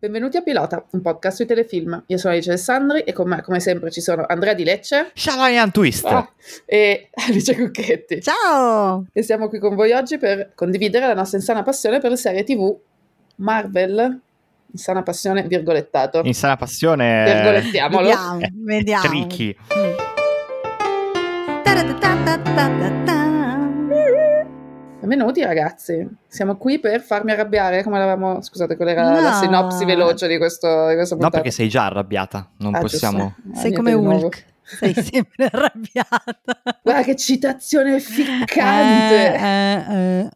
Benvenuti a Pilota, un podcast sui telefilm. Io sono Alice Alessandri e con me, come sempre, ci sono Andrea Di Lecce Shalayan Twist ah, e Alice Cucchetti. Ciao! E siamo qui con voi oggi per condividere la nostra insana passione per le serie TV Marvel. Insana passione, virgolettato. Insana passione. Virgolettiamolo. Vediamo, È vediamo. tricky. Ta-da-ta-ta-ta-ta-ta. Benvenuti ragazzi, siamo qui per farmi arrabbiare, come l'avevamo... Scusate, qual era la No. sinopsi veloce di questo di questa No, puntata? perché sei già arrabbiata. Non Ah, possiamo. Ah, Sei come. Hulk. Sei sempre arrabbiata. Guarda che citazione ficcante! Eh, eh, eh.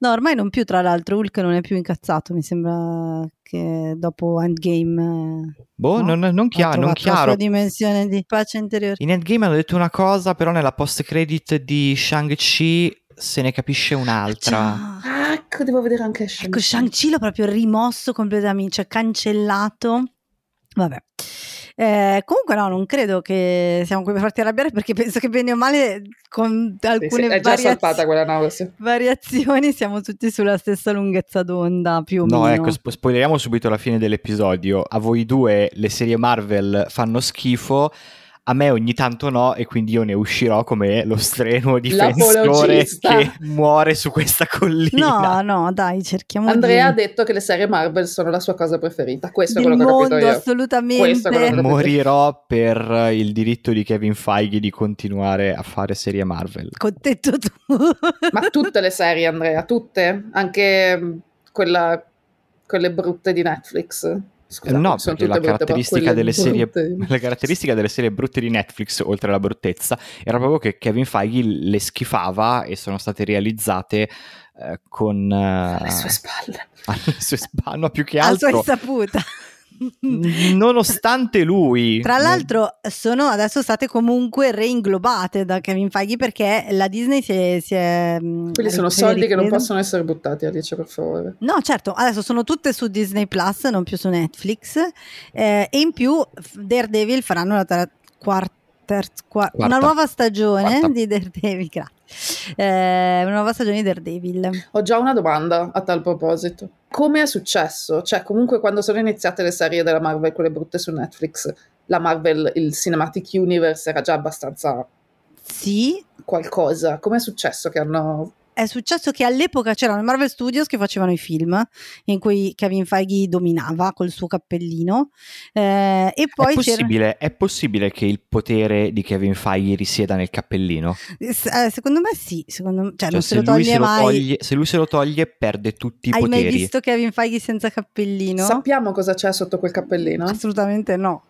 No, ormai non più, tra l'altro, Hulk non è più incazzato, mi sembra che dopo Endgame eh, Boh, No, non, non chiaro, non la chiaro. sua dimensione di pace interiore. In Endgame hanno detto una cosa, però nella post credit di Shang-Chi se ne capisce un'altra. Ah, ecco, devo vedere anche Shang-Chi. Ecco, Shang-Chi l'ho proprio rimosso completamente, cioè cancellato. Vabbè. Eh, comunque no, non credo che siamo qui per farti arrabbiare perché penso che bene o male con alcune sì, è già variaz- saltata quella nave, sì. variazioni siamo tutti sulla stessa lunghezza d'onda più o No, meno. ecco, spo- spoileriamo subito la fine dell'episodio. A voi due le serie Marvel fanno schifo, a me ogni tanto no, e quindi io ne uscirò come lo strenuo difensore che muore su questa collina. No, no, dai, cerchiamo Andrea ha di... detto che le serie Marvel sono la sua cosa preferita. Questo è del quello che ho capito mondo io. assolutamente. È ho Morirò per il diritto di Kevin Feige di continuare a fare serie Marvel. Contento tu. Ma tutte le serie, Andrea, tutte? Anche mh, quella, quelle brutte di Netflix? Scusa, Eh, no, perché la caratteristica, delle serie, brutte- la caratteristica delle serie brutte di Netflix, oltre alla bruttezza, era proprio che Kevin Feige le schifava e sono state realizzate eh, con... eh, alle sue spalle. alle sue spalle, no, più che A sua altro, insaputa. Nonostante lui. Tra l'altro sono adesso state comunque reinglobate da Kevin Feige perché la Disney si è... Si è mh, Quelli sono si è soldi che non ripresa. possono essere buttati, Alice, per favore. No, certo, adesso sono tutte su Disney Plus, non più su Netflix. eh, e in più Daredevil faranno la ter- quar- terz- qua- Quarta. una nuova stagione Quarta. di Daredevil. grazie. Eh, una nuova stagione di Daredevil. Ho già una domanda a tal proposito. Come è successo? Cioè, comunque, quando sono iniziate le serie della Marvel, quelle brutte su Netflix, la Marvel, il Cinematic Universe era già abbastanza Sì, qualcosa. Come è successo che hanno. È successo che all'epoca c'erano i Marvel Studios che facevano i film in cui Kevin Feige dominava col suo cappellino eh, e poi è, possibile, è possibile che il potere di Kevin Feige risieda nel cappellino? S- eh, secondo me sì, secondo me, cioè, Cioè, non se, se lo lui toglie se, lo mai. toglie, se lui se lo toglie, perde tutti i Hai mai poteri. visto Kevin Feige senza cappellino? Sappiamo cosa c'è sotto quel cappellino? Assolutamente no.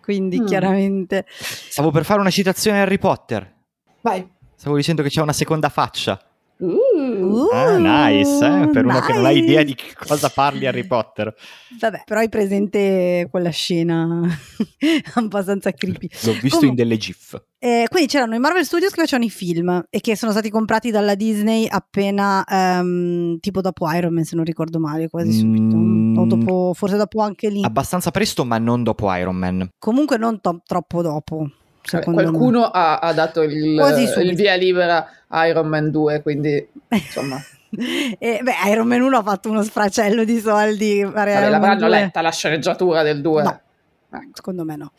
Quindi Mm. chiaramente Stavo per fare una citazione a Harry Potter. Vai. Stavo dicendo che c'è una seconda faccia. Uh. Ah, nice, eh? per uno che non ha nice. idea di cosa parli Harry Potter. Vabbè, però hai presente quella scena abbastanza creepy. L'ho visto Comu- in delle GIF. Eh, quindi c'erano i Marvel Studios che facevano i film e che sono stati comprati dalla Disney appena ehm, tipo dopo Iron Man, se non ricordo male, quasi subito. Mm. O dopo, forse dopo anche lì. Abbastanza presto, ma non dopo Iron Man. Comunque non to- troppo dopo. Secondo me. qualcuno ha, ha dato il, il via libera a Iron Man 2, quindi insomma, E, beh, Iron Man 1 ha fatto uno sfracello di soldi. vabbè, l'avranno 2. letta la sceneggiatura del 2. No. Secondo me no.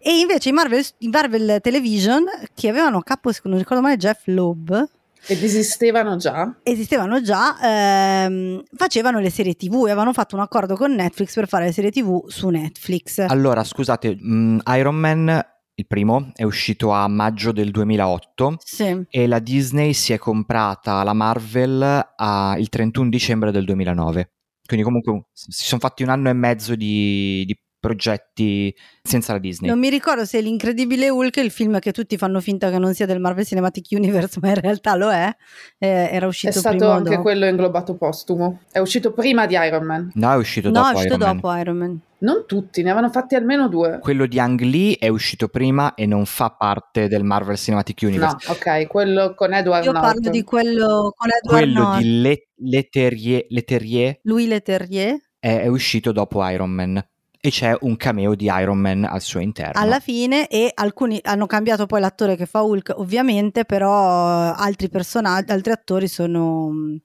E invece i Marvel, i Marvel Television, che avevano a capo, se non ricordo male, Jeff Loeb, Ed esistevano già? esistevano già, ehm, facevano le serie TV e avevano fatto un accordo con Netflix per fare le serie TV su Netflix. Allora, scusate, mh, Iron Man, il primo, è uscito a maggio del 2008 Sì. e la Disney si è comprata la Marvel a- il 31 dicembre del 2009. Quindi comunque un- si sono fatti un anno e mezzo di, di progetti senza la Disney. Non mi ricordo se l'Incredibile Hulk, il film che tutti fanno finta che non sia del Marvel Cinematic Universe, ma in realtà lo è, eh, era È uscito stato prima o anche dopo. quello inglobato postumo. È uscito prima di Iron Man. No, è uscito No, dopo è uscito Iron Man. dopo Iron Man. Non tutti, ne avevano fatti almeno due. Quello di Ang Lee è uscito prima e non fa parte del Marvel Cinematic Universe. No, ok, quello con Edward Io parlo Norton. di quello con Edward Quello Norton. di Le- Leterrier, Leterrier Louis Leterrier. è, è uscito dopo Iron Man e c'è un cameo di Iron Man al suo interno. alla fine e alcuni hanno cambiato poi l'attore che fa Hulk ovviamente però altri personaggi altri attori sono, mh,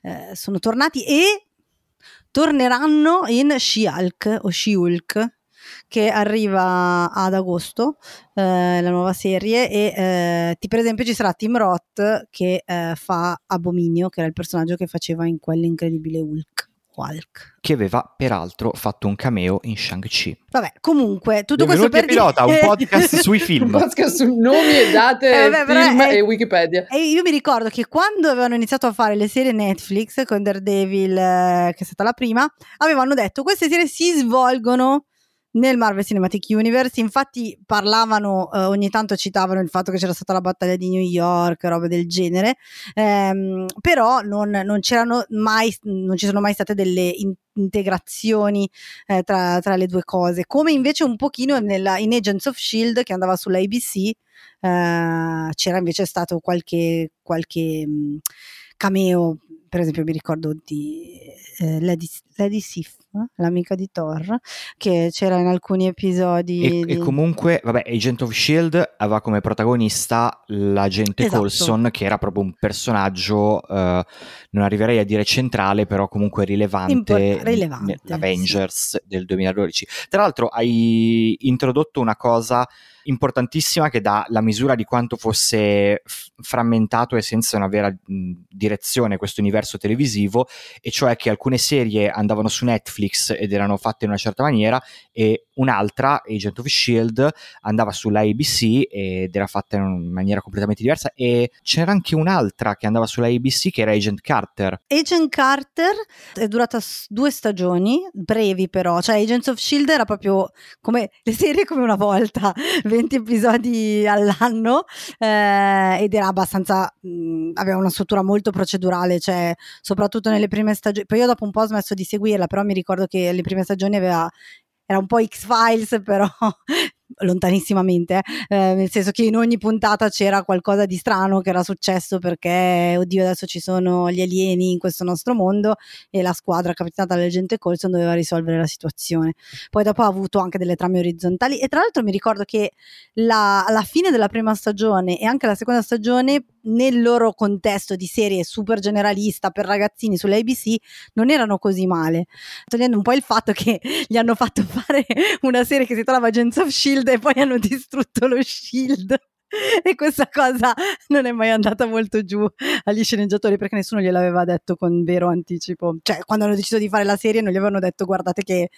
eh, sono tornati e torneranno in She-Hulk o She-Hulk che arriva ad agosto, eh, la nuova serie, e eh, ti, per esempio ci sarà Tim Roth che eh, fa Abominio, che era il personaggio che faceva in quell'incredibile Hulk. Hulk. Che aveva peraltro fatto un cameo in Shang-Chi. Vabbè, comunque, tutto Benvenuti questo per Pilota, dire... un podcast sui film. Un podcast su nomi e date, Eh, vabbè, film è- e Wikipedia. E io mi ricordo che quando avevano iniziato a fare le serie Netflix con Daredevil, eh, che è stata la prima, avevano detto queste serie si svolgono nel Marvel Cinematic Universe, infatti parlavano, eh, ogni tanto citavano il fatto che c'era stata la battaglia di New York, robe del genere, ehm, però non, non mai, non ci sono mai state delle in- integrazioni eh, tra, tra le due cose, come invece un pochino nella- in Agents of Shield che andava sulla ABC, eh, c'era invece stato qualche, qualche mh, cameo, per esempio mi ricordo di eh, Lady, Lady Sif, l'amica di Thor, che c'era in alcuni episodi. E, e di- comunque, vabbè, Agent of Shield aveva come protagonista l'agente Esatto. Coulson, che era proprio un personaggio, eh, non arriverei a dire centrale, però comunque rilevante, Import- rilevante, nell'Avengers del 2012. Tra l'altro hai introdotto una cosa importantissima che dà la misura di quanto fosse f- frammentato e senza una vera mh, direzione questo universo televisivo, e cioè che alcune serie andavano su Netflix ed erano fatte in una certa maniera e un'altra, Agent of Shield, andava sulla ABC ed era fatta in maniera completamente diversa e c'era anche un'altra che andava sulla ABC che era Agent Carter. Agent Carter è durata due stagioni, brevi però, cioè Agents of Shield era proprio come le serie come una volta, 20 episodi all'anno eh, ed era abbastanza, mh, aveva una struttura molto procedurale, cioè soprattutto nelle prime stagioni, poi io dopo un po' ho smesso di seguirla, però mi ricordo che le prime stagioni aveva, era un po' X-Files però lontanissimamente, eh, nel senso che in ogni puntata c'era qualcosa di strano che era successo perché, oddio, adesso ci sono gli alieni in questo nostro mondo e la squadra capitanata dall'agente Colson doveva risolvere la situazione. Poi dopo ha avuto anche delle trame orizzontali e tra l'altro mi ricordo che la, alla fine della prima stagione e anche la seconda stagione nel loro contesto di serie super generalista per ragazzini sull'ABC non erano così male togliendo un po' il fatto che gli hanno fatto fare una serie che si chiamava Agents of Shield e poi hanno distrutto lo Shield. E questa cosa non è mai andata molto giù agli sceneggiatori perché nessuno gliel'aveva detto con vero anticipo. Cioè, quando hanno deciso di fare la serie, non gli avevano detto: guardate che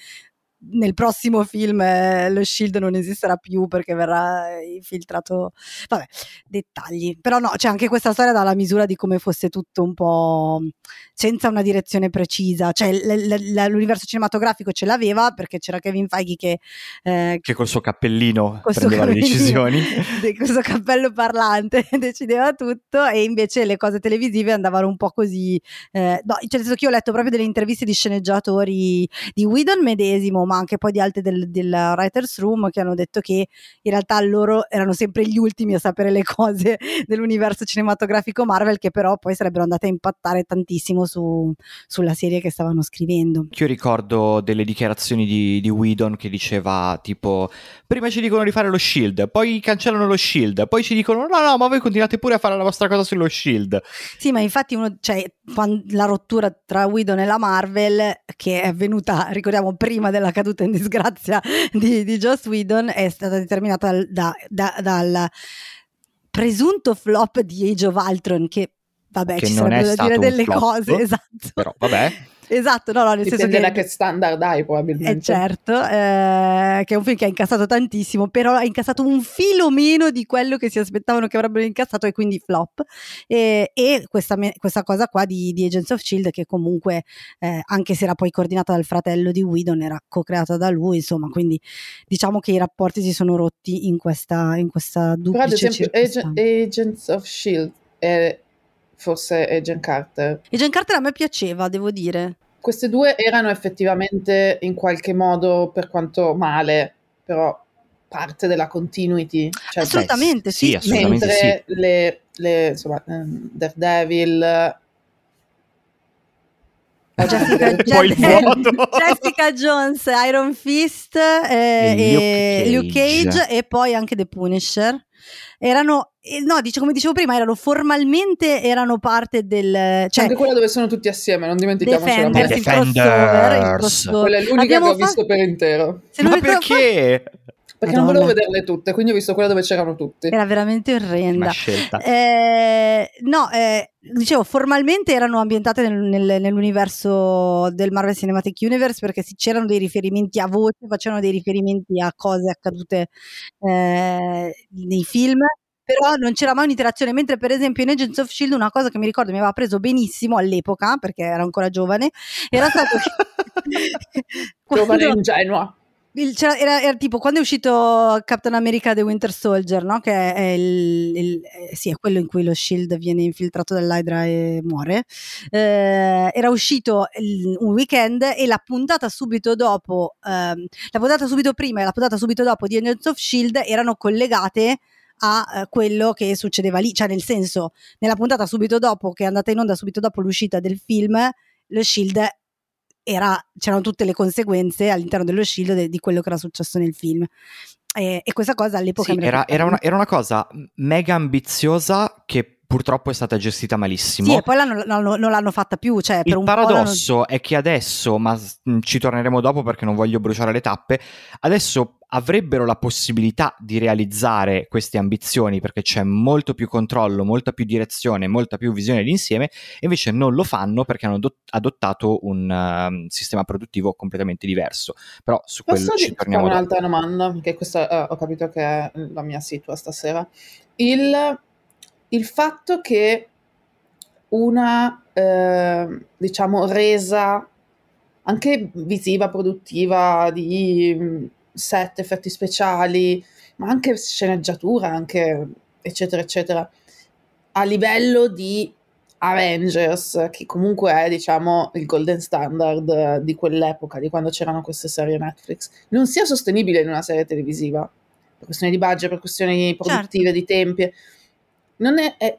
nel prossimo film eh, lo shield non esisterà più perché verrà infiltrato. Vabbè dettagli. Però no c'è anche questa storia dalla misura di come fosse tutto un po' senza una direzione precisa. Cioè l- l- l'universo cinematografico ce l'aveva perché c'era Kevin Feige che eh, Che col suo cappellino col suo prendeva le decisioni. di questo cappello parlante decideva tutto e invece le cose televisive andavano un po' così eh, no, cioè nel senso che io ho letto proprio delle interviste di sceneggiatori di Whedon medesimo ma anche poi di altri del, del writers room che hanno detto che in realtà loro erano sempre gli ultimi a sapere le cose dell'universo cinematografico Marvel che però poi sarebbero andate a impattare tantissimo su, sulla serie che stavano scrivendo Io ricordo delle dichiarazioni di, di Whedon che diceva tipo prima ci dicono di fare lo shield, poi cancellano lo shield, poi ci dicono no no ma voi continuate pure a fare la vostra cosa sullo shield. Sì, ma infatti uno, cioè, la rottura tra Whedon e la Marvel, che è avvenuta, ricordiamo, prima della caduta in disgrazia di, di Joss Whedon, è stata determinata dal, da- da- dal presunto flop di Age of Ultron, che vabbè, Che ci sarebbero da dire delle flop, cose, esatto. Però vabbè, Esatto, no, no, nel senso che... da che standard hai Eh probabilmente. certo, eh, che è un film che ha incassato tantissimo, però ha incassato un filo meno di quello che si aspettavano che avrebbero incassato e quindi flop. E, e questa, me- questa cosa qua di, di Agents of Shield che comunque, eh, anche se era poi coordinata dal fratello di Whedon, era co-creata da lui, insomma, quindi diciamo che i rapporti si sono rotti in questa, in questa Però duplice ad esempio. Agents of S.H.I.E.L.D. è forse Agent Carter. Agent Carter a me piaceva, devo dire. Queste due erano effettivamente in qualche modo, per quanto male, però parte della continuity. Cioè, Assolutamente, sì, sì. assolutamente mentre le, le, insomma, ehm, Daredevil Jessica, Jessica- Jones, Iron Fist eh, E e Luke Luke Cage. Cage e poi anche The Punisher erano, eh, no, dice, come dicevo prima, erano formalmente erano parte del... Cioè, Anche quella dove sono tutti assieme, non dimentichiamoci la Defenders, il Defenders. crossover, il crossover. Quella è l'unica Abbiamo che ho fatto- visto per intero. se Ma ricordo- perché? Perché non Madonna. volevo vederle tutte, quindi ho visto quella dove c'erano tutti. Era veramente orrenda. Una scelta. Eh, no, eh, dicevo, formalmente erano ambientate nel- nel- nell'universo del Marvel Cinematic Universe perché sì, c'erano dei riferimenti a voce, facevano dei riferimenti a cose accadute eh, nei film. Però non c'era mai un'interazione, mentre per esempio in Agents of Shield una cosa che mi ricordo mi aveva preso benissimo all'epoca, perché ero ancora giovane, era stato che Giovane quando- ingenua. Il- era, era tipo quando è uscito Captain America The Winter Soldier, no? che è, il, il- eh, sì, è quello in cui lo Shield viene infiltrato dall'Hydra e muore. Eh, era uscito un weekend e la puntata subito dopo, ehm, la puntata subito prima e la puntata subito dopo di Agents of Shield erano collegate a eh, quello che succedeva lì, cioè nel senso, nella puntata subito dopo, che è andata in onda subito dopo l'uscita del film, lo Shield era, c'erano tutte le conseguenze all'interno dello Shield de- di quello che era successo nel film. E, e questa cosa all'epoca Sì, era, era una, era una cosa mega ambiziosa che purtroppo è stata gestita malissimo. Sì, e poi l'hanno- l'hanno- non l'hanno fatta più. Cioè, per Il un po' l'hanno- paradosso è che adesso, ma ci torneremo dopo perché non voglio bruciare le tappe, adesso avrebbero la possibilità di realizzare queste ambizioni perché c'è molto più controllo, molta più direzione, molta più visione d'insieme e invece non lo fanno perché hanno adott- adottato un um, sistema produttivo completamente diverso. Però su quello Posso ci di- fare torniamo dopo. un'altra domanda? Che questa eh, ho capito che è la mia situa stasera. Il, il fatto che una, eh, diciamo, resa anche visiva, produttiva di mm, set, effetti speciali, ma anche sceneggiatura, anche eccetera, eccetera, a livello di Avengers, che comunque è, diciamo, il golden standard di quell'epoca, di quando c'erano queste serie Netflix, non sia sostenibile in una serie televisiva, per questioni di budget, per questioni produttive, di tempi. Non è, è-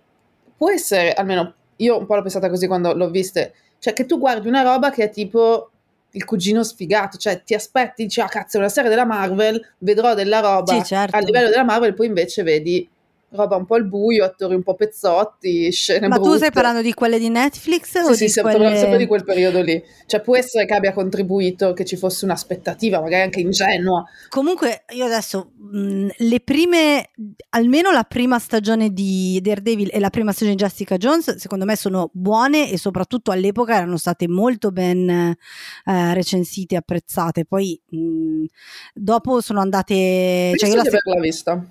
può essere, almeno io un po' l'ho pensata così quando l'ho viste, cioè che tu guardi una roba che è tipo il cugino sfigato, cioè ti aspetti, dici, ah cazzo, è una serie della Marvel, vedrò della roba Sì, certo. a livello della Marvel, poi invece vedi roba un po' al buio, attori un po' pezzotti, scene Ma tu brutte. stai parlando di quelle di Netflix o Sì, sì, di quelle... parlando sempre di quel periodo lì. Cioè, può essere che abbia contribuito, che ci fosse un'aspettativa, magari anche ingenua. Comunque, io adesso mh, le prime, almeno la prima stagione di Daredevil e la prima stagione di Jessica Jones, secondo me sono buone e soprattutto all'epoca erano state molto ben eh, recensite e apprezzate. Poi mh, dopo sono andate. Cioè Penso io la se- averla vista.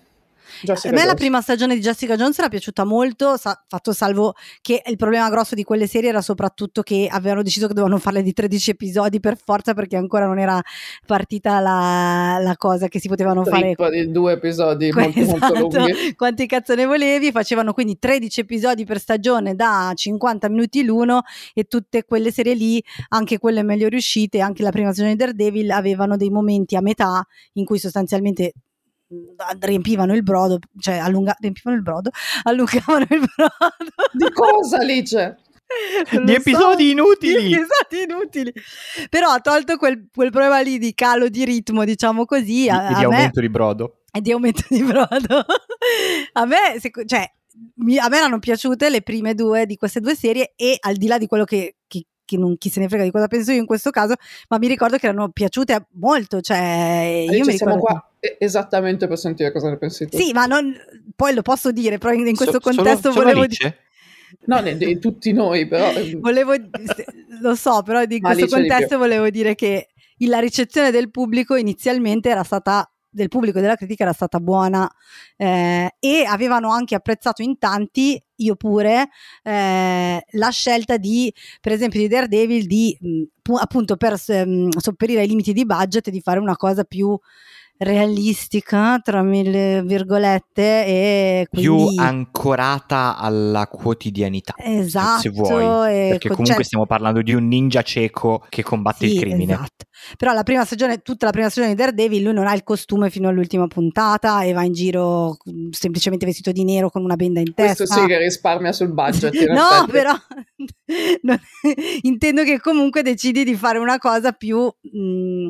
Jessica a me la Jones. prima stagione di Jessica Jones era piaciuta molto, sa- fatto salvo che il problema grosso di quelle serie era soprattutto che avevano deciso che dovevano farle di 13 episodi per forza perché ancora non era partita la, la cosa che si potevano fare Trip di due episodi Que- molto, molto esatto. lunghi. Quanti cazzo ne volevi? Facevano quindi 13 episodi per stagione da 50 minuti l'uno e tutte quelle serie lì, anche quelle meglio riuscite, anche la prima stagione di Daredevil avevano dei momenti a metà in cui sostanzialmente riempivano il brodo, cioè allunga- riempivano il brodo, allungavano il brodo. Di cosa, Alice? Non Di lo so. episodi inutili. Di episodi inutili. Però ha tolto quel, quel problema lì di calo di ritmo, diciamo così. Di, a, di a me, aumento di brodo. e di aumento di brodo. a me, seco- cioè, mi- a me erano piaciute le prime due di queste due serie e al di là di quello che, che- che non chi se ne frega di cosa penso io in questo caso, ma mi ricordo che erano piaciute molto, cioè io mi siamo ricordo qua esattamente per sentire cosa ne pensi tu. Sì, ma non, poi lo posso dire, però in, in questo So- contesto solo volevo Alice? No, ne- di tutti noi, però... eh, volevo, lo so, però in questo contesto volevo dire che la ricezione del pubblico inizialmente era stata del pubblico e della critica era stata buona eh, e avevano anche apprezzato in tanti, io pure, eh, la scelta di, per esempio, di Daredevil di mh, pu- appunto per ehm, sopperire ai limiti di budget di fare una cosa più realistica tra mille virgolette e più quindi ancorata alla quotidianità. esatto se vuoi, perché co- comunque cioè- stiamo parlando di un ninja cieco che combatte Sì, il crimine. Esatto. Però la prima stagione, tutta la prima stagione di Daredevil, lui non ha il costume fino all'ultima puntata e va in giro mh, semplicemente vestito di nero con una benda in testa. Questo sì che risparmia sul budget. No, effetti. però non- intendo che comunque decidi di fare una cosa più mh,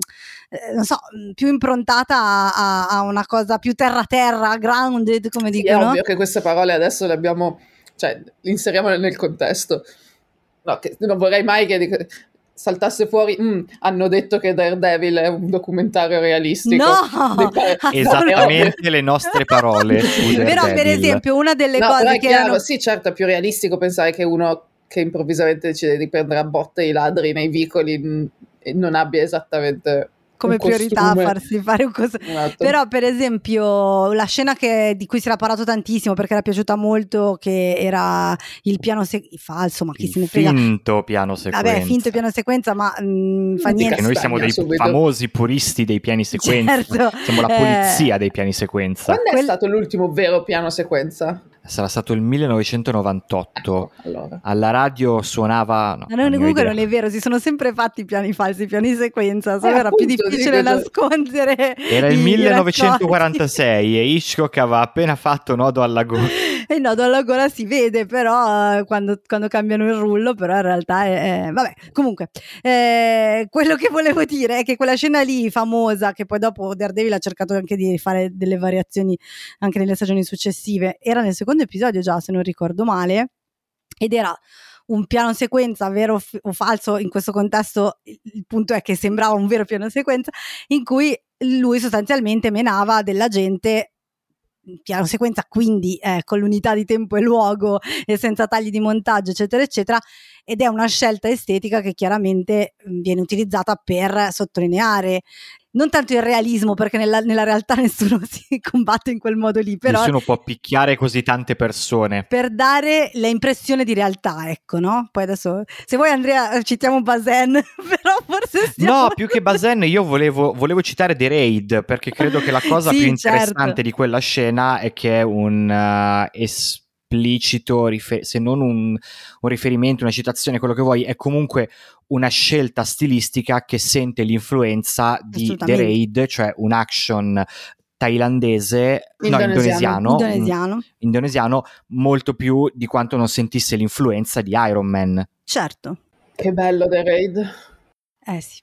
eh, non so, più improntata a, a, una cosa più terra-terra, grounded, come sì, dicono. È ovvio che queste parole adesso le abbiamo, cioè, le inseriamo nel contesto. No, non vorrei mai che saltasse fuori, mm, hanno detto che Daredevil è un documentario realistico. No! Esattamente le nostre parole. Però per esempio una delle no, cose che chiaro, erano... Sì, certo, è più realistico pensare che uno che improvvisamente decide di prendere a botte i ladri nei vicoli mm, e non abbia esattamente come priorità farsi fare un coso. Esatto. Però, per esempio, la scena che, di cui si era parlato tantissimo perché era piaciuta molto, che era il piano se- falso, ma chi il se ne frega. Finto piano sequenza. Vabbè, finto piano sequenza, ma mh, mm, fa niente. Perché noi siamo dei subito. famosi puristi dei piani sequenza. Certo. Siamo la polizia eh... dei piani sequenza. Quando è stato l'ultimo vero piano sequenza? Sarà stato il 1998. Ecco, allora. Alla radio suonava. No, Ma non, comunque non è vero, si sono sempre fatti piani falsi, piani sequenza, solo eh, era appunto, più difficile nascondere. Era il 1946 e Hitchcock aveva appena fatto nodo alla gola. E il nodo alla gola si vede, però quando, quando cambiano il rullo, però in realtà è. è vabbè, comunque, eh, quello che volevo dire è che quella scena lì famosa, che poi dopo Daredevil ha cercato anche di fare delle variazioni anche nelle stagioni successive, era nel secondo episodio già, se non ricordo male, ed era un piano sequenza vero o falso, in questo contesto il punto è che sembrava un vero piano sequenza, in cui lui sostanzialmente menava della gente piano sequenza, quindi eh, con l'unità di tempo e luogo e senza tagli di montaggio, eccetera, eccetera, ed è una scelta estetica che chiaramente viene utilizzata per sottolineare non tanto il realismo, perché nella, nella, realtà nessuno si combatte in quel modo lì, però... Nessuno può picchiare così tante persone. Per dare l'impressione di realtà, ecco, no? Poi adesso, se vuoi Andrea, citiamo Bazen, però forse stiamo... No, più che Bazen io volevo, volevo, citare The Raid, perché credo che la cosa sì, più interessante certo. di quella scena è che è un... Uh, es- esplicito, rifer- se non un, un, riferimento, una citazione, quello che vuoi, è comunque una scelta stilistica che sente l'influenza di The Raid, cioè un action thailandese, indonesiano. no, indonesiano, indonesiano. Mm, indonesiano, molto più di quanto non sentisse l'influenza di Iron Man. Certo. Che bello The Raid. Eh sì,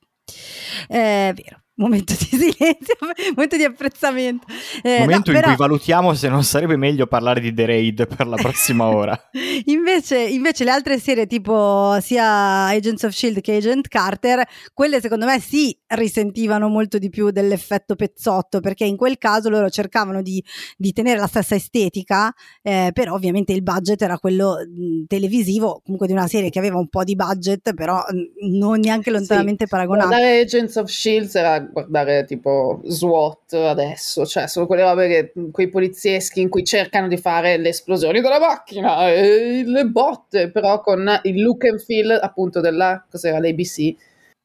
è vero momento di silenzio, momento di apprezzamento. Eh, momento no, in però... cui valutiamo se non sarebbe meglio parlare di The Raid per la prossima ora. invece, invece, le altre serie tipo sia Agents of Shield che Agent Carter, quelle secondo me sì risentivano molto di più dell'effetto pezzotto perché in quel caso loro cercavano di, di tenere la stessa estetica, eh, però ovviamente il budget era quello mh, televisivo, comunque di una serie che aveva un po' di budget, però mh, non neanche lontanamente sì. paragonabile. Agents of Shield era guardare tipo SWAT adesso, cioè sono quelle robe che quei polizieschi in cui cercano di fare le esplosioni della macchina e le botte, però con il look and feel appunto della cos'era l'ABC.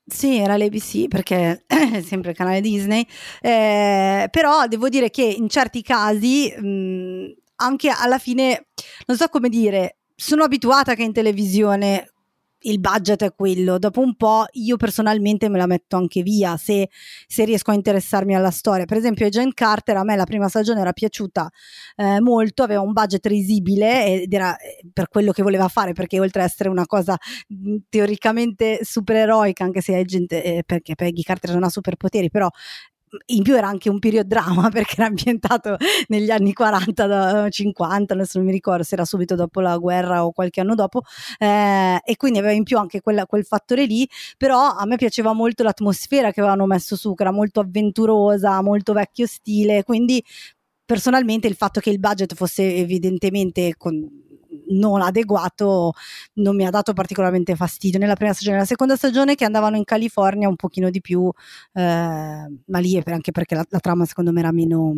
Sì, era l'ABC perché è sempre il canale Disney, eh, però devo dire che in certi casi mh, anche alla fine, non so come dire, sono abituata che in televisione il budget è quello. Dopo un po' io personalmente me la metto anche via se, se riesco a interessarmi alla storia. Per esempio, Agent Carter a me la prima stagione era piaciuta eh, molto, aveva un budget risibile ed era eh, per quello che voleva fare, perché oltre ad essere una cosa mh, teoricamente supereroica, anche se Agent, eh, perché Peggy Carter non ha superpoteri, però in più era anche un period drama perché era ambientato negli anni 40, 50, adesso non mi ricordo se era subito dopo la guerra o qualche anno dopo, eh, e quindi aveva in più anche quella, quel fattore lì, però a me piaceva molto l'atmosfera che avevano messo su, che era molto avventurosa, molto vecchio stile, quindi personalmente il fatto che il budget fosse evidentemente con, non adeguato non mi ha dato particolarmente fastidio nella prima stagione. Nella seconda stagione che andavano in California un pochino di più, eh, ma lì è per, anche perché la, la, trama secondo me era meno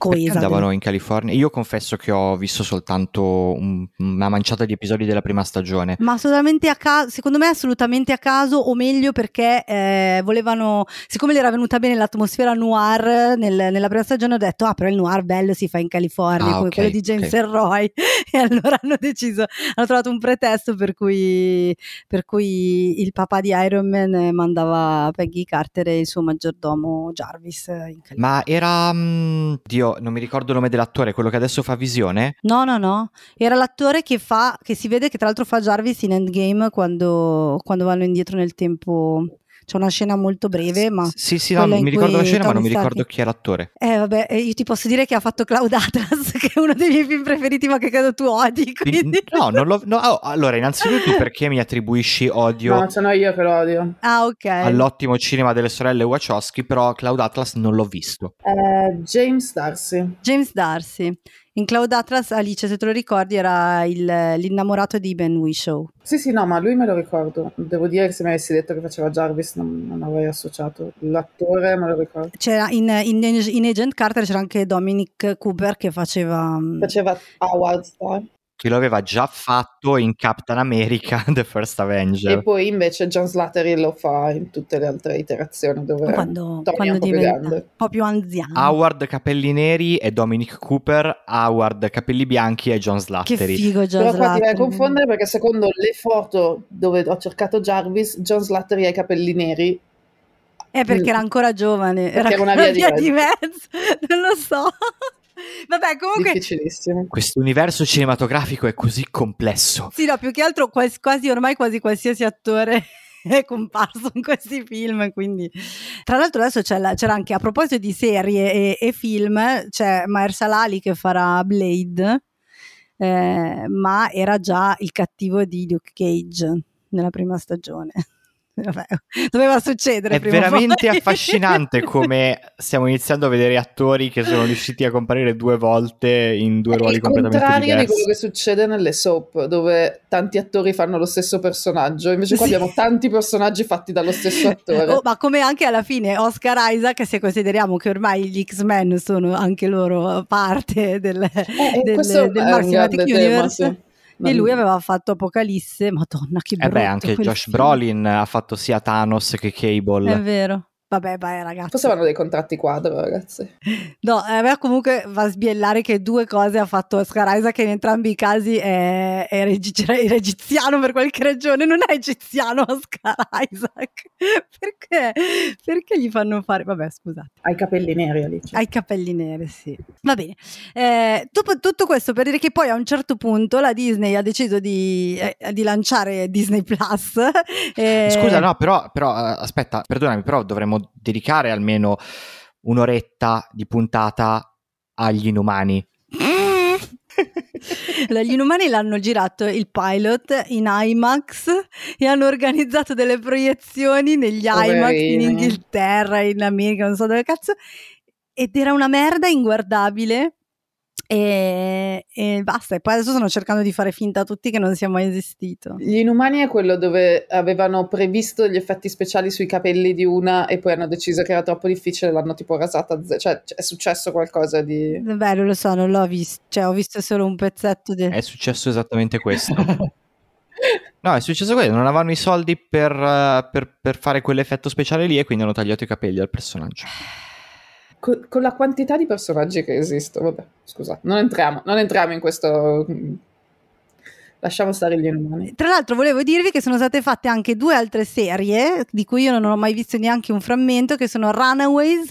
coesa. andavano del... in California. Io confesso che ho visto soltanto un, una manciata di episodi della prima stagione. Ma assolutamente a caso, secondo me assolutamente a caso, o meglio perché eh, volevano, siccome gli era venuta bene l'atmosfera noir nel, nella prima stagione, ho detto, ah però il noir bello si fa in California, ah, come okay, quello di James okay. Roy. e allora hanno deciso, hanno trovato un pretesto per cui, per cui il papà di Iron Man mandava Peggy Carter e il suo maggiordomo Jarvis in California. Ma era, mm, Non mi ricordo il nome dell'attore, quello che adesso fa visione? No, no, no. Era l'attore che fa, che si vede che tra l'altro fa Jarvis in Endgame quando, quando vanno indietro nel tempo c'è una scena molto breve, ma sì, sì, no, mi ricordo la scena, ma non mi Stark... ricordo chi è l'attore. Eh, vabbè, io ti posso dire che ha fatto Cloud Atlas, che è uno dei miei film preferiti, ma che credo tu odi. Quindi... No, non lo, no oh, allora, innanzitutto perché mi attribuisci odio? No, sono io che lo odio. Ah, ok. All'ottimo cinema delle sorelle Wachowski, però Cloud Atlas non l'ho visto. Uh, James Darcy. James Darcy. In Cloud Atlas, Alice, se te lo ricordi, era il, l'innamorato di Ben Whishaw. Sì, sì, no, ma lui me lo ricordo. Devo dire che se mi avessi detto che faceva Jarvis non, non avrei associato. L'attore me lo ricordo. C'era in, in, in Agent Carter c'era anche Dominic Cooper che faceva... Faceva Howard Star che lo aveva già fatto in Captain America The First Avenger. E poi invece John Slattery lo fa in tutte le altre iterazioni dove quando, quando diventa un po' più anziano. Howard Capelli Neri e Dominic Cooper, Howard Capelli Bianchi e John Slattery. Che figo John Però Slattery. qua ti vai a confondere perché secondo le foto dove ho cercato Jarvis, John Slattery ha i capelli neri è perché era ancora giovane, era, era una via, via di mezzo, non lo so. Vabbè, comunque. Difficilissimo. Questo universo cinematografico è così complesso. Sì, no, più che altro quasi, quasi ormai quasi qualsiasi attore è comparso in questi film. Quindi, tra l'altro, adesso la, c'era anche a proposito di serie e, e film, c'è Mahershala Ali che farà Blade, eh, ma era già il cattivo di Luke Cage nella prima stagione. Vabbè, doveva succedere. È veramente affascinante come stiamo iniziando a vedere attori che sono riusciti a comparire due volte in due ruoli completamente diversi. È il contrario di quello che succede nelle soap, dove tanti attori fanno lo stesso personaggio, invece qua sì. abbiamo tanti personaggi fatti dallo stesso attore. Oh, ma come anche alla fine Oscar Isaac, se consideriamo che ormai gli X-Men sono anche loro parte del, eh, del, del, Maximatic Universe. Tema, sì. E lui aveva fatto Apocalisse, madonna che brutto. Eh beh, anche Josh film. Brolin ha fatto sia Thanos che Cable. È vero. Vabbè, vai ragazzi. Forse vanno dei contratti quadro, ragazzi. No, a me comunque va a sbiellare che due cose ha fatto Oscar Isaac che in entrambi i casi è, è regi- era egiziano per qualche ragione. Non è egiziano Oscar Isaac. Perché? Perché gli fanno fare... Vabbè, scusate. Hai i capelli neri, Alice. Hai i capelli neri, sì. Va bene. Eh, dopo tutto questo, per dire che poi a un certo punto la Disney ha deciso di, eh, di lanciare Disney Plus. Eh... Scusa, no, però, però aspetta, perdonami, però dovremmo dedicare almeno un'oretta di puntata agli inumani. Gli inumani l'hanno girato il pilot in IMAX e hanno organizzato delle proiezioni negli. IMAX in Inghilterra, in America, non so dove cazzo. Ed era una merda inguardabile. E, e, basta, e poi adesso stanno cercando di fare finta a tutti che non sia mai esistito. Gli Inumani è quello dove avevano previsto gli effetti speciali sui capelli di una e poi hanno deciso che era troppo difficile, l'hanno tipo rasata, cioè è successo qualcosa di... Beh, non lo so, non l'ho visto, cioè ho visto solo un pezzetto di... È successo esattamente questo. No, è successo questo, non avevano i soldi per, per, per fare quell'effetto speciale lì e quindi hanno tagliato i capelli al personaggio con, con, la quantità di personaggi che esistono, vabbè, scusa, non entriamo, non entriamo in questo. Lasciamo stare gli inumani. Tra l'altro, volevo dirvi che sono state fatte anche due altre serie di cui io non ho mai visto neanche un frammento, che sono Runaways.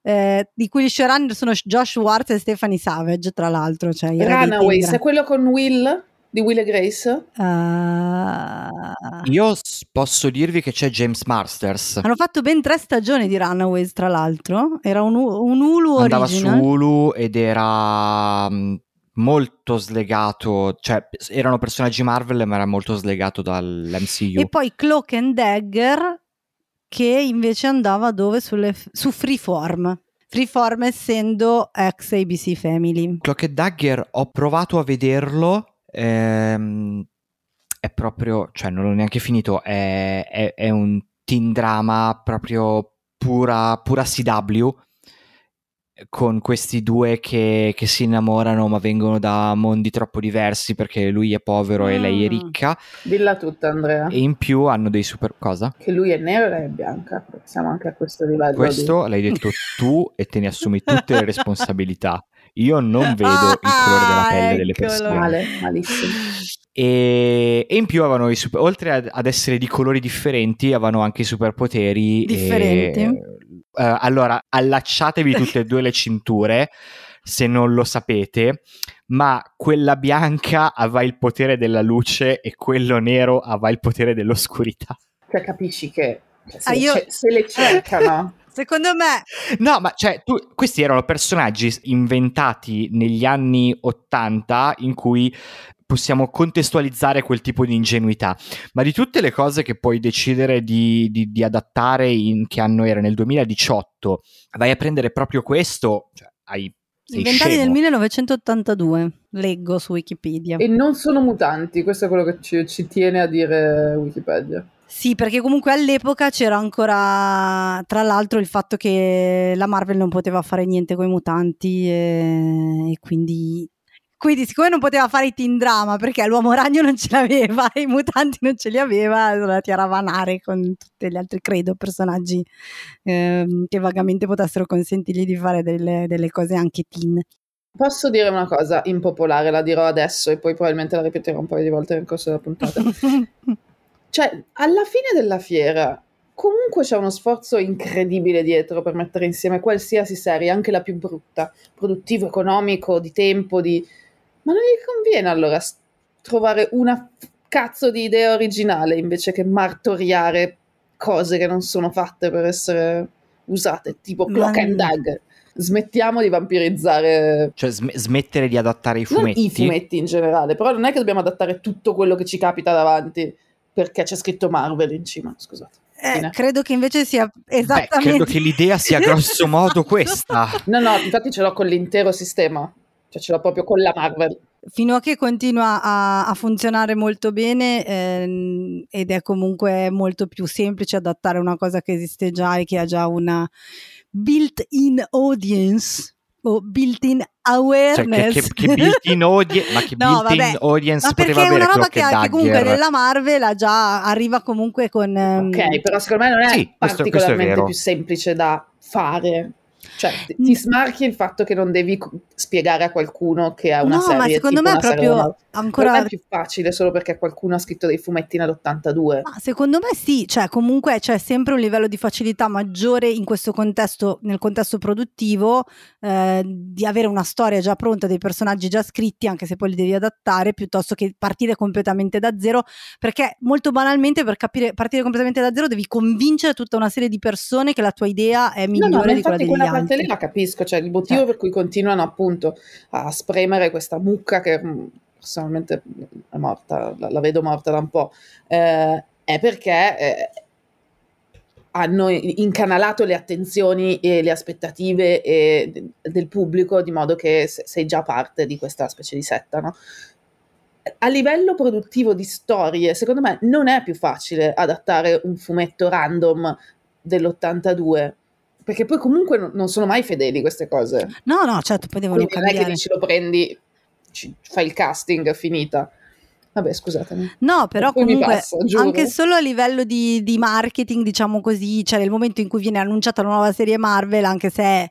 Eh, di cui gli showrunner sono Josh Ward e Stephanie Savage, tra l'altro. Cioè, Runaways è quello con Will? Di Will e Grace? Uh... Io posso dirvi che c'è James Masters. Hanno fatto ben tre stagioni di Runaways, tra l'altro. Era un, un Hulu Andava original. su Hulu ed era um, molto slegato, cioè erano personaggi Marvel ma era molto slegato dall'MCU. E poi Cloak and Dagger che invece andava dove? Sulle, su Freeform. Freeform essendo ex ABC Family. Cloak and Dagger ho provato a vederlo ehm, è proprio, cioè non l'ho neanche finito, è, è, è un teen drama proprio pura, pura CW con questi due che, che, si innamorano ma vengono da mondi troppo diversi perché lui è povero mm. e lei è ricca. Dilla tutta Andrea. E in più hanno dei super... cosa? Che lui è nero e lei è bianca, siamo anche a questo livello. Questo di... l'hai detto tu e te ne assumi tutte le responsabilità. Io non vedo il colore della pelle delle persone. Male, malissimo. E, e in più avevano i super, oltre ad, ad, essere di colori differenti, avevano anche i superpoteri differenti. E, uh, allora, allacciatevi tutte e due le cinture se non lo sapete, ma quella bianca aveva il potere della luce e quello nero aveva il potere dell'oscurità. Cioè, capisci che se, ah, io... se le cercano. Secondo me. No, ma cioè, tu, questi erano personaggi inventati negli anni 80 in cui possiamo contestualizzare quel tipo di ingenuità. Ma di tutte le cose che puoi decidere di, di, di adattare in che anno era nel 2018, vai a prendere proprio questo, cioè, hai Inventati nel 1982, leggo su Wikipedia. E non sono mutanti, questo è quello che ci, ci tiene a dire Wikipedia. Sì, perché comunque all'epoca c'era ancora, tra l'altro, il fatto che la Marvel non poteva fare niente con i mutanti e, e quindi quindi, siccome non poteva fare i teen drama perché l'uomo ragno non ce l'aveva, i mutanti non ce li aveva, allora ti ravanare con tutti gli altri, credo, personaggi ehm, che vagamente potessero consentirgli di fare delle, delle, cose anche teen. Posso dire una cosa impopolare, la dirò adesso e poi probabilmente la ripeterò un paio di volte nel corso della puntata. Cioè, alla fine della fiera, comunque c'è uno sforzo incredibile dietro per mettere insieme qualsiasi serie, anche la più brutta, produttivo, economico, di tempo, di... Ma non gli conviene allora trovare una cazzo di idea originale invece che martoriare cose che non sono fatte per essere usate, tipo Clock and Dagger. Smettiamo di vampirizzare. Cioè, sm- smettere di adattare i fumetti. Non I fumetti in generale, però non è che dobbiamo adattare tutto quello che ci capita davanti perché c'è scritto Marvel in cima, scusate. Eh, credo che invece sia esattamente. Beh, credo che l'idea sia grosso modo questa. No, no, infatti ce l'ho con l'intero sistema, cioè ce l'ho proprio con la Marvel. Fino a che continua a, a funzionare molto bene ehm, ed è comunque molto più semplice adattare una cosa che esiste già e che ha già una built-in audience o built-in awareness. Cioè, che, che, che built-in audience, ma che no, built-in audience ma poteva avere è una roba che, che comunque nella Marvel già arriva comunque con... Um... Ok, però secondo me non è sì, particolarmente questo, questo è più semplice da fare. Cioè, ti smarchi il fatto che non devi spiegare a qualcuno che ha una no, serie. No, ma secondo me è proprio ancora... Non è più facile solo perché qualcuno ha scritto dei fumetti nell'82. Ma secondo me sì, cioè comunque c'è sempre un livello di facilità maggiore in questo contesto, nel contesto produttivo, eh, di avere una storia già pronta, dei personaggi già scritti, anche se poi li devi adattare, piuttosto che partire completamente da zero, perché molto banalmente per capire, partire completamente da zero devi convincere tutta una serie di persone che la tua idea è migliore no, no, di quella degli quella altri. parte lì la capisco, cioè il motivo cioè. per cui continuano appunto a spremere questa mucca che mm, personalmente è morta, la, la vedo morta da un po', eh, è perché eh, hanno incanalato le attenzioni e le aspettative e, del pubblico di modo che sei già parte di questa specie di setta, no? A livello produttivo di storie, secondo me non è più facile adattare un fumetto random dell'82 perché poi comunque non sono mai fedeli queste cose. No, no, certo, poi devono Quindi cambiare. Non è che dici lo prendi, fai il casting, finita. Vabbè, scusatemi. No, però comunque passa, anche solo a livello di, di, marketing, diciamo così, cioè nel momento in cui viene annunciata la nuova serie Marvel, anche se è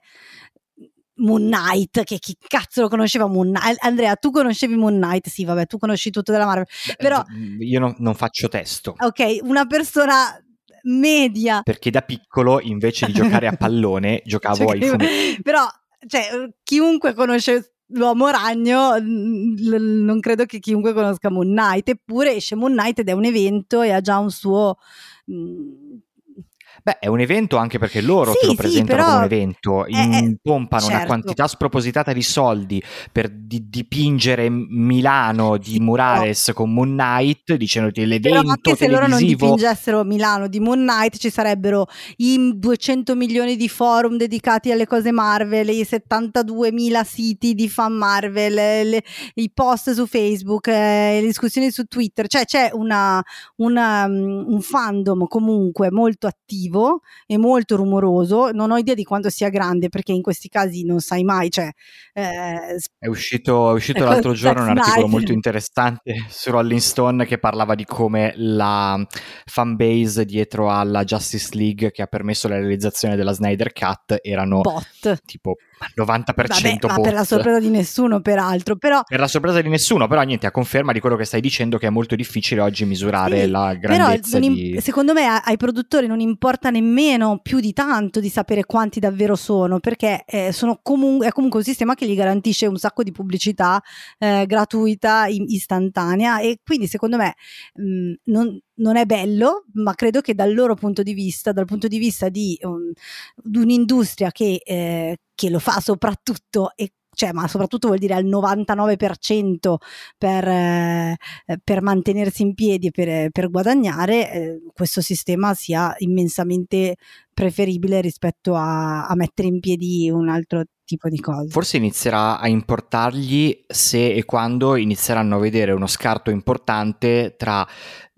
Moon Knight, che chi cazzo lo conosceva Moon Knight? Andrea, tu conoscevi Moon Knight? Sì, vabbè, tu conosci tutto della Marvel. Beh, però io no, non faccio testo. Ok, una persona media. Perché da piccolo invece di giocare a pallone giocavo ai fumetti. Però, cioè, chiunque conosce l'uomo ragno, non credo che chiunque conosca Moon Knight, eppure esce Moon Knight ed è un evento e ha già un suo... Mh, Beh, è un evento anche perché loro sì, te lo presentano come un evento, impompano certo. una quantità spropositata di soldi per di- dipingere Milano di Murales no. con Moon Knight, dicendoti l'evento però anche se loro non dipingessero Milano di Moon Knight, ci sarebbero i 200 milioni di forum dedicati alle cose Marvel, i 72.000 siti di fan Marvel, le, i post su Facebook, eh, le discussioni su Twitter, cioè c'è una, una, un fandom comunque molto attivo attivo e molto rumoroso. Non ho idea di quanto sia grande perché in questi casi non sai mai. Cioè, eh, è uscito, è uscito l'altro giorno un articolo Snyder. molto interessante su Rolling Stone che parlava di come la fanbase dietro alla Justice League che ha permesso la realizzazione della Snyder Cut erano bot. tipo 90% Vabbè, ma per la sorpresa di nessuno peraltro però per la sorpresa di nessuno però niente a conferma di quello che stai dicendo che è molto difficile oggi misurare sì, la grandezza però di... secondo me ai produttori non importa nemmeno più di tanto di sapere quanti davvero sono perché eh, sono comun- è comunque un sistema che gli garantisce un sacco di pubblicità eh, gratuita in- istantanea e quindi secondo me mh, non non è bello, ma credo che dal loro punto di vista, dal punto di vista di, um, un'industria che, eh, che, lo fa soprattutto e cioè, ma soprattutto vuol dire al 99% per, eh, per mantenersi in piedi e per, per guadagnare, eh, questo sistema sia immensamente preferibile rispetto a, a mettere in piedi un altro tipo di cose. Forse inizierà a importargli se e quando inizieranno a vedere uno scarto importante tra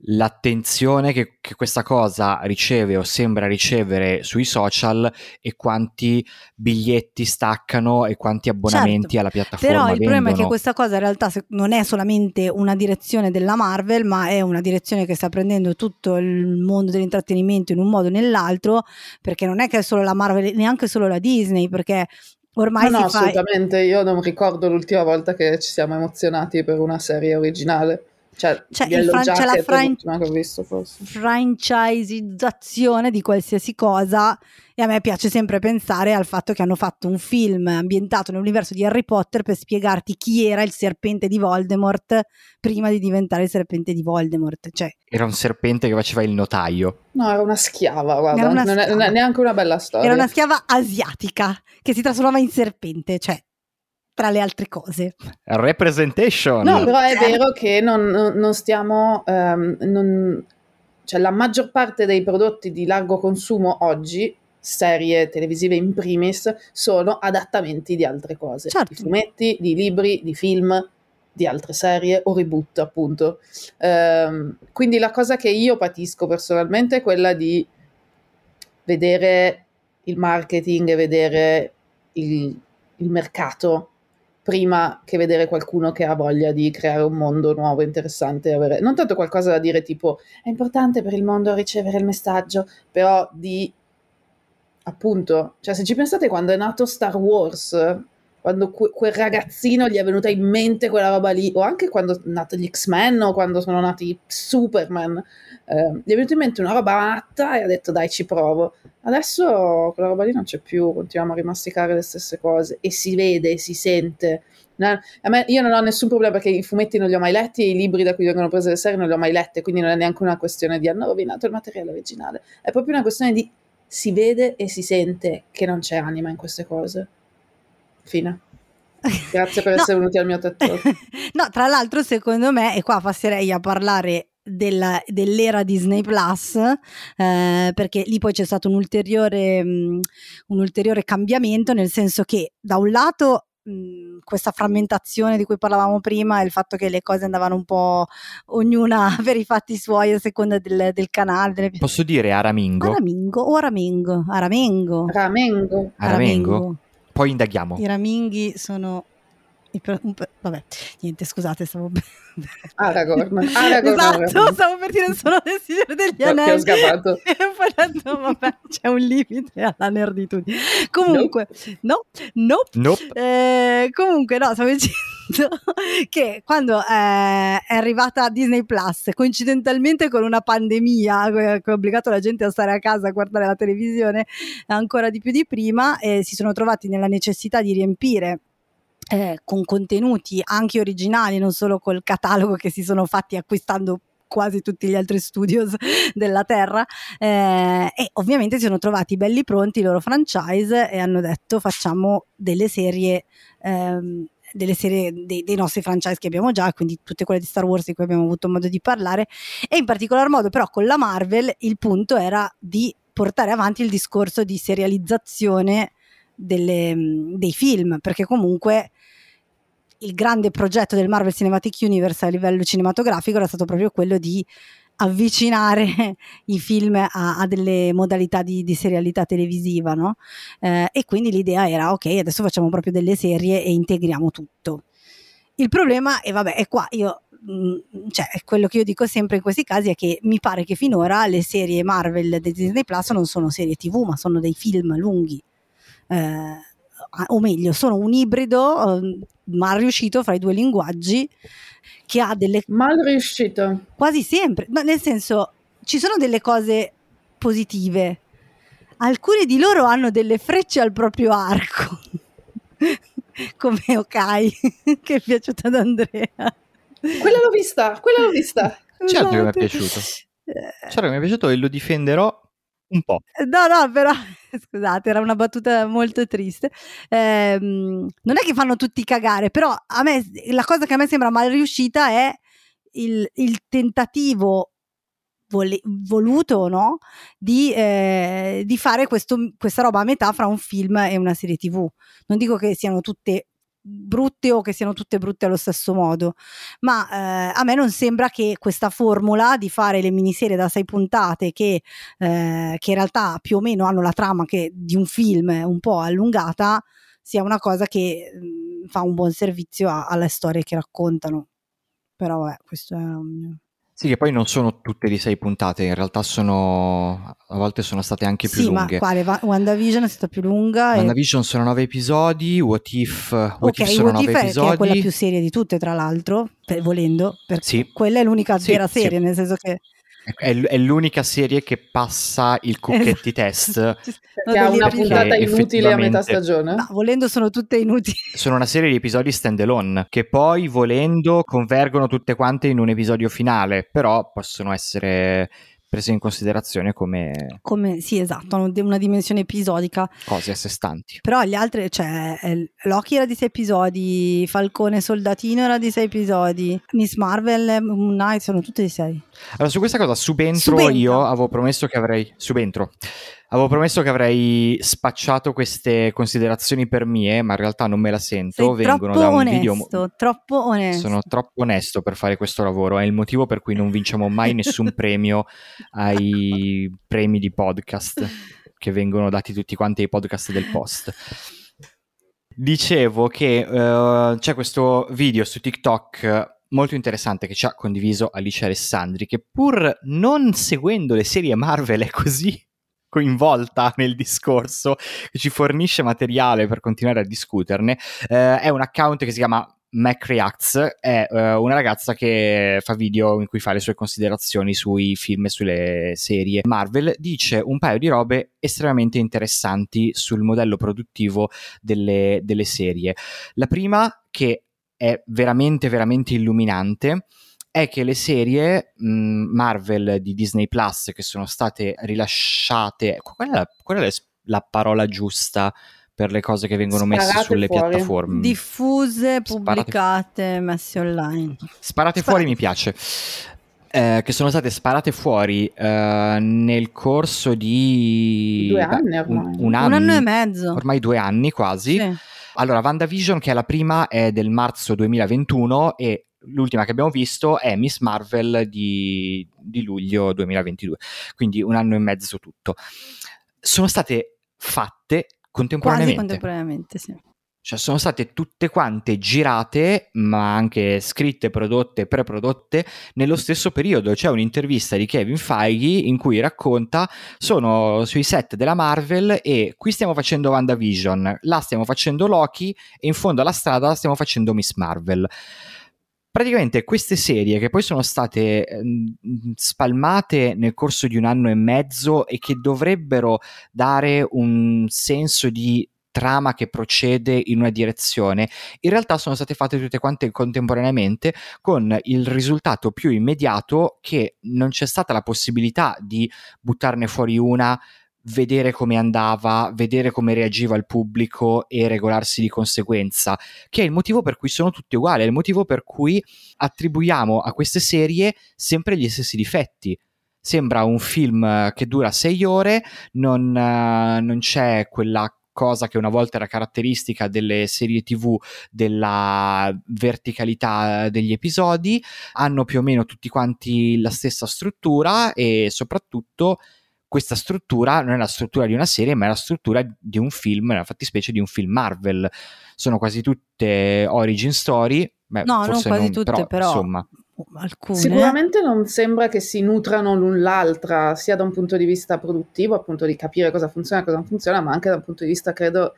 l'attenzione che, che, questa cosa riceve o sembra ricevere sui social e quanti biglietti staccano e quanti abbonamenti certo, alla piattaforma però il vendono. problema è che questa cosa in realtà non è solamente una direzione della Marvel ma è una direzione che sta prendendo tutto il mondo dell'intrattenimento in un modo o nell'altro perché non è che è solo la Marvel neanche solo la Disney perché Ormai no, no, fa... assolutamente. Io non ricordo l'ultima volta che ci siamo emozionati per una serie originale. Cioè, cioè fran- c'è la fran- visto, franchisizzazione di qualsiasi cosa e a me piace sempre pensare al fatto che hanno fatto un film ambientato nell'universo di Harry Potter per spiegarti chi era il serpente di Voldemort prima di diventare il serpente di Voldemort. Cioè, era un serpente che faceva il notaio. No, era una schiava, guarda, una non, schiava. È, non, è, neanche una bella storia. Era una schiava asiatica che si trasformava in serpente, cioè tra le altre cose. Representation. No, però è vero che non, non stiamo... Um, non, cioè la maggior parte dei prodotti di largo consumo oggi, serie televisive in primis, sono adattamenti di altre cose. Certo. Di fumetti, di libri, di film, di altre serie o reboot appunto. Um, quindi la cosa che io patisco personalmente è quella di vedere il marketing e vedere il, il mercato prima che vedere qualcuno che ha voglia di creare un mondo nuovo, interessante, avere non tanto qualcosa da dire tipo è importante per il mondo ricevere il messaggio, però di appunto, cioè se ci pensate quando è nato Star Wars, quando que- quel ragazzino gli è venuta in mente quella roba lì, o anche quando sono nati gli X-Men o quando sono nati Superman, eh, gli è venuta in mente una roba matta e ha detto dai ci provo. Adesso quella roba lì non c'è più, continuiamo a rimasticare le stesse cose e si vede, si sente. No, me, io non ho nessun problema perché i fumetti non li ho mai letti e i libri da cui vengono prese le serie non li ho mai lette, quindi non è neanche una questione di hanno rovinato il materiale originale, è proprio una questione di si vede e si sente che non c'è anima in queste cose. Fine. Grazie per no. essere venuti al mio TED no, tra l'altro, secondo me, e qua passerei a parlare della, dell'era Disney Plus, eh, perché lì poi c'è stato un ulteriore, um, un ulteriore cambiamento, nel senso che da un lato questa frammentazione di cui parlavamo prima e il fatto che le cose andavano un po' ognuna per i fatti suoi a seconda del, del canale. Delle... Posso dire Aramingo? Aramingo o Aramengo? Aramengo. Aramengo. Aramengo poi indaghiamo. I raminghi sono vabbè, niente, scusate, stavo Aragorn. Aragorn esatto, stavo per dire sono del Signore degli Anelli. Ho scappato. e poi ho detto, vabbè, c'è un limite alla nerditudine. Comunque, no, no. Nope. Eh, comunque, no, stavo dicendo che quando eh, è arrivata Disney Plus, coincidentalmente con una pandemia che ha obbligato la gente a stare a casa a guardare la televisione ancora di più di prima, eh, si sono trovati nella necessità di riempire eh, con contenuti anche originali, non solo col catalogo che si sono fatti acquistando quasi tutti gli altri studios della Terra eh, e ovviamente si sono trovati belli pronti i loro franchise e hanno detto facciamo delle serie ehm, delle serie dei, dei, nostri franchise che abbiamo già, quindi tutte quelle di Star Wars di cui abbiamo avuto modo di parlare e in particolar modo però con la Marvel il punto era di portare avanti il discorso di serializzazione delle, dei film perché comunque il grande progetto del Marvel Cinematic Universe a livello cinematografico era stato proprio quello di avvicinare i film a, a delle modalità di, di serialità televisiva, no? Eh, e quindi l'idea era ok, adesso facciamo proprio delle serie e integriamo tutto. Il problema, e vabbè, è qua io mm, cioè, quello che io dico sempre in questi casi è che mi pare che finora le serie Marvel di Disney Plus non sono serie TV, ma sono dei film lunghi. Eh, o meglio, sono un ibrido eh, mal riuscito fra i due linguaggi che ha delle... Mal riuscito. Quasi sempre, no, nel senso ci sono delle cose positive. Alcuni di loro hanno delle frecce al proprio arco, come Okai, che è piaciuta ad Andrea. Quella l'ho vista, quella l'ho vista. Certo che mi è piaciuto. Cioè, mi è piaciuto e lo difenderò un po'. No, no, però scusate, era una battuta molto triste. Eh, non è che fanno tutti cagare, però a me la cosa che a me sembra mal riuscita è il, il tentativo vole, voluto no? di, eh, di fare questo, questa roba a metà fra un film e una serie tv. Non dico che siano tutte brutte o che siano tutte brutte allo stesso modo, ma eh, a me non sembra che questa formula di fare le miniserie da sei puntate che, eh, che in realtà più o meno hanno la trama che di un film un po' allungata sia una cosa che mh, fa un buon servizio a, alle storie che raccontano. Però vabbè, questo è un. Sì, che poi non sono tutte di sei puntate, in realtà sono a volte sono state anche più sì, lunghe. ma quale? WandaVision è stata più lunga. WandaVision e... sono nove episodi, What If, What okay, If sono What nove If episodi. Che è quella più seria di tutte, tra l'altro, per, volendo, perché sì. quella è l'unica sì, vera serie, sì. nel senso che è, è, l'unica serie che passa il cucchetti esatto. test. Che ha una puntata inutile a metà stagione. No, volendo sono tutte inutili. Sono una serie di episodi stand alone che poi volendo convergono tutte quante in un episodio finale, però possono essere prese in considerazione come... come sì, esatto, una dimensione episodica. Cose a sé stanti. Però gli altri, cioè, Loki era di sei episodi, Falcone Soldatino era di sei episodi, Miss Marvel, Moon Knight sono tutte di sei. Allora, su questa cosa subentro, Subentra. io avevo promesso che avrei... Subentro. Avevo promesso che avrei spacciato queste considerazioni per mie, ma in realtà non me la sento. Sei Vengono da un onesto, video. troppo onesto. Sono troppo onesto per fare questo lavoro. È il motivo per cui non vinciamo mai nessun premio ai premi di podcast che vengono dati tutti quanti ai podcast del post. Dicevo che uh, c'è questo video su TikTok molto interessante che ci ha condiviso Alice Alessandri, che pur non seguendo le serie Marvel è così coinvolta nel discorso che ci fornisce materiale per continuare a discuterne. Eh, è un account che si chiama Mac Reacts, è eh, una ragazza che fa video in cui fa le sue considerazioni sui film e sulle serie Marvel. Dice un paio di robe estremamente interessanti sul modello produttivo delle, delle serie. La prima, che è veramente, veramente illuminante, è che le serie mh, Marvel di Disney Plus che sono state rilasciate, qual è la, qual è la parola giusta per le cose che vengono Sparate messe sulle fuori. piattaforme? Diffuse, Sparate- pubblicate, messe online. Sparate Sparate. fuori mi piace. Eh, che sono state sparate fuori eh, nel corso di Due anni ormai. un, un Un anno, anno e mezzo. ormai due anni quasi. Sì. Allora, WandaVision, che è la prima, è del marzo 2021 e l'ultima che abbiamo visto è Miss Marvel di, di luglio 2022, quindi un anno e mezzo tutto. Sono state fatte Quasi contemporaneamente. contemporaneamente, sì. Cioè sono state tutte quante girate, ma anche scritte, prodotte, preprodotte nello stesso periodo. C'è un'intervista di Kevin Feige in cui racconta sono sui set della Marvel e qui stiamo facendo WandaVision, là stiamo facendo Loki e in fondo alla strada stiamo facendo Miss Marvel. Praticamente queste serie che poi sono state ehm, spalmate nel corso di un anno e mezzo e che dovrebbero dare un senso di trama che procede in una direzione, in realtà sono state fatte tutte quante contemporaneamente con il risultato più immediato che non c'è stata la possibilità di buttarne fuori una vedere come andava, vedere come reagiva il pubblico e regolarsi di conseguenza, che è il motivo per cui sono tutte uguali, è il motivo per cui attribuiamo a queste serie sempre gli stessi difetti. Sembra un film che dura sei ore, non, eh, non c'è quella cosa che una volta era caratteristica delle serie tv della verticalità degli episodi, hanno più o meno tutti quanti la stessa struttura e soprattutto questa struttura non è la struttura di una serie, ma è la struttura di un film, nella fattispecie di un film Marvel. Sono quasi tutte origin story. Beh, No, non quasi tutte, però- Insomma, Alcune. Sicuramente non sembra che si nutrano l'un l'altra, sia da un punto di vista produttivo, appunto di capire cosa funziona e cosa non funziona, ma anche da un punto di vista, credo,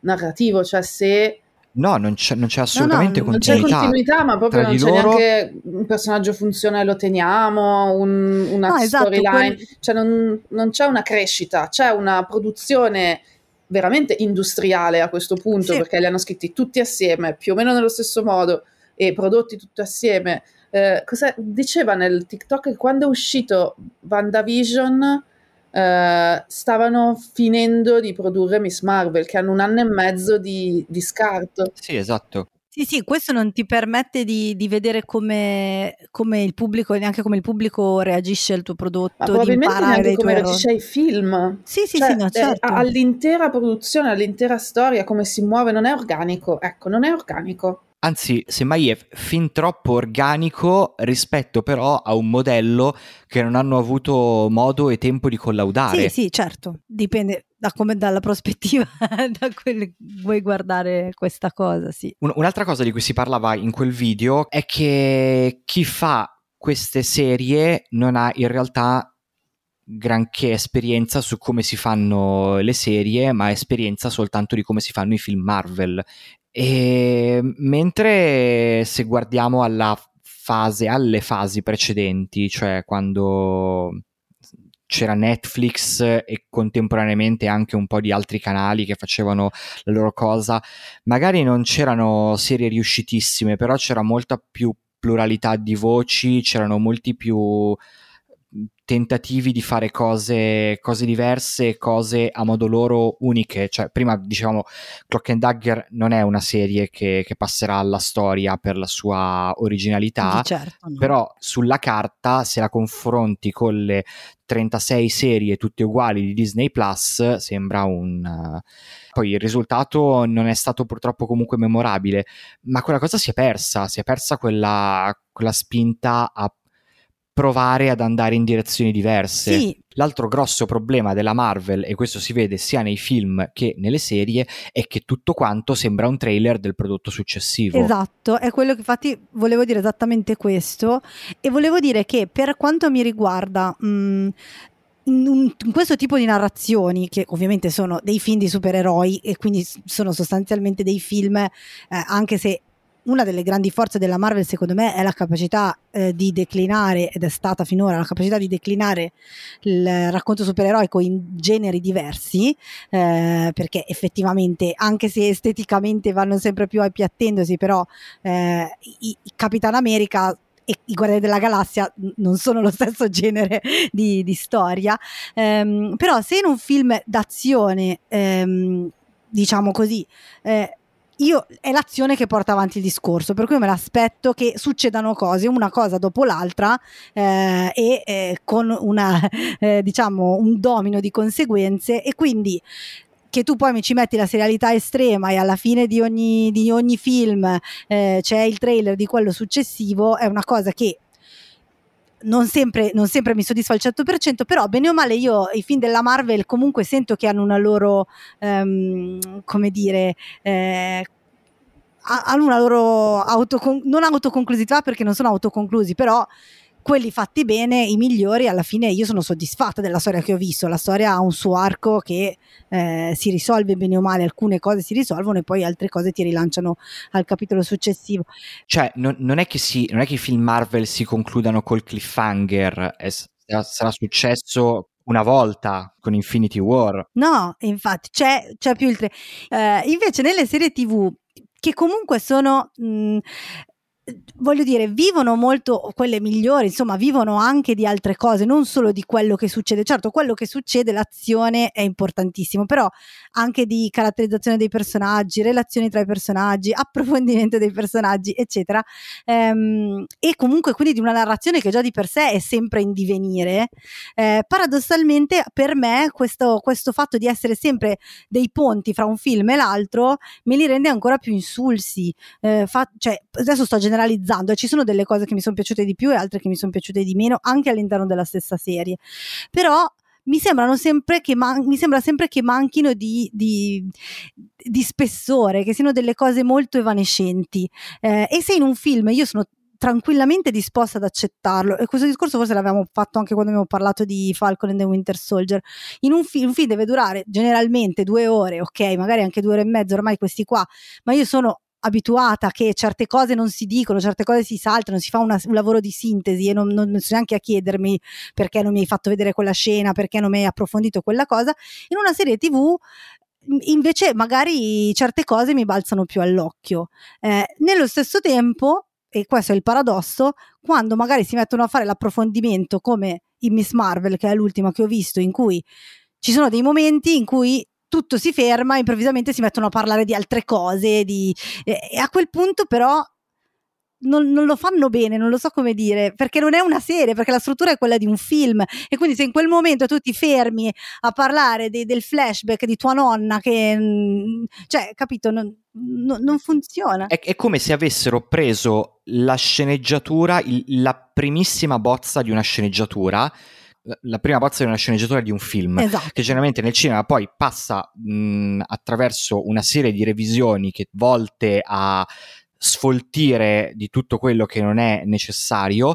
narrativo, cioè se no, non c'è, non c'è assolutamente non non c'è continuità. continuità, ma proprio tra non di c'è loro. neanche un personaggio funziona e lo teniamo, un- una No, esatto, storyline, quel- cioè non, non c'è una crescita, c'è una produzione veramente industriale a questo punto, Sì. perché li hanno scritti tutti assieme, più o meno nello stesso modo, e prodotti tutto assieme. Eh, cosa diceva nel TikTok che quando è uscito WandaVision eh, stavano finendo di produrre Miss Marvel, che hanno un anno e mezzo di, di scarto. Sì, esatto. Sì, sì, questo non ti permette di, di vedere come, come, il pubblico, neanche come il pubblico reagisce al tuo prodotto, Ma probabilmente di neanche come reagisce ai film. Sì, sì, cioè, sì, no, eh, certo. all'intera produzione, all'intera storia, come si muove, non è organico. Ecco, non è organico. Anzi, semmai è fin troppo organico rispetto però a un modello che non hanno avuto modo e tempo di collaudare. Sì, sì, certo, dipende da come dalla prospettiva da cui vuoi guardare questa cosa, sì. Un- un'altra cosa di cui si parlava in quel video è che chi fa queste serie non ha in realtà granché esperienza su come si fanno le serie, ma esperienza soltanto di come si fanno i film Marvel e mentre se guardiamo alla fase, alle fasi precedenti, cioè quando c'era Netflix e contemporaneamente anche un po' di altri canali che facevano la loro cosa, magari non c'erano serie riuscitissime, però c'era molta più pluralità di voci, c'erano molti più tentativi di fare cose, cose, diverse, cose a modo loro uniche. Cioè, prima dicevamo Clock and Dagger non è una serie che, che passerà alla storia per la sua originalità, certo, no. però sulla carta, se la confronti con le 36 serie tutte uguali di Disney Plus, sembra un. Poi il risultato non è stato purtroppo comunque memorabile, ma quella cosa si è persa, si è persa quella, quella spinta a provare ad andare in direzioni diverse. Sì. L'altro grosso problema della Marvel, e questo si vede sia nei film che nelle serie, è che tutto quanto sembra un trailer del prodotto successivo. Esatto, è quello che infatti volevo dire esattamente questo e volevo dire che per quanto mi riguarda mh, mm, in, in, questo tipo di narrazioni, che ovviamente sono dei film di supereroi e quindi sono sostanzialmente dei film, eh, anche se una delle grandi forze della Marvel, secondo me, è la capacità eh, di declinare, ed è stata finora la capacità di declinare il racconto supereroico in generi diversi, eh, perché effettivamente, anche se esteticamente vanno sempre più appiattendosi, però eh, i, i Capitan America e i Guardiani della Galassia non sono lo stesso genere di, di storia. Um, però se in un film d'azione, um, diciamo così, eh, io è l'azione che porta avanti il discorso, per cui me l'aspetto che succedano cose una cosa dopo l'altra eh, e eh, con una, eh, diciamo, un domino di conseguenze e quindi che tu poi mi ci metti la serialità estrema e alla fine di ogni, di ogni film eh, c'è il trailer di quello successivo è una cosa che non sempre, non sempre, mi soddisfa al 100%, però bene o male io i film della Marvel comunque sento che hanno una loro, um, come dire, eh, hanno una loro autocon- non autoconclusività perché non sono autoconclusi, però quelli fatti bene, i migliori, alla fine io sono soddisfatta della storia che ho visto. La storia ha un suo arco che eh, si risolve bene o male, alcune cose si risolvono e poi altre cose ti rilanciano al capitolo successivo. Cioè, non, non, è, che si, non è che i film Marvel si concludano col cliffhanger, è, sarà successo una volta con Infinity War. No, infatti c'è, c'è più il 3. Eh, invece nelle serie TV che comunque sono mh, voglio dire, vivono molto quelle migliori, insomma, vivono anche di altre cose, non solo di quello che succede. Certo, quello che succede, l'azione è importantissimo, però anche di caratterizzazione dei personaggi, relazioni tra i personaggi, approfondimento dei personaggi, eccetera. Ehm, e comunque quindi di una narrazione che già di per sé è sempre in divenire. Eh, paradossalmente, per me, questo, questo fatto di essere sempre dei ponti fra un film e l'altro me li rende ancora più insulsi. Eh, fa, cioè, adesso sto generando generalizzando, ci sono delle cose che mi sono piaciute di più e altre che mi sono piaciute di meno, anche all'interno della stessa serie. Però mi sempre man- mi sembra sempre che manchino di, di, di, spessore, che siano delle cose molto evanescenti. Eh, e se in un film io sono tranquillamente disposta ad accettarlo e questo discorso forse l'avevamo fatto anche quando abbiamo parlato di Falcon and the Winter Soldier in un, fi- un film deve durare generalmente due ore ok magari anche due ore e mezzo ormai questi qua ma io sono abituata che certe cose non si dicono, certe cose si saltano, si fa una, un lavoro di sintesi e non, non, non so neanche a chiedermi perché non mi hai fatto vedere quella scena, perché non mi hai approfondito quella cosa. In una serie TV invece magari certe cose mi balzano più all'occhio. Eh, nello stesso tempo e questo è il paradosso, quando magari si mettono a fare l'approfondimento come in Miss Marvel, che è l'ultima che ho visto, in cui ci sono dei momenti in cui tutto si ferma, improvvisamente si mettono a parlare di altre cose, di, e a quel punto però non, non, lo fanno bene, non lo so come dire, perché non è una serie, perché la struttura è quella di un film e quindi se in quel momento tu ti fermi a parlare de, del flashback di tua nonna che, mm, cioè, capito, non, non, non funziona. È, è, come se avessero preso la sceneggiatura, il, la primissima bozza di una sceneggiatura la prima bozza di una sceneggiatura di un film esatto. che generalmente nel cinema poi passa mh, attraverso una serie di revisioni che volte a sfoltire di tutto quello che non è necessario.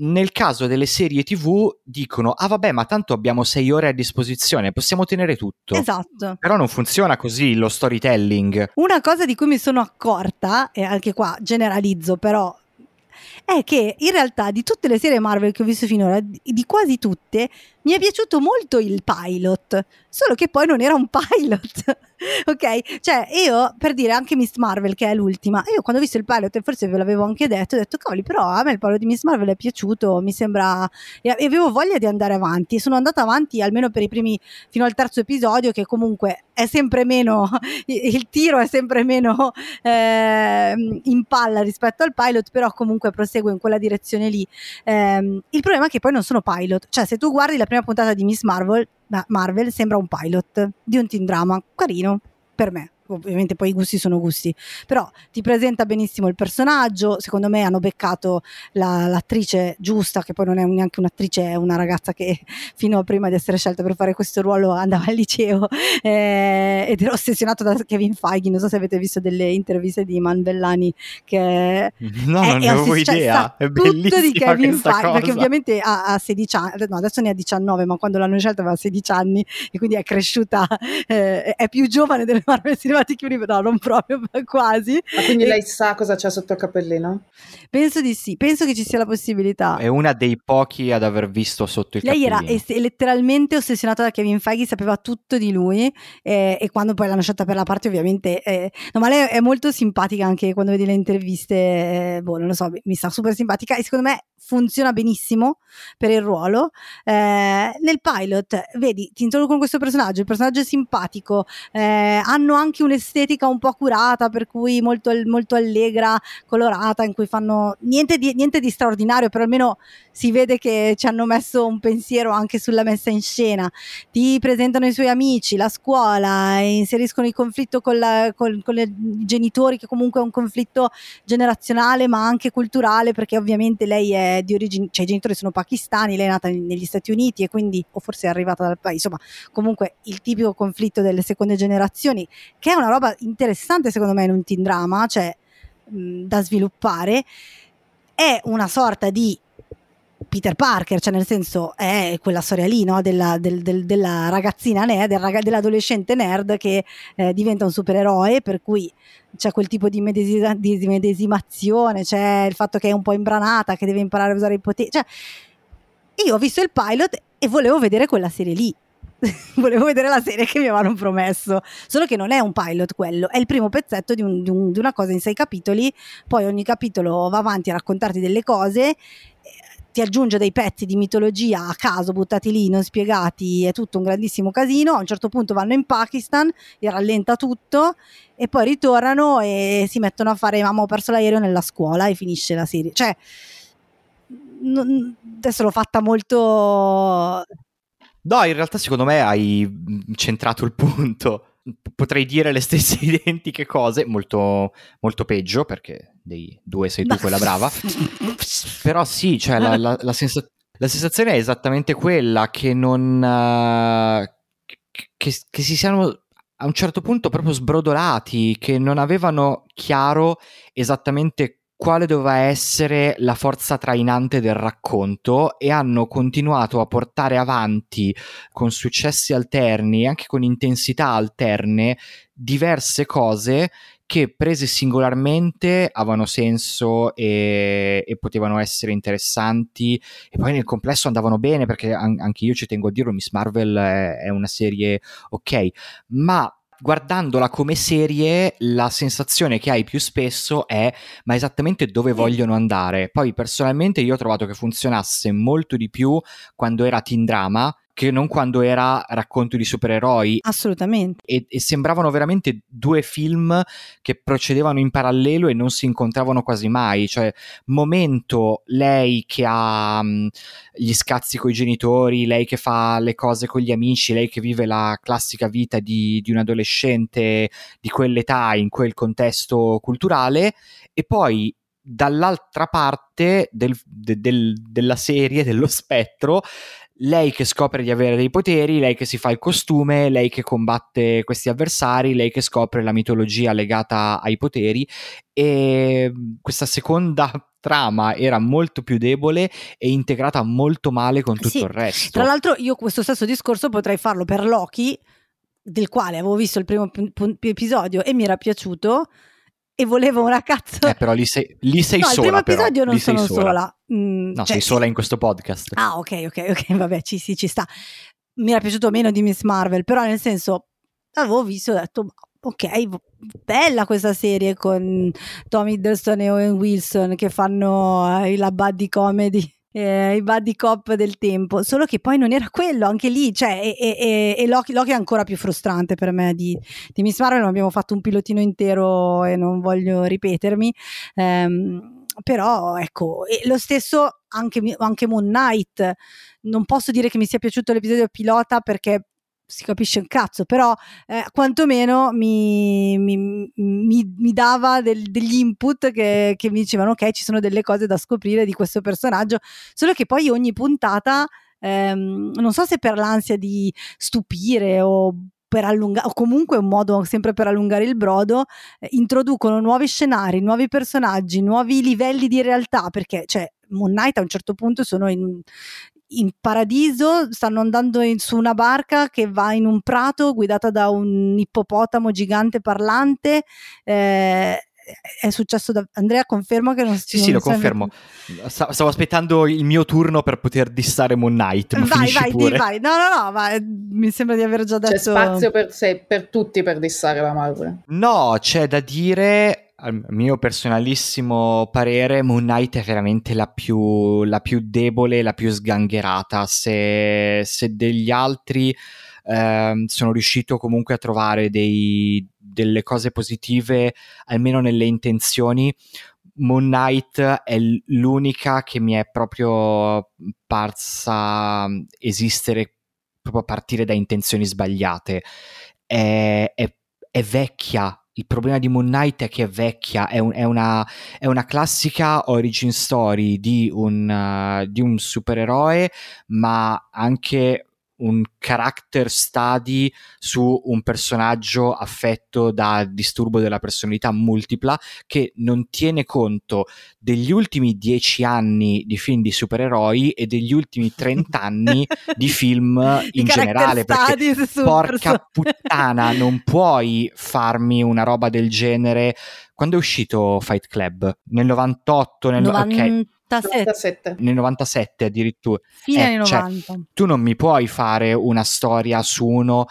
Nel caso delle serie TV dicono: Ah, vabbè, ma tanto abbiamo sei ore a disposizione, possiamo tenere tutto. Esatto. Però non funziona così lo storytelling. Una cosa di cui mi sono accorta, e anche qua generalizzo, però è che in realtà di tutte le serie Marvel che ho visto finora, di quasi tutte, mi è piaciuto molto il pilot, solo che poi non era un pilot. ok? Cioè, io per dire anche Miss Marvel, che è l'ultima, io quando ho visto il pilot, e forse ve l'avevo anche detto, ho detto, cavoli, però a me il pilot di Miss Marvel è piaciuto, mi sembra. e avevo voglia di andare avanti. E sono andata avanti almeno per i primi, fino al terzo episodio, che comunque è sempre meno, il tiro è sempre meno eh, in palla rispetto al pilot, però comunque prosegue in quella direzione lì. Eh, il problema è che poi non sono pilot, cioè se tu guardi la prima puntata di Miss Marvel, Marvel sembra un pilot di un teen drama, carino per me ovviamente poi i gusti sono gusti, però ti presenta benissimo il personaggio, secondo me hanno beccato la, l'attrice giusta, che poi non è neanche un'attrice, è una ragazza che fino a prima di essere scelta per fare questo ruolo andava al liceo eh, ed era ossessionato da Kevin Feige, non so se avete visto delle interviste di Iman Bellani che no, è, non ne avevo cioè, idea, è tutto di Kevin Feige, cosa. perché ovviamente ha, ha 16 anni, no adesso ne ha 19, ma quando l'hanno scelta aveva 16 anni e quindi è cresciuta, eh, è più giovane delle Marvel Cinematic Cinematic Universe, no, non proprio, ma quasi. Ma quindi e... lei sa cosa c'è sotto il cappellino? Penso di sì, penso che ci sia la possibilità. È una dei pochi ad aver visto sotto il lei cappellino. Lei era letteralmente ossessionata da Kevin Feige, sapeva tutto di lui eh, e quando poi l'hanno scelta per la parte ovviamente... Eh, no, ma lei è molto simpatica anche quando vedi le interviste, eh, boh, non lo so, mi sta super simpatica e secondo me funziona benissimo per il ruolo. Eh, nel pilot, vedi, ti introducono questo personaggio, il personaggio è simpatico, eh, hanno anche un'estetica un po' curata, per cui molto, molto allegra, colorata, in cui fanno niente di, niente di straordinario, però almeno si vede che ci hanno messo un pensiero anche sulla messa in scena. Ti presentano i suoi amici, la scuola, inseriscono il conflitto con, la, con, con i genitori, che comunque è un conflitto generazionale ma anche culturale, perché ovviamente lei è di origine, cioè i genitori sono pakistani, lei è nata negli Stati Uniti e quindi, o forse è arrivata dal paese, insomma, comunque il tipico conflitto delle seconde generazioni, che è una roba interessante secondo me in un teen drama, cioè mh, da sviluppare, è una sorta di Peter Parker, cioè nel senso è quella storia lì no? della, del, del, della, ragazzina nerd, del rag- dell'adolescente nerd che eh, diventa un supereroe, per cui c'è quel tipo di, medesima, di, medesimazione, c'è il fatto che è un po' imbranata, che deve imparare a usare i poteri. Cioè, io ho visto il pilot e volevo vedere quella serie lì. volevo vedere la serie che mi avevano promesso. Solo che non è un pilot quello, è il primo pezzetto di, un, di, un, di una cosa in sei capitoli. Poi ogni capitolo va avanti a raccontarti delle cose ti aggiunge dei pezzi di mitologia a caso buttati lì, non spiegati, è tutto un grandissimo casino. A un certo punto vanno in Pakistan rallenta tutto e poi ritornano e si mettono a fare mamma ho perso l'aereo nella scuola e finisce la serie. Cioè, non, adesso l'ho fatta molto... No, in realtà secondo me hai centrato il punto potrei dire le stesse identiche cose, molto, molto peggio, perché dei due sei tu quella brava. Però sì, cioè la, la, la, sensa- la, sensazione è esattamente quella che non... Uh, che, che si siano a un certo punto proprio sbrodolati, che non avevano chiaro esattamente quale doveva essere la forza trainante del racconto e hanno continuato a portare avanti con successi alterni, anche con intensità alterne, diverse cose che prese singolarmente avevano senso e, e, potevano essere interessanti e poi nel complesso andavano bene perché an- anche io ci tengo a dirlo, Miss Marvel è, è una serie ok, ma guardandola come serie, la sensazione che hai più spesso è ma esattamente dove vogliono andare. Poi personalmente io ho trovato che funzionasse molto di più quando era teen drama che non quando era racconto di supereroi. Assolutamente. E, e, sembravano veramente due film che procedevano in parallelo e non si incontravano quasi mai. Cioè, momento lei che ha um, gli scazzi con i genitori, lei che fa le cose con gli amici, lei che vive la classica vita di, di un adolescente di quell'età in quel contesto culturale, e poi dall'altra parte del, de, del, della serie, dello spettro, lei che scopre di avere dei poteri, lei che si fa il costume, lei che combatte questi avversari, lei che scopre la mitologia legata ai poteri e questa seconda trama era molto più debole e integrata molto male con tutto sì. il resto. Tra l'altro io questo stesso discorso potrei farlo per Loki, del quale avevo visto il primo p- p- episodio e mi era piaciuto e volevo una cazzo. Eh, però lì sei, lì sei no, sola. il primo episodio però. non sono sola. sola. Mm, no, cioè, sei sola in questo podcast. Ah, ok, ok, ok, vabbè, ci, sì, ci sta. Mi era piaciuto meno di Miss Marvel, però nel senso, avevo visto e ho detto, ok, bella questa serie con Tommy Hiddleston e Owen Wilson che fanno eh, la buddy comedy eh, i buddy cop del tempo, solo che poi non era quello, anche lì, cioè, e, e, e Loki, Loki, è ancora più frustrante per me di, di Miss Marvel, non abbiamo fatto un pilotino intero e non voglio ripetermi, ehm, però ecco, lo stesso anche, anche Moon Knight, non posso dire che mi sia piaciuto l'episodio pilota perché si capisce un cazzo, però eh, quantomeno mi, mi, mi, mi dava del, degli input che, che, mi dicevano ok, ci sono delle cose da scoprire di questo personaggio, solo che poi ogni puntata, ehm, non so se per l'ansia di stupire o per allungare, o comunque un modo sempre per allungare il brodo, eh, introducono nuovi scenari, nuovi personaggi, nuovi livelli di realtà, perché cioè Moon Knight a un certo punto sono in, in paradiso, stanno andando in, su una barca che va in un prato guidata da un ippopotamo gigante parlante. Eh, è successo da Andrea conferma che non sì non sì lo confermo St- stavo aspettando il mio turno per poter dissare Moon Knight ma vai vai pure. Di, vai no no no ma mi sembra di aver già detto c'è spazio per, sé, per tutti per dissare la Marvel no c'è da dire al mio personalissimo parere, Moon Knight è veramente la più, la più debole, la più sgangherata. Se, se degli altri eh, sono riuscito comunque a trovare dei, delle cose positive, almeno nelle intenzioni, Moon Knight è l'unica che mi è proprio parsa esistere proprio a partire da intenzioni sbagliate. È, è, è vecchia, il problema di Moon Knight è che è vecchia, è, un, è, una, è una, classica origin story di un, uh, di un supereroe, ma anche un character study su un personaggio affetto da disturbo della personalità multipla che non tiene conto degli ultimi dieci anni di film di supereroi e degli ultimi trent'anni di film in generale perché porca puttana non puoi farmi una roba del genere quando è uscito Fight Club? Nel 98 nel 90... okay. 97. Nel 97 addirittura. Fine eh, anni 90. Cioè, tu non mi puoi fare una storia su uno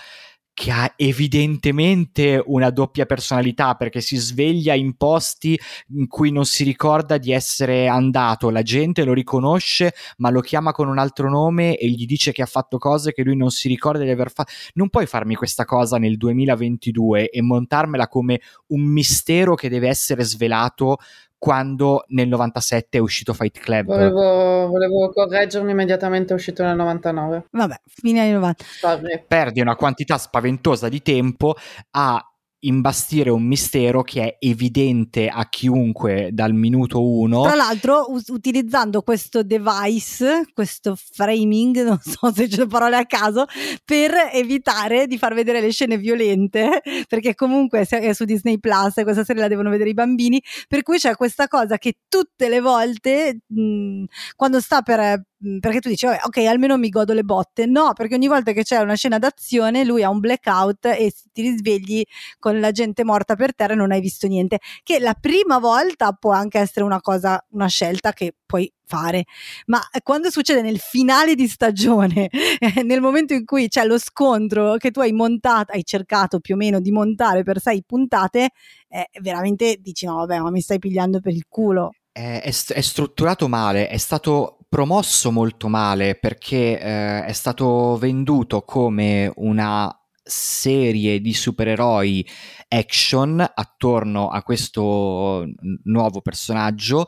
che ha evidentemente una doppia personalità perché si sveglia in posti in cui non si ricorda di essere andato, la gente lo riconosce ma lo chiama con un altro nome e gli dice che ha fatto cose che lui non si ricorda di aver fatto. Non puoi farmi questa cosa nel 2022 e montarmela come un mistero che deve essere svelato quando nel 97 è uscito Fight Club. Volevo, volevo correggermi immediatamente, è uscito nel 99. Vabbè, fine anni 90. Sorry. Perdi una quantità spaventosa di tempo a imbastire un mistero che è evidente a chiunque dal minuto uno. Tra l'altro, us- utilizzando questo device, questo framing, non so se c'è parole a caso, per evitare di far vedere le scene violente, perché comunque è su Disney Plus e questa serie la devono vedere i bambini, per cui c'è questa cosa che tutte le volte, mh, quando sta per perché tu dici, ok, almeno mi godo le botte. No, perché ogni volta che c'è una scena d'azione, lui ha un blackout e ti risvegli con la gente morta per terra e non hai visto niente. Che la prima volta può anche essere una cosa, una scelta che puoi fare, ma quando succede nel finale di stagione, nel momento in cui c'è lo scontro che tu hai montato, hai cercato più o meno di montare per sei puntate, eh, veramente dici no vabbè ma mi stai pigliando per il culo. È, è, è strutturato male, è stato promosso molto male perché eh, è stato venduto come una serie di supereroi action attorno a questo nuovo personaggio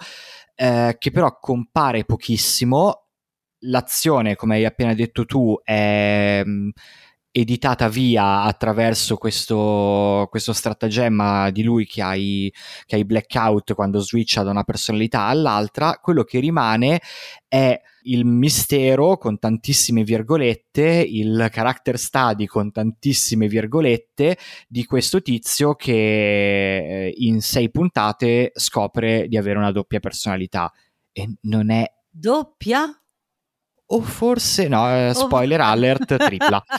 eh, che però compare pochissimo. L'azione, come hai appena detto tu, è mm, editata via attraverso questo, questo stratagemma di lui che ha, i, che ha i blackout quando switcha da una personalità all'altra. Quello che rimane è il mistero con tantissime virgolette, il character study con tantissime virgolette di questo tizio che eh, in sei puntate scopre di avere una doppia personalità e non è doppia? O forse no, eh, spoiler alert, tripla.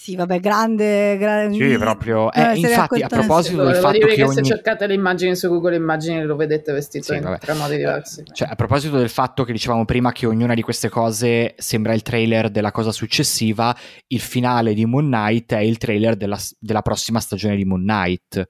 Sì, vabbè, grande, grande Sì, proprio. Eh, infatti, a proposito del fatto che, che ogni... se cercate le immagini su Google Immagini lo vedete vestito sì, in vabbè. tre modi diversi. Cioè, a proposito del fatto che dicevamo prima che ognuna di queste cose sembra il trailer della cosa successiva, il finale di Moon Knight è il trailer della, della prossima stagione di Moon Knight.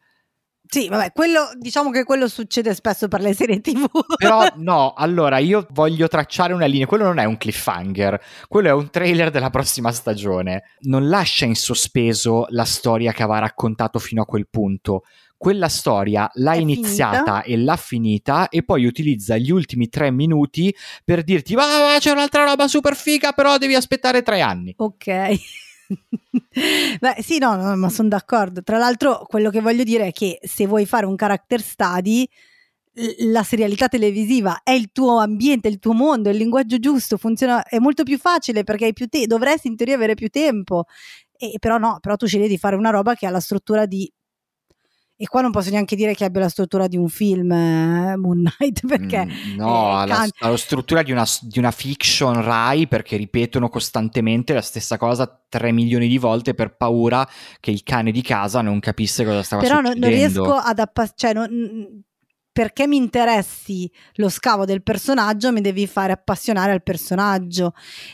Sì, vabbè, quello, diciamo che quello succede spesso per le serie TV. Però no, allora io voglio tracciare una linea, quello non è un cliffhanger, quello è un trailer della prossima stagione. Non lascia in sospeso la storia che aveva raccontato fino a quel punto. Quella storia l'ha è iniziata finita? e l'ha finita e poi utilizza gli ultimi tre minuti per dirti va, va c'è un'altra roba super figa però devi aspettare tre anni. Ok. Beh, sì, no, no ma sono d'accordo. Tra l'altro, quello che voglio dire è che se vuoi fare un character study, la serialità televisiva è il tuo ambiente, il tuo mondo, il linguaggio giusto, funziona, è molto più facile perché più te- dovresti in teoria avere più tempo. E, però no, però tu scegli di fare una roba che ha la struttura di e qua non posso neanche dire che abbia la struttura di un film eh, Moon Knight perché mm, no, ha la, la, struttura di una, di una, fiction Rai perché ripetono costantemente la stessa cosa 3 milioni di volte per paura che il cane di casa non capisse cosa stava però succedendo però non riesco ad appassare cioè, non, perché mi interessi lo scavo del personaggio, mi devi fare appassionare al personaggio.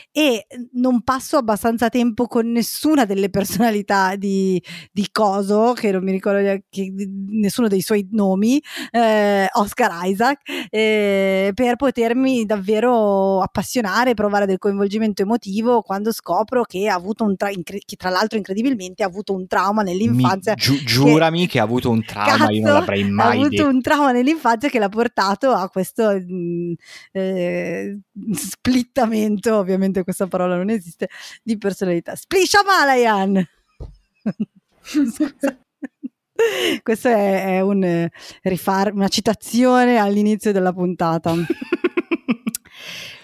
E non passo abbastanza tempo con nessuna delle personalità di, di Coso, che non mi ricordo che, nessuno dei suoi nomi, eh, Oscar Isaac, eh, per potermi davvero appassionare, provare del coinvolgimento emotivo quando scopro che ha avuto un tra- incre- che tra l'altro incredibilmente ha avuto un trauma nell'infanzia. Mi, giu- giurami che, che, ha avuto un trauma, cazzo, io non l'avrei mai. Ha avuto detto. un trauma nell'infanzia nell'infanzia che l'ha portato a questo mm, eh, splittamento, ovviamente questa parola non esiste, di personalità. Spliscia Malayan! Questo è, è un eh, rifar- una citazione all'inizio della puntata.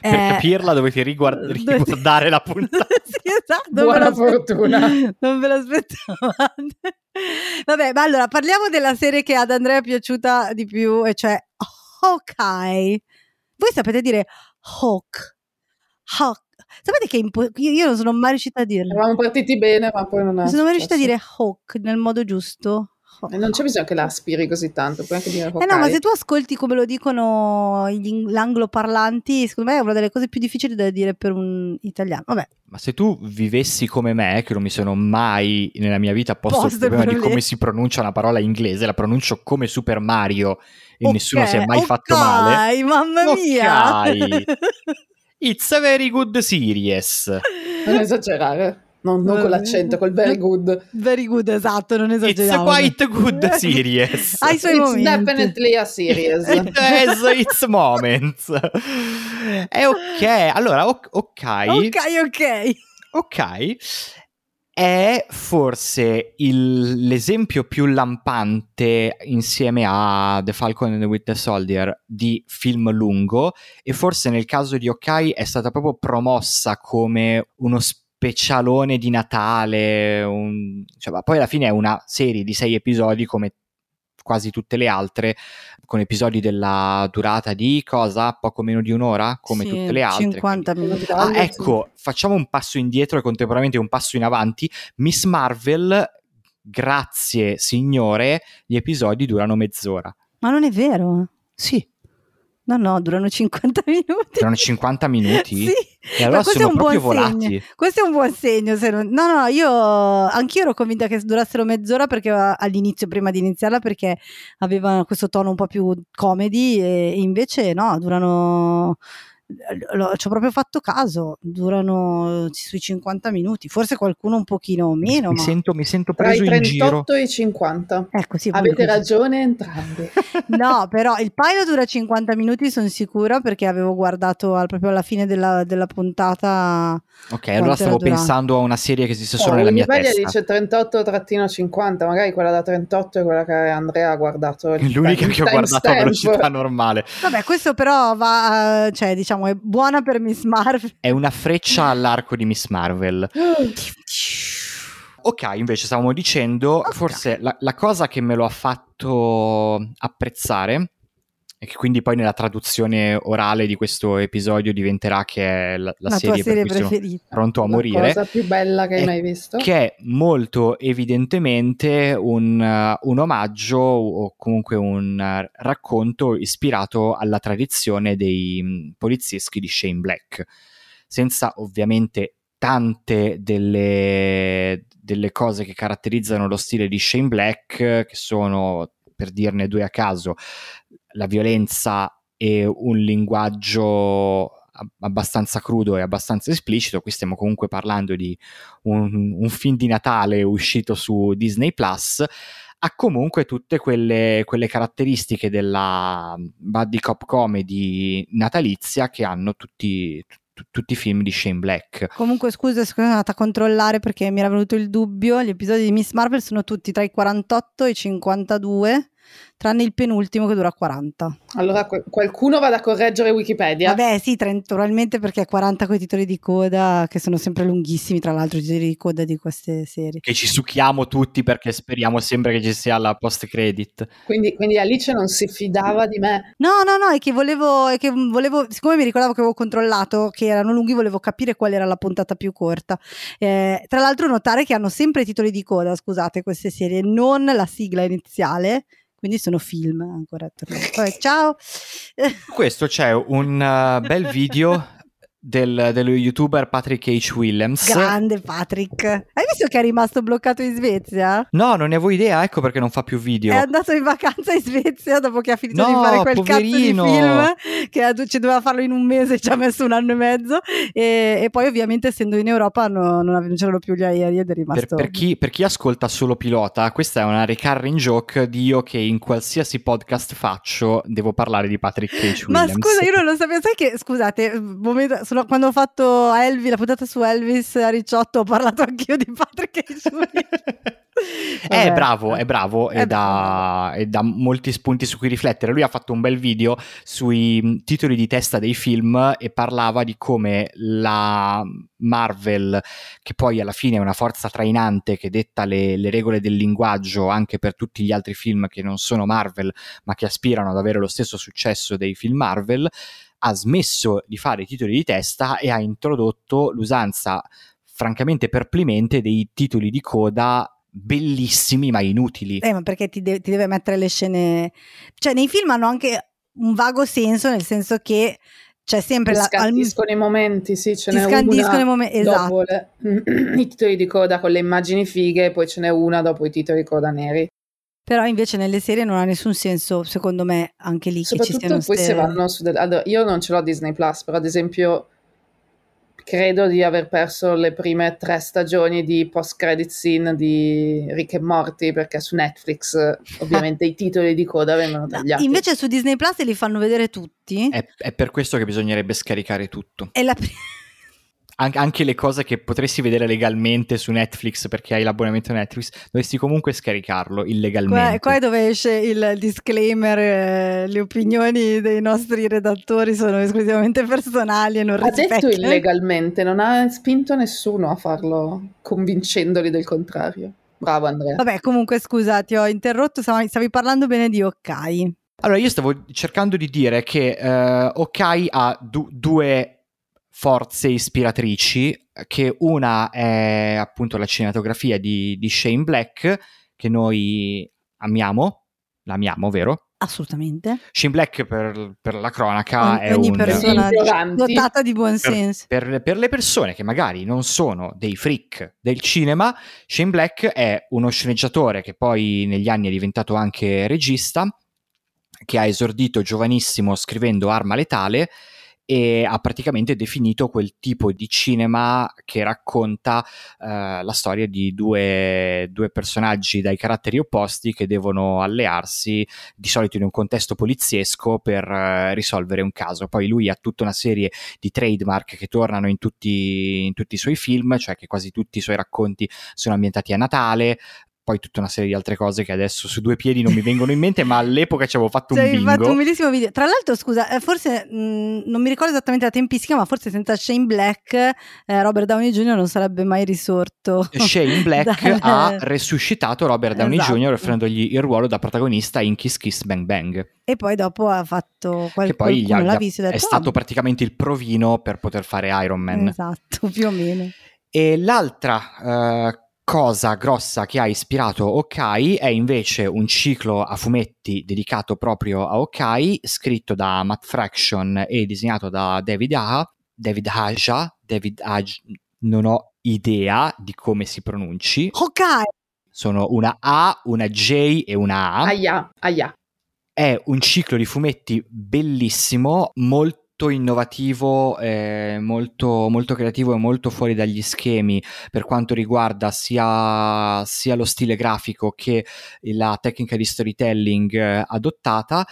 per eh, capirla dovete riguard- riguardare la puntata. sì, esatto, Buona fortuna. Non ve l'aspettavate. Vabbè, ma allora parliamo della serie che ad Andrea è piaciuta di più, e cioè Hawkeye. Voi sapete dire Hawk. Hawk. Sapete che impo- io non sono mai riuscita a dirlo. Eravamo partiti bene, ma poi non è. Non sono mai riuscita a dire Hawk nel modo giusto. E non c'è bisogno che la aspiri così tanto, puoi anche dire Eh no, ma se tu ascolti come lo dicono gli angloparlanti, secondo me è una delle cose più difficili da dire per un italiano. Vabbè. Ma se tu vivessi come me, che non mi sono mai nella mia vita posto il problema di come si pronuncia una parola inglese, la pronuncio come Super Mario e okay, nessuno si è mai okay, fatto male. mamma mia! Okay. It's a very good series. Non esagerare. Non, non con l'accento, col very good. Very good, esatto, non esageriamo. It's quite good series. Hai suoi it's momenti. definitely a series. It has its moments. È ok, allora, ok. Ok, ok. Ok. È forse il, l'esempio più lampante insieme a The Falcon and the Winter Soldier di film lungo e forse nel caso di Okai è stata proprio promossa come uno spazio specialone di Natale, un... cioè, poi alla fine è una serie di sei episodi come quasi tutte le altre, con episodi della durata di cosa? Poco meno di un'ora, come Sì, tutte le altre. 50 quindi- minuti. Ah, ecco, facciamo un passo indietro e contemporaneamente un passo in avanti. Miss Marvel, grazie signore, gli episodi durano mezz'ora. Ma non è vero. Sì, No, no, durano 50 minuti. durano 50 minuti. Sì. E allora questo sono è un proprio buon volati. segno. Questo è un buon segno. se non- No, no, io anch'io ero convinta che durassero mezz'ora perché all'inizio, prima di iniziarla, perché aveva questo tono un po' più comedy e invece no, durano. Lo- Ci ho proprio fatto caso, durano sui 50 minuti, forse qualcuno un pochino meno, mi, ma sento, mi sento Tra i preso in giro. 38 e i 50. ecco sì. Avete ragione entrambi. No, però il pilot dura 50 minuti, sono sicura, perché avevo guardato al- proprio alla fine della, della puntata. Ok, allora stavo durata? pensando a una serie che esiste solo Oh, nella mia testa. dice 38-50, magari quella da 38 è quella che Andrea ha guardato. L'unica time- che ho guardato a velocità normale. Vabbè, questo però va, eh, cioè, diciamo, è buona per Miss Marvel. È una freccia all'arco di Miss Marvel. Ok, invece stavamo dicendo, Ok. forse la, la cosa che me lo ha fatto apprezzare e che quindi poi nella traduzione orale di questo episodio diventerà che è la, la La serie, serie per cui sono preferita. pronto a La morire. cosa più bella che hai È mai visto. che è molto evidentemente un, uh, un omaggio o comunque un uh, racconto ispirato alla tradizione dei mm, polizieschi di Shane Black, senza ovviamente tante delle, delle cose che caratterizzano lo stile di Shane Black, che sono, per dirne due a caso, la violenza e un linguaggio ab- abbastanza crudo e abbastanza esplicito. Qui stiamo comunque parlando di un, un film di Natale uscito su Disney Plus. Ha comunque tutte quelle, quelle caratteristiche della buddy cop comedy natalizia che hanno tutti, tu- tutti i film di Shane Black. Comunque, scusa, sono andata a controllare perché mi era venuto il dubbio. Gli episodi di Miss Marvel sono tutti tra i 48 e i 52, tranne il penultimo che dura 40. Allora qual- qualcuno vada a correggere Wikipedia. Vabbè, sì, 30 probabilmente perché è 40 con i titoli di coda, che sono sempre lunghissimi, tra l'altro, i titoli di coda di queste serie. Che ci succhiamo tutti perché speriamo sempre che ci sia la post credit. Quindi, quindi Alice non si fidava di me. No, no, no, è che volevo, è che volevo, siccome mi ricordavo che avevo controllato che erano lunghi, volevo capire qual era la puntata più corta. Eh, tra l'altro, notare che hanno sempre i titoli di coda, scusate, queste serie, non la sigla iniziale. Quindi sono film ancora. Vabbè, ciao. Questo c'è un uh, bel video del- dello youtuber Patrick H. Williams. Grande Patrick. Hai visto che è rimasto bloccato in Svezia? No, non ne avevo idea, ecco perché non fa più video. È andato in vacanza in Svezia dopo che ha finito No, di fare quel poverino. cazzo di film che ci doveva farlo in un mese, ci ha messo un anno e mezzo e, e poi ovviamente essendo in Europa no- non, c'erano più gli aerei ed è Per, rimasto... per chi, per chi ascolta solo pilota, questa è una recurring joke di io che in qualsiasi podcast faccio devo parlare di Patrick H. Ma Williams. scusa, io non lo sapevo, sai che, scusate, momento- sono- quando ho fatto Elvis, la puntata su Elvis a Ricciotto ho parlato anch'io di Patrick. Williams. È bravo, è bravo e e dà molti spunti su cui riflettere. Lui ha fatto un bel video sui mh, titoli di testa dei film e parlava di come la Marvel, che poi alla fine è una forza trainante che detta le, le regole del linguaggio anche per tutti gli altri film che non sono Marvel, ma che aspirano ad avere lo stesso successo dei film Marvel, ha smesso di fare i titoli di testa e ha introdotto l'usanza francamente perplimente dei titoli di coda bellissimi ma inutili. Eh, ma perché ti, de- ti deve mettere le scene... Cioè, nei film hanno anche un vago senso, nel senso che c'è sempre Ti la... al- scandiscono i momenti, sì, ce ti n'è scandiscono una i momenti, dopo esatto. le- i titoli di coda con le immagini fighe, poi ce n'è una dopo i titoli di coda neri. Però invece nelle serie non ha nessun senso, secondo me, anche lì che ci Soprattutto siano poi ste- se vanno su... del- allora, io non ce l'ho Disney Plus, però ad esempio credo di aver perso le prime tre stagioni di post-credit scene di Rick e Morty perché su Netflix ovviamente i titoli di coda vengono tagliati. Invece su Disney Plus li fanno vedere tutti. È, è per questo che bisognerebbe scaricare tutto. È la pri- An- anche le cose che potresti vedere legalmente su Netflix perché hai l'abbonamento Netflix, dovresti comunque scaricarlo qua, illegalmente. qua è dove esce il disclaimer, eh, le opinioni dei nostri redattori sono esclusivamente personali e non ha detto illegalmente, non ha spinto nessuno a farlo convincendoli del contrario. Bravo Andrea. Vabbè, comunque scusa, ti ho interrotto, stavi, stavi parlando bene di Okai. Allora, io stavo cercando di dire che eh, Okai ha du- due forze ispiratrici, che una è appunto la cinematografia di, di Shane Black, che noi amiamo, l'amiamo, vero? Assolutamente. Shane Black, per, per la cronaca, ogni, è ogni un... persona dotata di buon per, senso. per- per le persone che magari non sono dei freak del cinema, Shane Black è uno sceneggiatore che poi negli anni è diventato anche regista, che ha esordito giovanissimo scrivendo Arma Letale e ha praticamente definito quel tipo di cinema che racconta eh, la storia di due, due personaggi dai caratteri opposti che devono allearsi di solito in un contesto poliziesco per eh, risolvere un caso. Poi lui ha tutta una serie di trademark che tornano in tutti, in tutti i suoi film, cioè che quasi tutti i suoi racconti sono ambientati a Natale. Poi tutta una serie di altre cose che adesso su due piedi non mi vengono in mente, ma all'epoca ci avevo fatto un Cioè, bingo. fatto un bellissimo video. Tra l'altro, scusa, eh, forse mh, non mi ricordo esattamente la tempistica, ma forse senza Shane Black, eh, Robert Downey Jr. non sarebbe mai risorto. Shane Black dal- ha resuscitato Robert Downey Esatto. Jr. offrendogli il ruolo da protagonista in Kiss Kiss Bang Bang. E poi dopo ha fatto qual- che poi gli ha- l'ha visto ha è detto, stato "Ah, praticamente il provino per poter fare Iron Man. Esatto, più o meno. E l'altra eh, cosa grossa che ha ispirato Okai è invece un ciclo a fumetti dedicato proprio a Okai, scritto da Matt Fraction e disegnato da David Aja. David Aja, David Aj, non ho idea di come si pronunci. Ok, Sono una A, una J e una A. Aia, aia. È un ciclo di fumetti bellissimo, molto innovativo, eh, molto, molto creativo e molto fuori dagli schemi per quanto riguarda sia, sia lo stile grafico che la tecnica di storytelling eh, adottata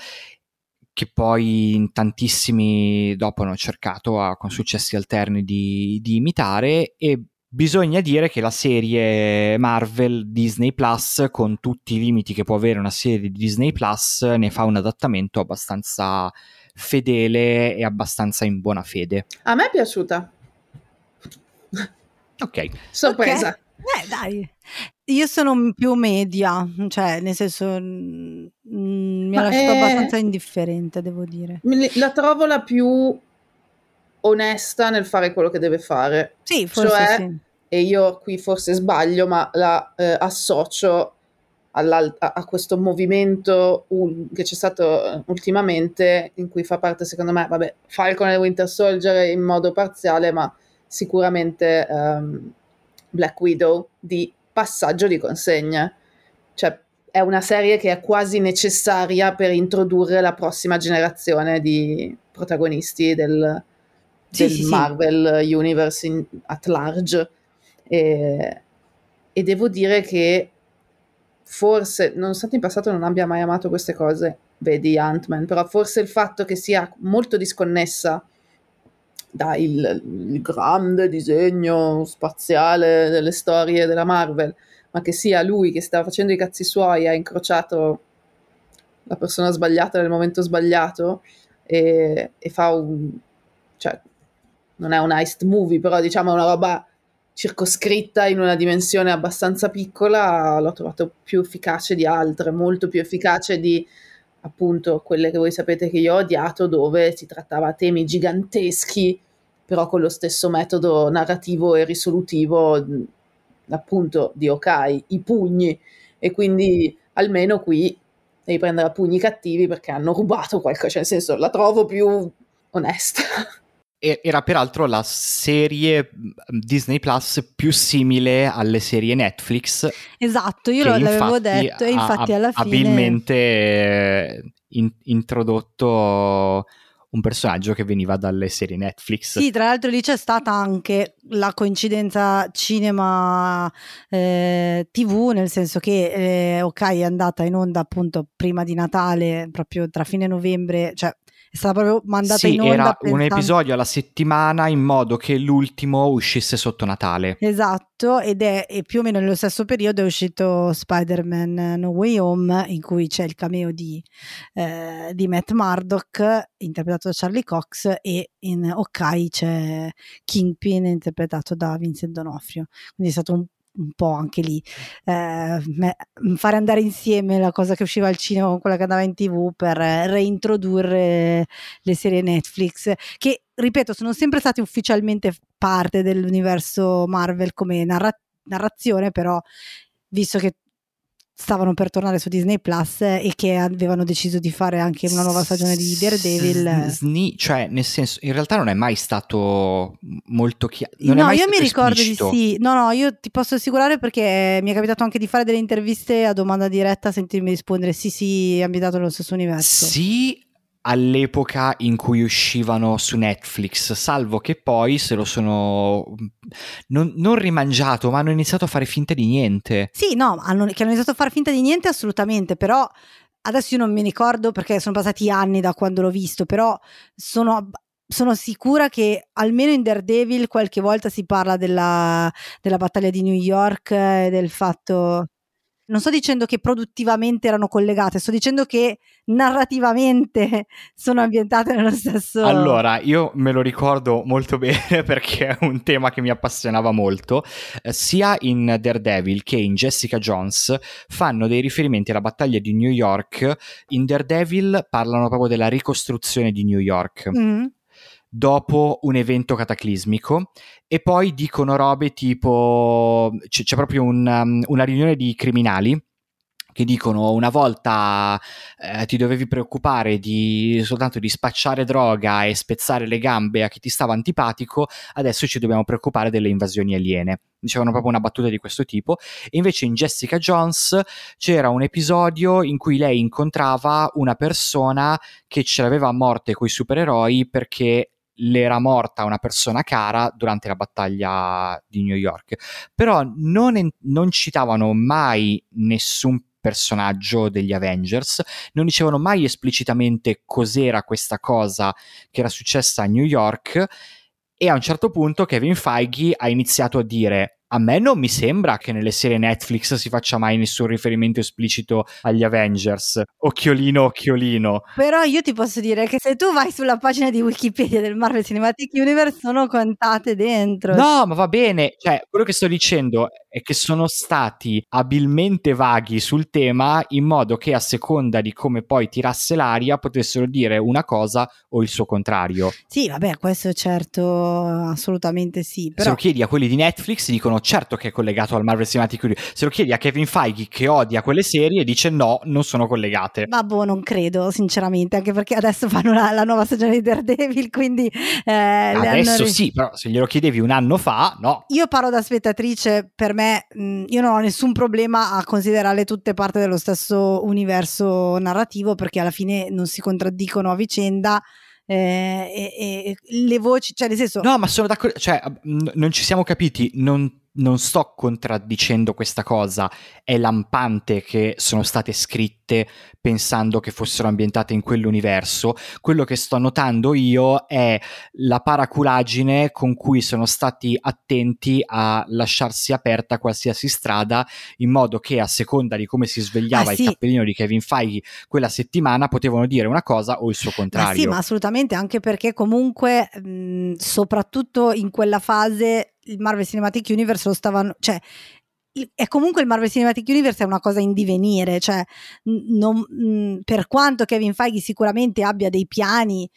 che poi in tantissimi dopo hanno cercato a- con successi alterni di, di imitare. E bisogna dire che la serie Marvel Disney Plus con tutti i limiti che può avere una serie di Disney Plus ne fa un adattamento abbastanza fedele e abbastanza in buona fede A me è piaciuta. ok Sorpresa. Ok. Eh, dai. Io sono più media, cioè, nel senso, mm, mm, mi ha lasciato è- abbastanza indifferente, devo dire. La trovo la più onesta nel fare quello che deve fare. Sì, forse Cioè, sì. E io qui forse sbaglio, ma la eh, associo a, questo movimento ul- che c'è stato eh, ultimamente, in cui fa parte, secondo me, vabbè, Falcon e Winter Soldier in modo parziale, ma sicuramente ehm, Black Widow di passaggio di consegne. Cioè, è una serie che è quasi necessaria per introdurre la prossima generazione di protagonisti del, Sì, del sì, sì. Marvel Universe in- at large. E, e devo dire che forse, nonostante in passato non abbia mai amato queste cose, vedi Ant-Man, però forse il fatto che sia molto disconnessa dal grande disegno spaziale delle storie della Marvel, ma che sia lui che sta facendo i cazzi suoi, ha incrociato la persona sbagliata nel momento sbagliato e, e fa un... cioè, non è un heist movie, però diciamo è una roba circoscritta in una dimensione abbastanza piccola, l'ho trovato più efficace di altre, molto più efficace di appunto quelle che voi sapete che io ho odiato, dove si trattava temi giganteschi, però con lo stesso metodo narrativo e risolutivo, appunto, di Okai, i pugni, e quindi almeno qui devi prendere a pugni cattivi perché hanno rubato qualcosa, cioè nel senso la trovo più onesta. Era peraltro la serie mh, Disney Plus più simile alle serie Netflix Esatto, io l'avevo detto e infatti ha alla fine... abilmente eh, in- introdotto un personaggio che veniva dalle serie Netflix. Sì, tra l'altro lì c'è stata anche la coincidenza cinema eh, TV, nel senso che eh, Ok è andata in onda appunto prima di Natale, proprio tra fine novembre, cioè è stata proprio mandata Sì, in onda. era un pensando- episodio alla settimana in modo che l'ultimo uscisse sotto Natale. Esatto, ed è e più o meno nello stesso periodo è uscito Spider-Man No Way Home, in cui c'è il cameo di, eh, di Matt Murdock, interpretato da Charlie Cox, e in Ok c'è Kingpin, interpretato da Vincent D'Onofrio. Quindi è stato un un po' anche lì eh, fare andare insieme la cosa che usciva al cinema con quella che andava in tv per reintrodurre le serie Netflix che ripeto sono sempre state ufficialmente parte dell'universo Marvel come narra- narrazione però visto che stavano per tornare su Disney Plus e che avevano deciso di fare anche una nuova stagione di Daredevil. Sni, cioè, nel senso, in realtà non è mai stato molto chiaro. No, io mi ricordo esplicito. di sì. No, no, io ti posso assicurare perché mi è capitato anche di fare delle interviste a domanda diretta, sentirmi rispondere sì, sì, è ambientato nello stesso universo. Sì, all'epoca in cui uscivano su Netflix, salvo che poi se lo sono non, non rimangiato, ma hanno iniziato a fare finta di niente. Sì, no, hanno, che hanno iniziato a fare finta di niente assolutamente, però adesso io non mi ricordo perché sono passati anni da quando l'ho visto, però sono sono sicura che almeno in Daredevil qualche volta si parla della, della battaglia di New York e del fatto non sto dicendo che produttivamente erano collegate, sto dicendo che narrativamente sono ambientate nello stesso. Allora, io me lo ricordo molto bene perché è un tema che mi appassionava molto. Eh, sia in Daredevil che in Jessica Jones fanno dei riferimenti alla battaglia di New York. In Daredevil parlano proprio della ricostruzione di New York. Mm dopo un evento cataclismico e poi dicono robe tipo c'è, c'è proprio un, um, una riunione di criminali che dicono una volta eh, ti dovevi preoccupare di, soltanto di spacciare droga e spezzare le gambe a chi ti stava antipatico, adesso ci dobbiamo preoccupare delle invasioni aliene. Dicevano proprio una battuta di questo tipo. E invece in Jessica Jones c'era un episodio in cui lei incontrava una persona che ce l'aveva a morte con i supereroi perché le era morta una persona cara durante la battaglia di New York. Però non, en- non citavano mai nessun personaggio degli Avengers, non dicevano mai esplicitamente cos'era questa cosa che era successa a New York e a un certo punto Kevin Feige ha iniziato a dire a me non mi sembra che nelle serie Netflix si faccia mai nessun riferimento esplicito agli Avengers. Occhiolino, occhiolino. Però io ti posso dire che se tu vai sulla pagina di Wikipedia del Marvel Cinematic Universe sono contate dentro. No, ma va bene. Cioè, quello che sto dicendo è che sono stati abilmente vaghi sul tema in modo che a seconda di come poi tirasse l'aria potessero dire una cosa o il suo contrario. Sì, vabbè, questo certo, assolutamente sì. Però... Se lo chiedi a quelli di Netflix dicono certo che è collegato al Marvel Cinematic Universe. Se lo chiedi a Kevin Feige che odia quelle serie, dice no, non sono collegate. Ma boh, non credo, sinceramente, anche perché adesso fanno la, la nuova stagione di Daredevil, quindi... Eh, adesso hanno... sì, però se glielo chiedevi un anno fa, no. Io parlo da spettatrice, per me, mh, io non ho nessun problema a considerarle tutte parte dello stesso universo narrativo, perché alla fine non si contraddicono a vicenda. Eh, e, e, le voci, cioè nel senso... No, ma sono d'accordo, cioè n- non ci siamo capiti, non non sto contraddicendo questa cosa, è lampante che sono state scritte pensando che fossero ambientate in quell'universo. Quello che sto notando io è la paraculaggine con cui sono stati attenti a lasciarsi aperta qualsiasi strada, in modo che a seconda di come si svegliava ah, sì. il cappellino di Kevin Feige quella settimana potevano dire una cosa o il suo contrario. Ma sì, ma assolutamente, anche perché comunque, mh, soprattutto in quella fase, il Marvel Cinematic Universe lo stavano, cioè è comunque il Marvel Cinematic Universe è una cosa in divenire, cioè non, per quanto Kevin Feige sicuramente abbia dei piani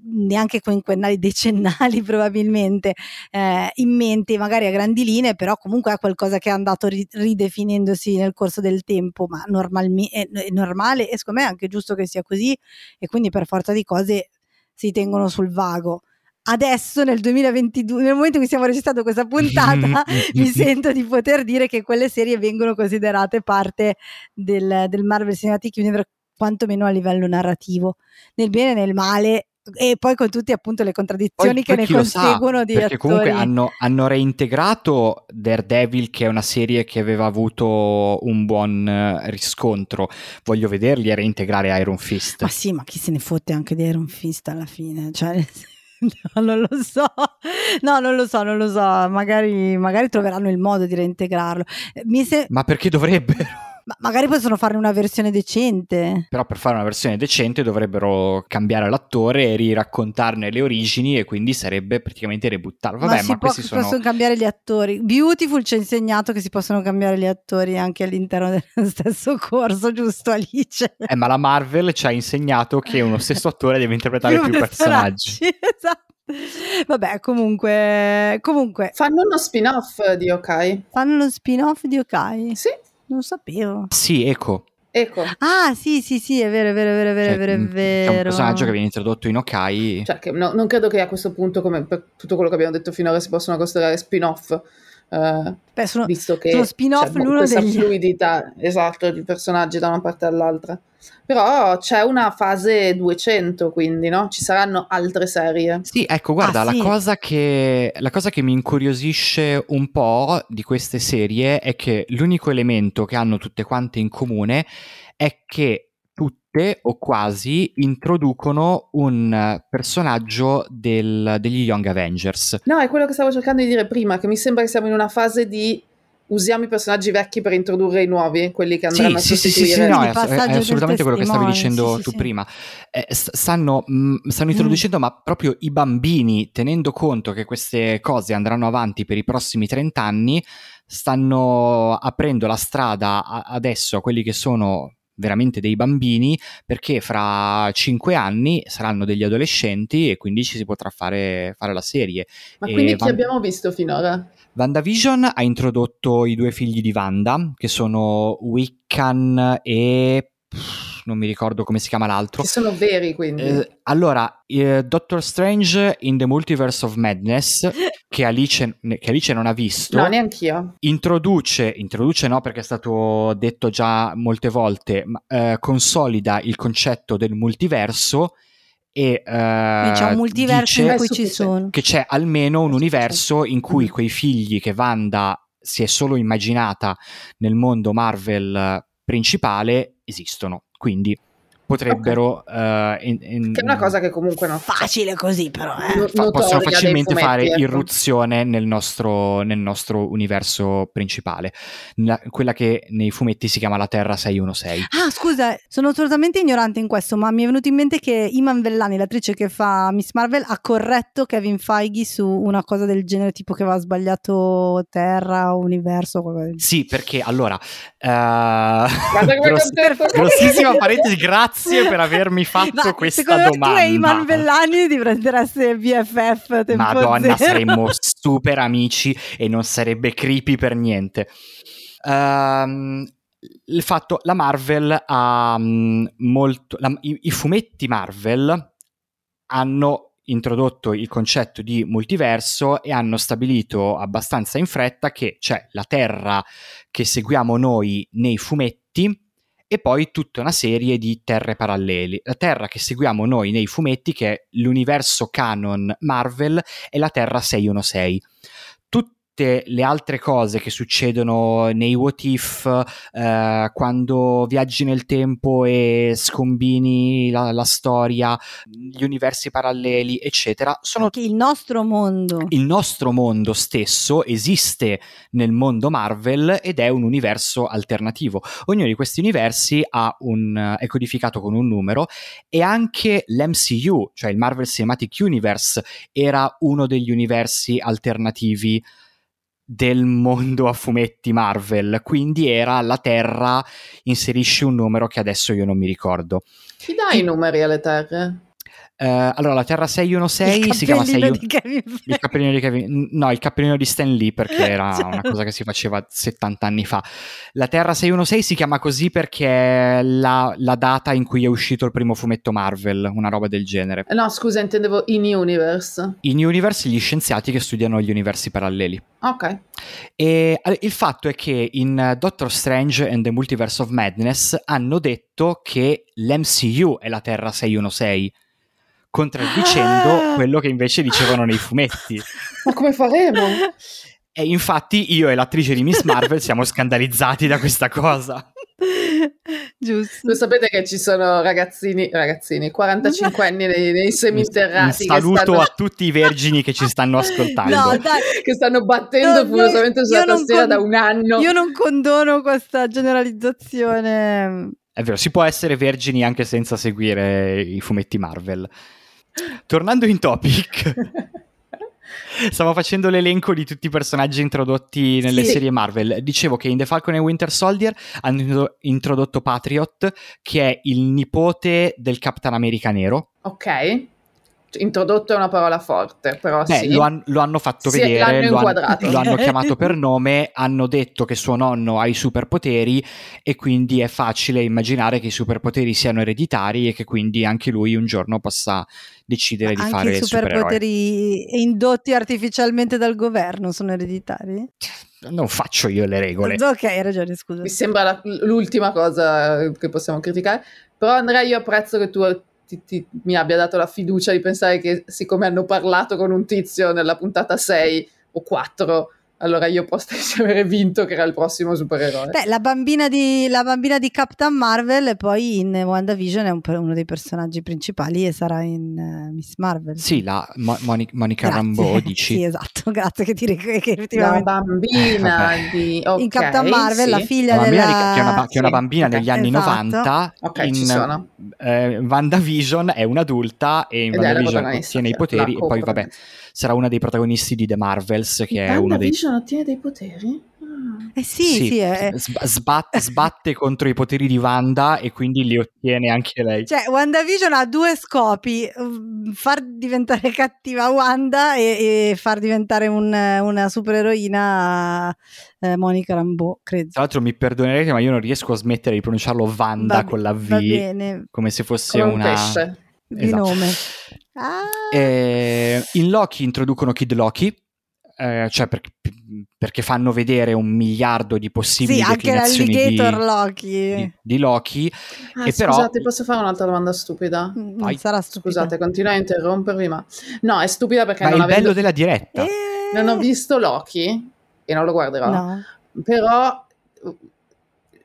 neanche quinquennali, decennali probabilmente eh, in mente, magari a grandi linee, però comunque è qualcosa che è andato ri- ridefinendosi nel corso del tempo, ma normalmi- è, è normale e secondo me è anche giusto che sia così e quindi per forza di cose si tengono sul vago adesso nel 2022, nel momento in cui stiamo registrando questa puntata, mi sento di poter dire che quelle serie vengono considerate parte del, del Marvel Cinematic Universe, quantomeno a livello narrativo, nel bene e nel male. E poi con tutte appunto le contraddizioni poi, che poi ne conseguono sa, di perché attori. comunque hanno, hanno, reintegrato Daredevil che è una serie che aveva avuto un buon uh, riscontro voglio vederli a reintegrare Iron Fist ma sì ma chi se ne fotte anche di Iron Fist alla fine cioè No, non lo so, no, non lo so, non lo so. Magari, magari troveranno il modo di reintegrarlo. Se... Ma perché dovrebbero? Ma magari possono fare una versione decente. Però per fare una versione decente dovrebbero cambiare l'attore e riraccontarne le origini e quindi sarebbe praticamente rebuttarlo. Vabbè, ma, ma, può, questi sono... possono cambiare gli attori. Beautiful ci ha insegnato che si possono cambiare gli attori anche all'interno dello stesso corso, giusto Alice? Eh, ma la Marvel ci ha insegnato che uno stesso attore deve interpretare più, più personaggi. personaggi. esatto. Vabbè, comunque, comunque. Fanno uno spin-off di Okai. Fanno uno spin-off di Okai? Sì. Non sapevo. Sì, ecco. Ecco. Ah, sì, sì, sì, è vero, è vero, è vero, è vero, Cioè, è vero, è. C'è un personaggio che viene introdotto in Okai. Cioè, che no- non credo che a questo punto, come per tutto quello che abbiamo detto finora, si possano considerare spin-off. Eh, Beh, sono, visto che sono spin-off c'è l'uno questa degli... fluidità esatto di personaggi da una parte all'altra. Però c'è una fase 200, quindi no? Ci saranno altre serie. Sì, ecco, guarda, Ah, la, sì. cosa che, la cosa che mi incuriosisce un po' di queste serie è che l'unico elemento che hanno tutte quante in comune è che o quasi introducono un personaggio del- degli Young Avengers. No, è quello che stavo cercando di dire prima, che mi sembra che siamo in una fase di usiamo i personaggi vecchi per introdurre i nuovi, quelli che Sì, andranno sì, a sì, sì, sì, sostituire. no, è, è assolutamente quello che stavi dicendo sì, sì, tu sì. prima. Eh, st- stanno, mh, stanno introducendo, ma proprio i bambini, tenendo conto che queste cose andranno avanti per i prossimi 30 anni, stanno aprendo la strada a- adesso a quelli che sono veramente dei bambini perché fra 5 anni saranno degli adolescenti e quindi ci si potrà fare, fare la serie. Ma E quindi chi Van- abbiamo visto finora? WandaVision ha introdotto i due figli di Wanda, che sono Wiccan e... pff, non mi ricordo come si chiama l'altro. Che sono veri, quindi. Eh, allora, eh, Doctor Strange in the Multiverse of Madness, che Alice, che Alice non ha visto, no, neanch'io. introduce, introduce no perché è stato detto già molte volte, ma, eh, consolida il concetto del multiverso e Quindi c'è un multiverso dice in cui ci sono. che c'è almeno un universo in cui Mm. quei figli che Wanda si è solo immaginata nel mondo Marvel eh, principale esistono. Quindi potrebbero... eh, in- in- Che è una cosa che comunque non Facile così, però. Eh. no- fa- possono facilmente fumetti, fare ecco. irruzione nel nostro, nel nostro universo principale, La- quella che nei fumetti si chiama la Terra 616. Ah, scusa, sono assolutamente ignorante in questo, ma mi è venuto in mente che Iman Vellani, l'attrice che fa Miss Marvel, ha corretto Kevin Feige su una cosa del genere, tipo che aveva sbagliato Terra, Universo, qualcosa del Sì, perché allora... Guarda come gross- grossissima parentesi, grazie per avermi fatto Ma questa secondo me domanda. tu e Iman Vellani di prendereste BFF tempo Madonna, zero. saremmo super amici e non sarebbe creepy per niente. Ehm, il fatto, la Marvel ha mm, molto. la- i, I fumetti Marvel hanno introdotto il concetto di multiverso e hanno stabilito abbastanza in fretta che c'è la Terra che seguiamo noi nei fumetti e poi tutta una serie di terre paralleli. La Terra che seguiamo noi nei fumetti, che è l'universo canon Marvel, è la Terra 616. Tutte le altre cose che succedono nei what if, eh, quando viaggi nel tempo e scombini la, la storia, gli universi paralleli, eccetera, sono Che il nostro mondo. il nostro mondo stesso esiste nel mondo Marvel ed è un universo alternativo. Ognuno di questi universi ha un, è codificato con un numero e anche l'MCU, cioè il Marvel Cinematic Universe, era uno degli universi alternativi del mondo a fumetti Marvel, quindi era la Terra, inserisci un numero che adesso io non mi ricordo. Chi dà i numeri alle terre? Eh, allora, la Terra 616 il si chiama cappellino 616. di Kevin. Il cappellino di Kevin, no, il cappellino di Stan Lee perché era Certo. una cosa che si faceva 70 anni fa. La Terra 616 si chiama così perché è la, la data in cui è uscito il primo fumetto Marvel, una roba del genere. Eh, No, scusa, intendevo in universe. In Universe gli scienziati che studiano gli universi paralleli. Ok. E il fatto è che in Doctor Strange and the Multiverse of Madness hanno detto che l'MCU è la Terra 616, contraddicendo Ah! quello che invece dicevano nei fumetti. Ma come faremo? E infatti io e l'attrice di Miss Marvel siamo scandalizzati da questa cosa. Giusto. Lo sapete che ci sono ragazzini, ragazzini, 45 anni nei, nei seminterrati. Un saluto stanno... a tutti i vergini che ci stanno ascoltando. No, dai, che stanno battendo No, furiosamente sulla tastiera con- da un anno. io non condono questa generalizzazione. È vero, si può essere vergini anche senza seguire i fumetti Marvel. Tornando in topic, stavo facendo l'elenco di tutti i personaggi introdotti nelle Sì. serie Marvel. Dicevo che in The Falcon e Winter Soldier hanno introdotto Patriot, che è il nipote del Captain America nero. Ok. Introdotto è una parola forte, però Beh, sì. lo, han- lo hanno fatto Sì, vedere, lo, han- lo hanno chiamato per nome, hanno detto che suo nonno ha i superpoteri e quindi è facile immaginare che i superpoteri siano ereditari e che quindi anche lui un giorno possa decidere di Anche fare i superpoteri indotti artificialmente dal governo sono ereditari? Non faccio io le regole. Ok, hai ragione, scusa. Mi sembra la- l'ultima cosa che possiamo criticare. Però Andrea, io apprezzo che tu ti- ti- mi abbia dato la fiducia di pensare che siccome hanno parlato con un tizio nella puntata 6 o 4, allora io posso avere vinto che era il prossimo supereroe. Beh, la bambina, di, la bambina di Captain Marvel e poi in WandaVision è un uno dei personaggi principali e sarà in eh, Miss Marvel. Sì, la Mo- Moni- Monica. Rambeau, dici? Sì, esatto, grazie che ti ric- che la bambina Eh, di... ok, in Captain Marvel sì. la figlia La bambina di- della che, è una, ba- che è una bambina ok, negli anni esatto. 90 Ok, in ci sono. eh, WandaVision è un'adulta e in Ed WandaVision ottiene i sì, poteri e poi vabbè. Sarà uno dei protagonisti di The Marvels che è uno dei WandaVision ottiene dei poteri? Ah. Eh sì, sì, è- sb- sbat- sbatte contro i poteri di Wanda e quindi li ottiene anche lei. Cioè, WandaVision ha due scopi: mm, far diventare cattiva Wanda e, e far diventare un- una supereroina eh, Monica Rambeau, credo. Tra l'altro mi perdonerete ma io non riesco a smettere di pronunciarlo Wanda Va- con la V Va bene, come se fosse Come un una... pesce. di Esatto. nome. Ah, Eh, in Loki introducono Kid Loki, eh, cioè per- perché fanno vedere un miliardo di possibili sì, anche l'alligator di, Loki. di- di Loki. Ah, E però- scusate, posso fare un'altra domanda stupida? Mm, Non Vai. sarà stupido. Scusate, continuo a interrompervi, ma... No, è stupida perché Ma è non, il bello avendo... della diretta. Eh, non ho visto Loki e non lo guarderò, No. però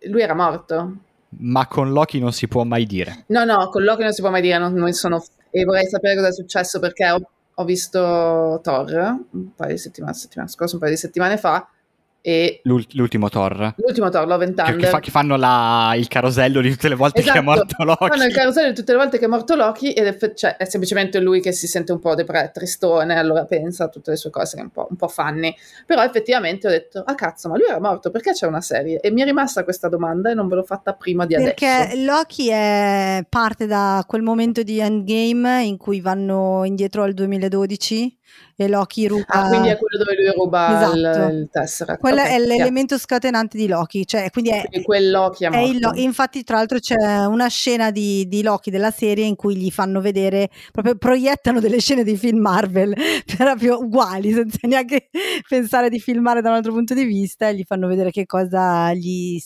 lui era morto. Ma con Loki non si può mai dire. No, no, con Loki non si può mai dire, non, non sono... E vorrei sapere cosa è successo perché ho, ho visto Thor un paio di settimane, settimana scorsa, un paio di settimane fa, e L'ul- l'ultimo Thor. l'ultimo Thor, Love and Che, Thunder... che fa- che fanno la- il carosello di tutte le volte che è Esatto, morto Loki. Fanno il carosello di tutte le volte che è morto Loki ed è, fe- cioè, è semplicemente lui che si sente un po' depre- tristone, allora pensa a tutte le sue cose che è un po', un po' funny. Però effettivamente ho detto, ah cazzo, ma lui era morto, perché c'è una serie? E mi è rimasta questa domanda e non ve l'ho fatta prima di Perché adesso. Loki è parte da quel momento di Endgame in cui vanno indietro al 2012 e Loki ruba. Ah, quindi è quello dove lui ruba Esatto. il, il Tesseract. Quello Ok, è l'elemento scatenante di Loki, cioè, quindi è, Quindi quel Loki è è il infatti, tra l'altro, c'è una scena di, di Loki della serie in cui gli fanno vedere, proprio proiettano delle scene di film Marvel proprio uguali, senza neanche pensare di filmare da un altro punto di vista, e gli fanno vedere che cosa gli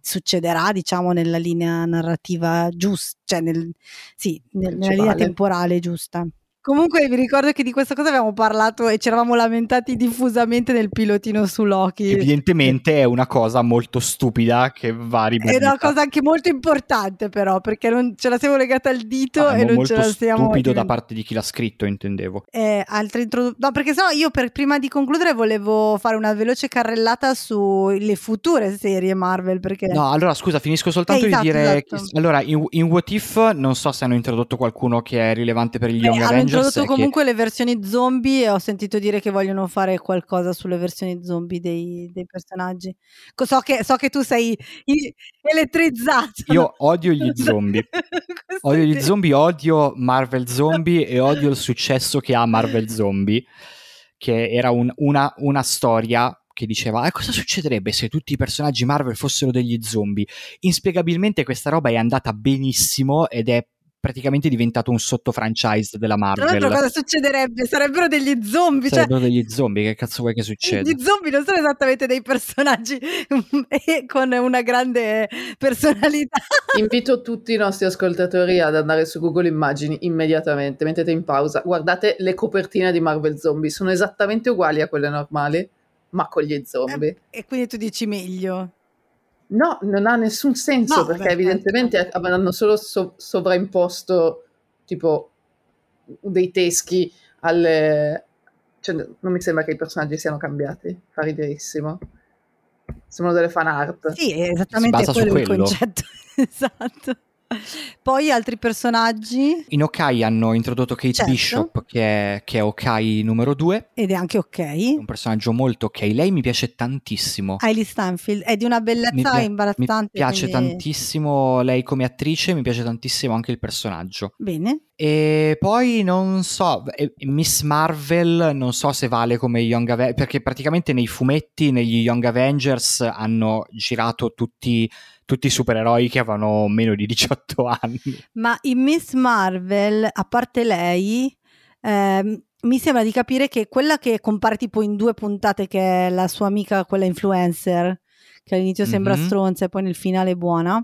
succederà, diciamo, nella linea narrativa giusta, cioè nel, sì, nel- nella linea temporale giusta. Comunque vi ricordo che di questa cosa abbiamo parlato e ci eravamo lamentati diffusamente nel pilotino su Loki. Evidentemente è una cosa molto stupida che va È ribadita. una cosa anche molto importante, però, perché non ce la siamo legata al dito Ah, e non ce la siamo. stupido da parte di chi l'ha scritto, intendevo. Eh, altre introdu- no, perché sennò io per, prima di concludere volevo fare una veloce carrellata sulle future serie Marvel. Perché No, allora scusa, finisco soltanto Eh, esatto, di dire esatto. allora in, in What If non so se hanno introdotto qualcuno che è rilevante per gli Eh, Young Avengers introdotto che- comunque le versioni zombie e ho sentito dire che vogliono fare qualcosa sulle versioni zombie dei, dei personaggi. So che, so che tu sei elettrizzato. Io odio gli zombie. Odio gli zombie, odio Marvel Zombie e odio il successo che ha Marvel Zombie, che era un- una, una storia che diceva "Eh, cosa succederebbe se tutti i personaggi Marvel fossero degli zombie. Inspiegabilmente questa roba è andata benissimo ed è praticamente diventato un sottofranchise della Tra Marvel. l'altro cosa succederebbe? Sarebbero degli zombie, cioè Sarebbero degli zombie, che cazzo vuoi che succeda? Gli zombie non sono esattamente dei personaggi con una grande personalità. Invito tutti i nostri ascoltatori ad andare su Google Immagini immediatamente, mettete in pausa, guardate le copertine di Marvel Zombie, sono esattamente uguali a quelle normali, ma con gli zombie. E quindi tu dici meglio. No, non ha nessun senso No, perché beh, evidentemente certo. avranno solo so- sovraimposto tipo dei teschi alle... Cioè, non mi sembra che i personaggi siano cambiati, fa riderissimo. Sembrano delle fan art. Sì, esattamente su quello il quello. concetto. esatto. Poi altri personaggi In Okai hanno introdotto Kate Certo. Bishop, che è, che è Okai numero 2, ed è anche ok. un personaggio molto ok. Lei mi piace tantissimo. Hailey Stanfield è di una Mi, bellezza mi imbarazzante. piace quindi- tantissimo lei come attrice, mi piace tantissimo anche il personaggio. Bene. E poi non so, Miss Marvel non so se vale come Young Avengers, perché praticamente nei fumetti, negli Young Avengers hanno girato tutti, tutti i supereroi che avevano meno di 18 anni. Ma in Miss Marvel, a parte lei, ehm, mi sembra di capire che quella che compare tipo in due puntate, che è la sua amica, quella influencer, che all'inizio sembra Mhm. stronza e poi nel finale è buona.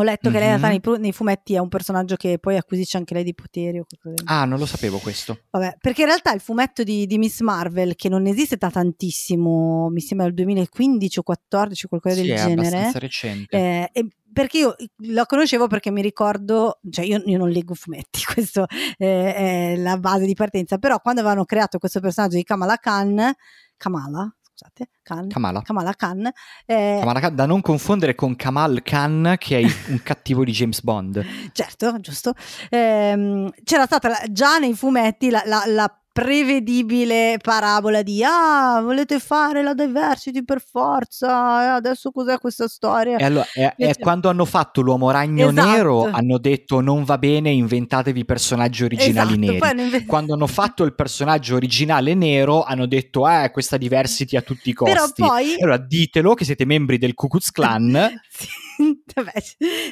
Ho letto che lei in realtà Mhm. nei, nei fumetti è un personaggio che poi acquisisce anche lei di poteri Ah, non lo sapevo questo. Vabbè, perché in realtà il fumetto di, di Miss Marvel, che non esiste da tantissimo, mi sembra del 2015 o 14, qualcosa Sì, del è genere. abbastanza recente. eh, e- perché io la conoscevo perché mi ricordo, cioè io, io non leggo fumetti, questo è, è la base di partenza, però quando avevano creato questo personaggio di Kamala Khan, Kamala, scusate, Khan, Kamala. Kamala Khan, eh, Kamala Khan, da non confondere con Kamal Khan, che è un cattivo di James Bond. certo, giusto. Ehm, c'era stata la- già nei fumetti la, la- la prevedibile parabola di ah, volete fare la diversity per forza, e adesso cos'è questa storia? E allora, è, è quando hanno fatto l'uomo ragno Esatto. nero, hanno detto non va bene, inventatevi personaggi originali Esatto, neri. Quando hanno fatto il personaggio originale nero, hanno detto eh, questa diversity a tutti i costi. Però poi Allora ditelo che siete membri del Ku Klux Klan. Sì, vabbè,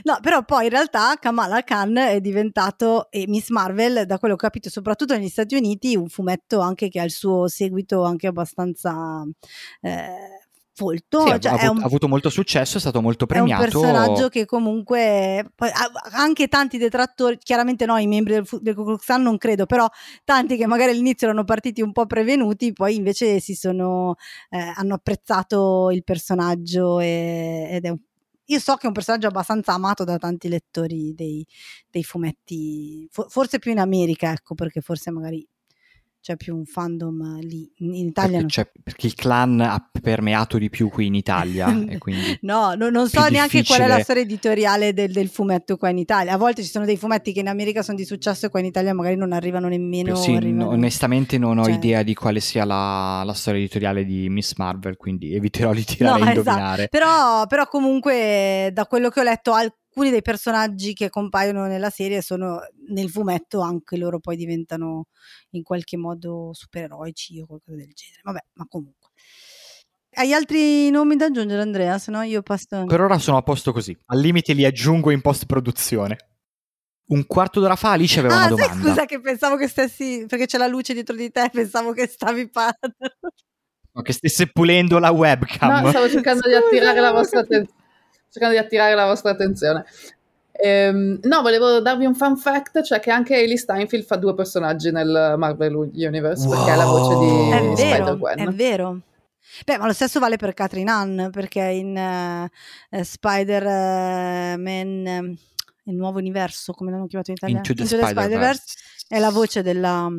no, però poi in realtà Kamala Khan è diventato e Miss Marvel, da quello che ho capito, soprattutto negli Stati Uniti, un fumetto anche che ha il suo seguito anche abbastanza eh, folto. Sì, ha, cioè ha avuto, un- ha avuto molto successo, è stato molto È un premiato. personaggio che comunque anche tanti detrattori, chiaramente no, i membri del, del Ku Klux Klan non credo, però tanti che magari all'inizio erano partiti un po' prevenuti, poi invece si sono eh, hanno apprezzato il personaggio e- ed è un io so che è un personaggio abbastanza amato da tanti lettori dei, dei fumetti, fo- forse più in America, ecco, perché forse magari c'è più un fandom lì. In Italia perché, cioè, perché il clan ha permeato di più qui in Italia e quindi No, no, non so neanche qual è la difficile. storia editoriale del, del fumetto qua in Italia. A volte ci sono dei fumetti che in America sono di successo e qua in Italia magari non arrivano nemmeno. Sì, arrivano- no, onestamente non ho cioè- idea di quale sia la, la storia editoriale di Miss Marvel, quindi eviterò di tirare No, a esatto. indovinare. Però, però comunque da quello che ho letto alcuni dei personaggi che compaiono nella serie sono nel fumetto anche loro poi diventano in qualche modo supereroici o qualcosa del genere. Vabbè, ma comunque. Hai altri nomi da aggiungere Andrea? Se no io passo... Per ora sono a posto così, al limite li aggiungo in post-produzione. Un quarto d'ora fa Alice aveva ah, una domanda. scusa che pensavo che stessi perché c'è la luce dietro di te, pensavo che stavi parlando. No, Che stesse pulendo la webcam. No, stavo cercando di Scusa. attirare la vostra attenzione. Cercando di attirare la vostra attenzione. Ehm, no, volevo darvi un fun fact, cioè che anche Hailey Steinfeld fa due personaggi nel Marvel Universe, perché è la voce di È vero, Spider-Gwen. è vero. Beh, ma lo stesso vale per Catherine Ann, perché in eh, Spider-Man, eh, il nuovo universo, come l'hanno chiamato in italiano? Into the Spider-Verse. è la voce della,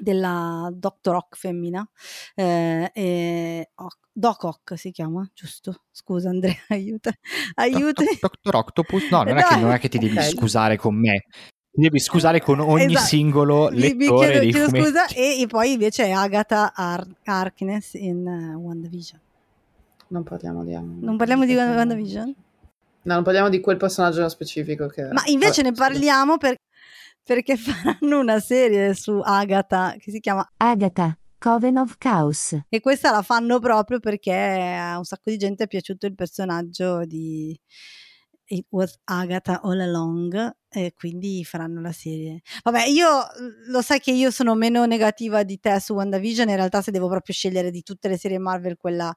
della Doctor Ock femmina. eh, e Ock- Doc Ock si chiama, giusto? Scusa Andrea, aiuta. aiuta. Doc- Doctor Octopus? No, non è, che, non è che ti devi ok. scusare con me. Ti devi scusare con ogni Esatto. singolo Mi- mi lettore chiedo- dei scusa e, e poi invece è Agatha Ar- Harkness in uh, WandaVision. Non parliamo di Non parliamo di WandaVision? No, non parliamo di quel personaggio specifico. Che... Ma invece Vabbè, ne scusa. parliamo per- perché faranno una serie su Agatha che si chiama Agatha, Coven of Chaos. e questa la fanno proprio perché a un sacco di gente è piaciuto il personaggio di It was Agatha all along e quindi faranno la serie. Vabbè, io lo sai che io sono meno negativa di te su WandaVision, in realtà se devo proprio scegliere di tutte le serie Marvel quella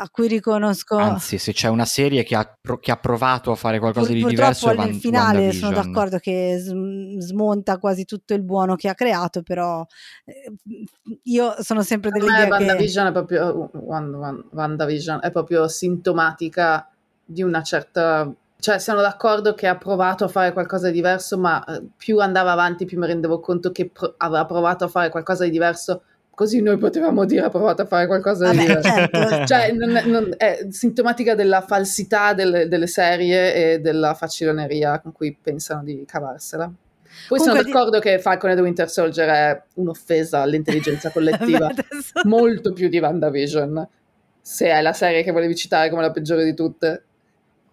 a cui riconosco Anzi, se c'è una serie che ha, che ha provato a fare qualcosa Pur- di diverso nel Van- finale sono d'accordo che sm- smonta quasi tutto il buono che ha creato, però eh, io sono sempre dell'idea che WandaVision è proprio Wand- WandaVision è proprio sintomatica di una certa cioè sono d'accordo che ha provato a fare qualcosa di diverso, ma eh, più andava avanti più mi rendevo conto che pro- aveva provato a fare qualcosa di diverso, così noi potevamo dire ha provato a fare qualcosa di Vabbè, diverso. certo. Cioè, non è, non- è sintomatica della falsità delle, delle serie e della faciloneria con cui pensano di cavarsela. Poi sono Comunque di- d'accordo che Falcon e The Winter Soldier è un'offesa all'intelligenza collettiva Vabbè, adesso- molto più di WandaVision. Se è la serie che volevi citare come la peggiore di tutte,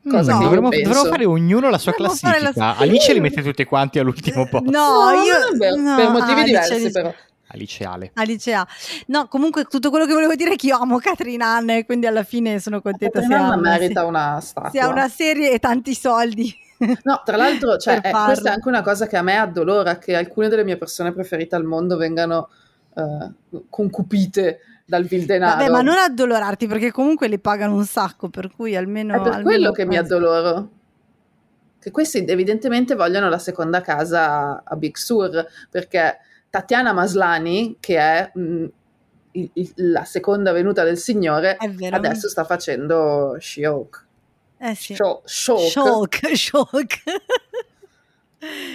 cosa No. dovremmo, dovremmo fare ognuno la sua Dovremmo classifica. la- Alice li mette tutte quanti all'ultimo posto. No, io non è vero, no, per motivi Alice, diversi, Alice- però. Aliceale. Alice A. No, comunque tutto quello che volevo dire è che io amo Catherine Anne, quindi alla fine sono contenta Catherine Anne una, merita una statua. sia una serie e tanti soldi. No, tra l'altro, cioè, per eh, questa è anche una cosa che a me addolora, che alcune delle mie persone preferite al mondo vengano eh, concupite dal vil denaro. Vabbè, ma non addolorarti perché comunque li pagano un sacco, per cui almeno... È per almeno quello che mi questo. addoloro. Che questi evidentemente vogliono la seconda casa a Big Sur, perché Tatiana Maslani, che è mh, il- il- la seconda venuta del Signore, adesso sta facendo She-Hulk. Eh sì. Sho- Shulk. Shulk, Shulk.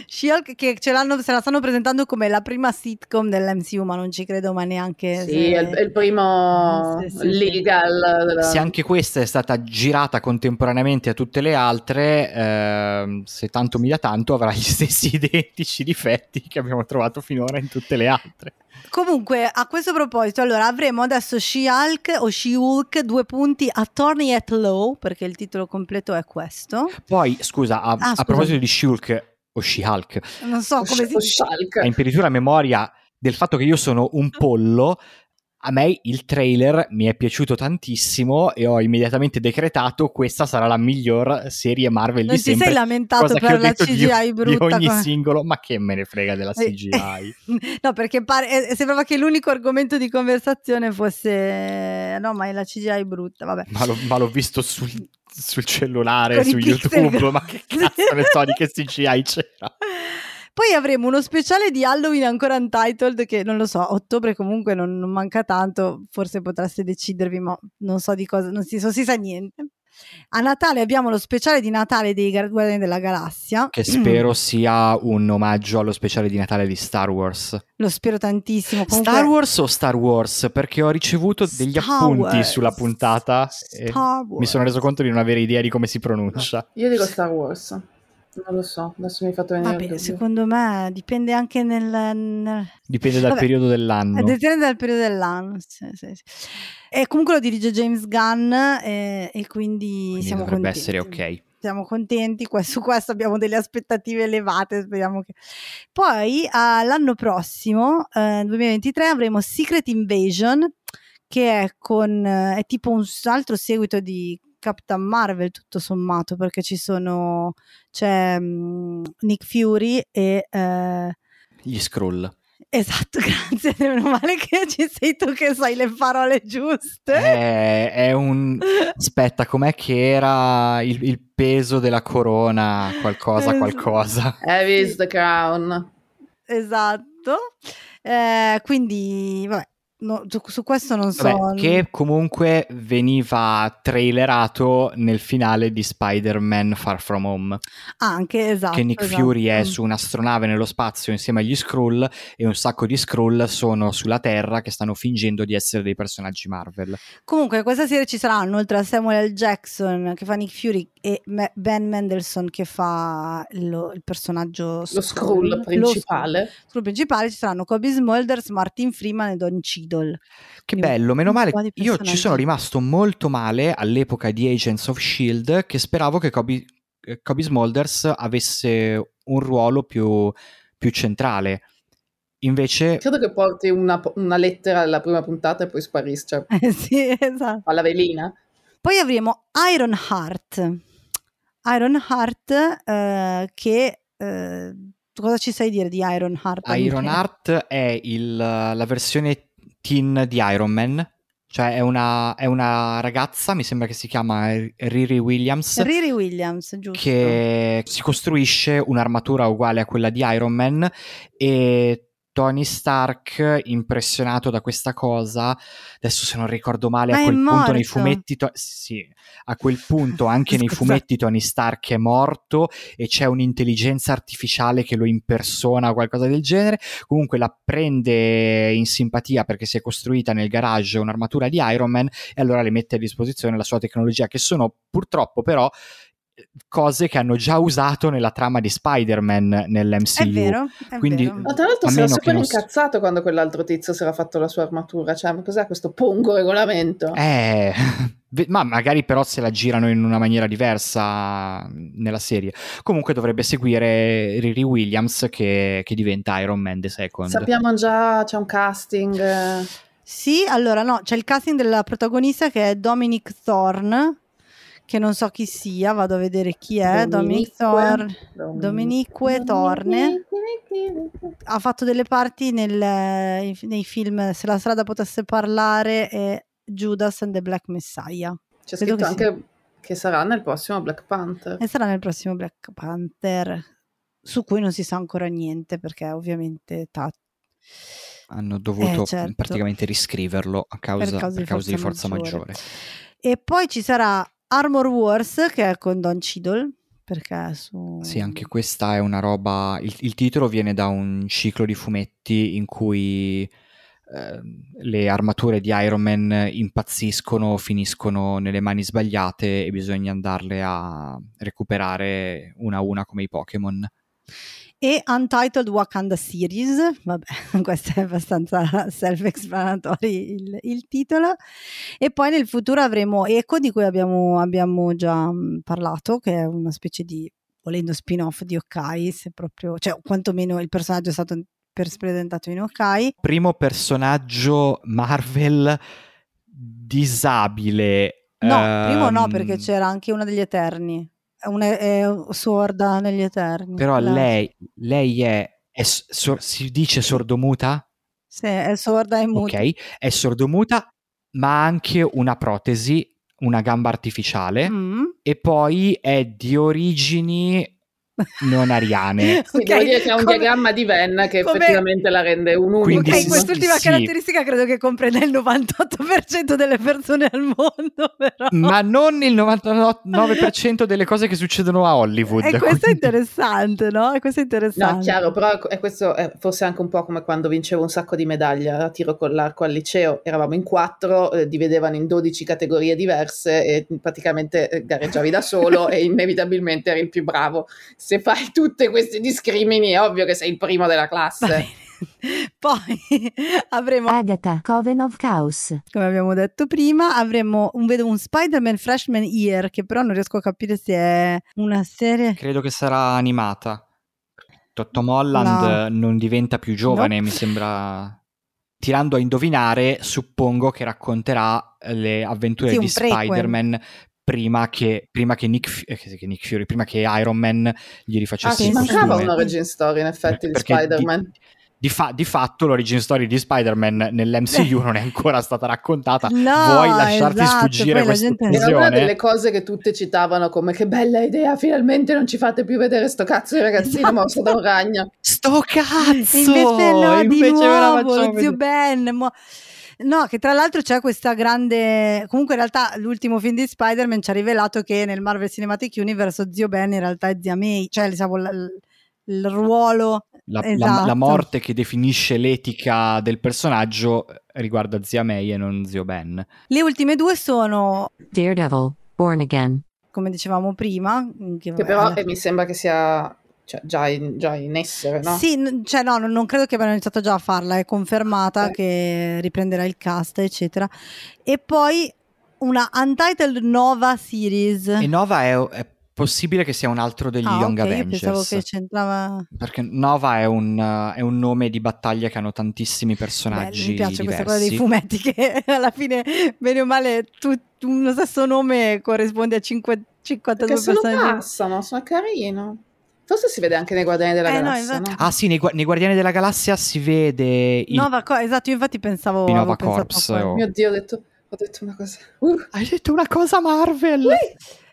She-Hulk che ce l'hanno, se la stanno presentando come la prima sitcom dell'MCU, ma non ci credo ma neanche. Sì, se- il, il primo Sì, sì, sì. legal. della- Se anche questa è stata girata contemporaneamente a tutte le altre, ehm, se tanto mi dà tanto, avrà gli stessi identici difetti che abbiamo trovato finora in tutte le altre. Comunque, a questo proposito, allora avremo adesso She-Hulk o She-Hulk, due punti, Attorney at Law, perché il titolo completo è questo. Poi, scusa, a, Ah, a scusa. proposito di Shulk o She-Hulk, Non so come si Shulk. ha impedito la memoria del fatto che io sono un pollo. A me il trailer mi è piaciuto tantissimo e ho immediatamente decretato questa sarà la miglior serie Marvel Non di ti sempre. sei lamentato cosa che per la di- CGI di, brutta ogni come- singolo, ma che me ne frega della Eh, CGI. No, perché pare, eh, sembrava che l'unico argomento di conversazione fosse no, ma è la CGI brutta, vabbè. ma, l'ho, ma l'ho visto sul, sul cellulare, Con su YouTube, ma che cazzo ne so di che CGI c'era. Poi avremo uno speciale di Halloween ancora untitled che non lo so, a ottobre comunque non, non manca tanto, forse potreste decidervi, ma non so di cosa, non si, non si sa niente. A Natale abbiamo lo speciale di Natale dei Guardiani della Galassia. Che spero sia un omaggio allo speciale di Natale di Star Wars. Lo spero tantissimo. Comunque, Star Wars o Star Wars? Perché ho ricevuto degli Star appunti Wars. sulla puntata e Star Wars. mi sono reso conto di non avere idea di come si pronuncia. Io dico Star Wars. Non lo so, adesso mi hai fatto venire Vabbè, secondo me dipende anche nel, nel- Dipende dal Vabbè, periodo dell'anno. Eh, Dipende dal periodo dell'anno. sì, sì, sì. E comunque lo dirige James Gunn eh, e quindi, Quindi siamo dovrebbe contenti. essere ok. Siamo contenti, su questo abbiamo delle aspettative elevate, speriamo che... Poi ah, l'anno prossimo, eh, 2023, avremo Secret Invasion, che è con eh, è tipo un altro seguito di Captain Marvel, tutto sommato, perché ci sono c'è mm, Nick Fury e eh, Gli scroll. Esatto, grazie, meno male che ci sei tu che sai le parole giuste. È, è un... Aspetta, com'è che era il, il peso della corona? Qualcosa, qualcosa. Heavy is the crown. Esatto. Eh, quindi, vabbè, no, su, questo non so. Vabbè, che comunque veniva trailerato nel finale di Spider-Man Far From Home. Anche, esatto. che Nick esatto. Fury è su un'astronave nello spazio insieme agli Skrull e un sacco di Skrull sono sulla Terra che stanno fingendo di essere dei personaggi Marvel. Comunque, questa serie ci saranno, oltre a Samuel L. Jackson che fa Nick Fury e Ben Mendelssohn che fa lo- il personaggio Lo scroll principale. Lo Skrull principale ci saranno Kobe Smulders, Martin Freeman e Don Cheadle. Che bello, meno male. Io ci sono rimasto molto male all'epoca di Agents of Shield che speravo che Kobe, eh, Kobe Smulders avesse un ruolo più, più centrale. Invece, Credo che porti una, una lettera alla prima puntata e poi sparisce. Cioè, Eh, sì, esatto. fa la velina. Poi avremo Iron Heart. Iron Heart eh, che... eh, cosa ci sai dire di Iron Heart? Iron? Heart è il- la versione teen di Iron Man Cioè è una, è una ragazza, mi sembra che si chiama Riri Williams, Riri Williams, giusto. che si costruisce un'armatura uguale a quella di Iron Man e Tony Stark, impressionato da questa cosa, adesso se non ricordo male, Ma a quel punto nei morto. fumetti, to- sì, a quel punto anche nei fumetti Tony Stark è morto e c'è un'intelligenza artificiale che lo impersona o qualcosa del genere. Comunque la prende in simpatia perché si è costruita nel garage un'armatura di Iron Man e allora le mette a disposizione la sua tecnologia, che sono purtroppo però cose che hanno già usato nella trama di Spider-Man nell'MCU. È vero, è Quindi- vero. Ma tra l'altro si era super non incazzato quando quell'altro tizio si era fatto la sua armatura. Cioè, ma cos'è questo pongo regolamento? Eh, ma magari però se la girano in una maniera diversa nella serie. Comunque dovrebbe seguire Riri Williams che, che diventa Iron Man The Second. Sappiamo già, c'è un casting. Sì, allora no, c'è il casting della protagonista che è Dominic Thorne, che non so chi sia, vado a vedere chi è. Dominic Thorne. Dominique Torne. Ha fatto delle parti nel- nei film Se la strada potesse parlare e Judas and the Black Messiah. C'è Credo scritto che anche che sarà nel prossimo Black Panther. E sarà nel prossimo Black Panther, su cui non si sa ancora niente perché ovviamente ta- Hanno dovuto Eh, certo. praticamente riscriverlo a causa, per causa, per causa di di forza maggiore. E poi ci sarà Armor Wars che è con Don Cheadle, perché su... Sì, anche questa è una roba. Il, il titolo viene da un ciclo di fumetti in cui ehm, le armature di Iron Man impazziscono, finiscono nelle mani sbagliate e bisogna andarle a recuperare una a una come i Pokémon. E Untitled Wakanda Series, vabbè, questo è abbastanza self-explanatory il, il titolo. E poi nel futuro avremo Echo, di cui abbiamo, abbiamo già parlato, che è una specie di, volendo, spin-off di Okai, se proprio, cioè quantomeno il personaggio è stato presentato in Okai. Primo personaggio Marvel disabile. No, primo no, ehm, perché c'era anche una degli Eterni, una è sorda negli Eterni. Però La- lei, lei è, è sor- si dice sordomuta? Sì, è sorda e muta. Ok, è sordomuta, ma ha anche una protesi, una gamba artificiale Mm. e poi è di origini non ariane. Sì, devo Ok, dire che ha un come- diagramma di Venn che come- effettivamente la rende un unico. Quindi Ok, sì, quest'ultima sì. caratteristica credo che comprenda il 98% delle persone al mondo, però. Ma non il 99% delle cose che succedono a Hollywood. E questo è quindi- interessante, no? E questo è interessante. No, chiaro, però è questo è forse anche un po' come quando vincevo un sacco di medaglie a tiro con l'arco al liceo, eravamo in quattro, eh, dividevano in 12 categorie diverse e praticamente eh, gareggiavi da solo e inevitabilmente eri il più bravo. Se fai tutti questi discrimini è ovvio che sei il primo della classe. Poi avremo, Agatha, Coven of Chaos. come abbiamo detto prima, avremo un, vedo un Spider-Man Freshman Year, che però non riesco a capire se è una serie. Credo che sarà animata. Tom Holland No. non diventa più giovane, No. mi sembra. Tirando a indovinare, suppongo che racconterà le avventure Sì, di prequel. Spider-Man prima che, prima che Nick, eh, che- Nick Fury, prima che Iron Man gli Ah, rifacesse il sì, mancava costume. un origin story in effetti di Perché di- Spider-Man. Di, fa- di fatto l'origin story di Spider-Man nell'MCU non è ancora stata raccontata. No, Vuoi lasciarti esatto, sfuggire questa gente- Era una occasione? delle cose che tutte citavano come che bella idea, finalmente non ci fate più vedere sto cazzo di ragazzino Esatto. morso da un ragno. Sto cazzo! Invece no, di Invece la nuovo, zio. Ben. mo- No, che tra l'altro c'è questa grande. Comunque, in realtà, l'ultimo film di Spider-Man ci ha rivelato che nel Marvel Cinematic Universe zio Ben in realtà è zia May, cioè diciamo, l- il ruolo. La, la- Esatto. la morte che definisce l'etica del personaggio riguarda zia May e non zio Ben. Le ultime due sono, Daredevil, Born Again. come dicevamo prima, che, Che però alla- eh, mi sembra che sia cioè, già, in, già in essere, no? Sì, n- cioè no, non non credo che abbiano iniziato già a farla, è confermata Ok. che riprenderà il cast, eccetera. E poi una Untitled Nova Series. E Nova è, è possibile che sia un altro degli ah, Young ok, io Avengers. pensavo che c'entrava. Perché Nova è un, uh, è un nome di battaglia che hanno tantissimi personaggi Bello, mi piace questa diversi. cosa dei fumetti che alla fine, bene o male, tu, uno stesso nome corrisponde a cinque- 52 Perché se lo personaggi. passano, sono carino. Forse si vede anche nei Guardiani della Eh, no, Galassia, infatti- no? Ah sì, nei, nei Guardiani della Galassia si vede il Nova Co- esatto, io infatti pensavo Di Nova Corps, quello. o- Mio Dio, ho detto, Ho detto una cosa. Uh. Hai detto una cosa Marvel!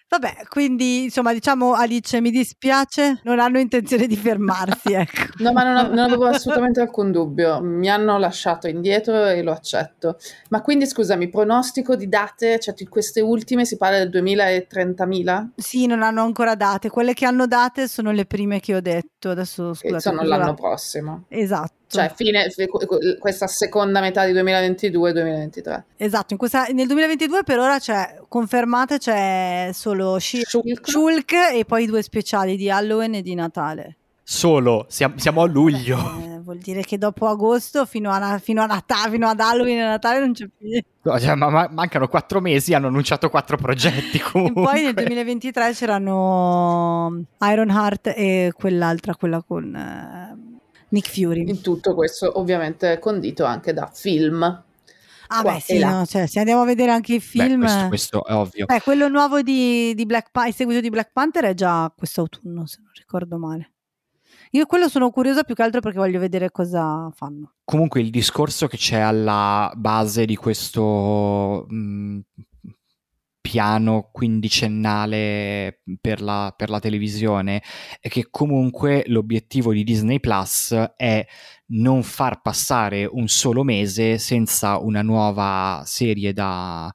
Vabbè, quindi insomma, diciamo Alice, mi dispiace, non hanno intenzione di fermarsi, ecco. No, ma non, non avevo assolutamente alcun dubbio. Mi hanno lasciato indietro e lo accetto. Ma quindi scusami, pronostico di date, cioè di queste ultime si parla del 2030.000? Sì, non hanno ancora date. Quelle che hanno date sono le prime che ho detto. Adesso scusate. sono cosa- l'anno prossimo. Esatto. Cioè, fine, questa seconda metà di 2022-2023. Esatto, in questa- nel 2022 per ora c'è confermate c'è solo She- Shulk? Shulk e poi due speciali di Halloween e di Natale. Solo, siamo, siamo a luglio. Eh, vuol dire che dopo agosto fino a, fino a Natale, fino ad Halloween e Natale non c'è più. No, cioè, ma- ma- mancano quattro mesi, hanno annunciato quattro progetti E comunque. poi nel 2023 c'erano Ironheart e quell'altra, quella con eh, Nick Fury. In tutto questo, ovviamente, condito anche da film. Ah, beh, sì, no, cioè, se andiamo a vedere anche i Beh, film. questo, questo è ovvio. Beh, quello nuovo di, di Black Panther, il seguito di Black Panther è già quest'autunno, se non ricordo male. Io quello sono curiosa più che altro perché voglio vedere cosa fanno. Comunque il discorso che c'è alla base di questo mh, piano quindicennale per la, per la televisione è che comunque l'obiettivo di Disney Plus è non far passare un solo mese senza una nuova serie da,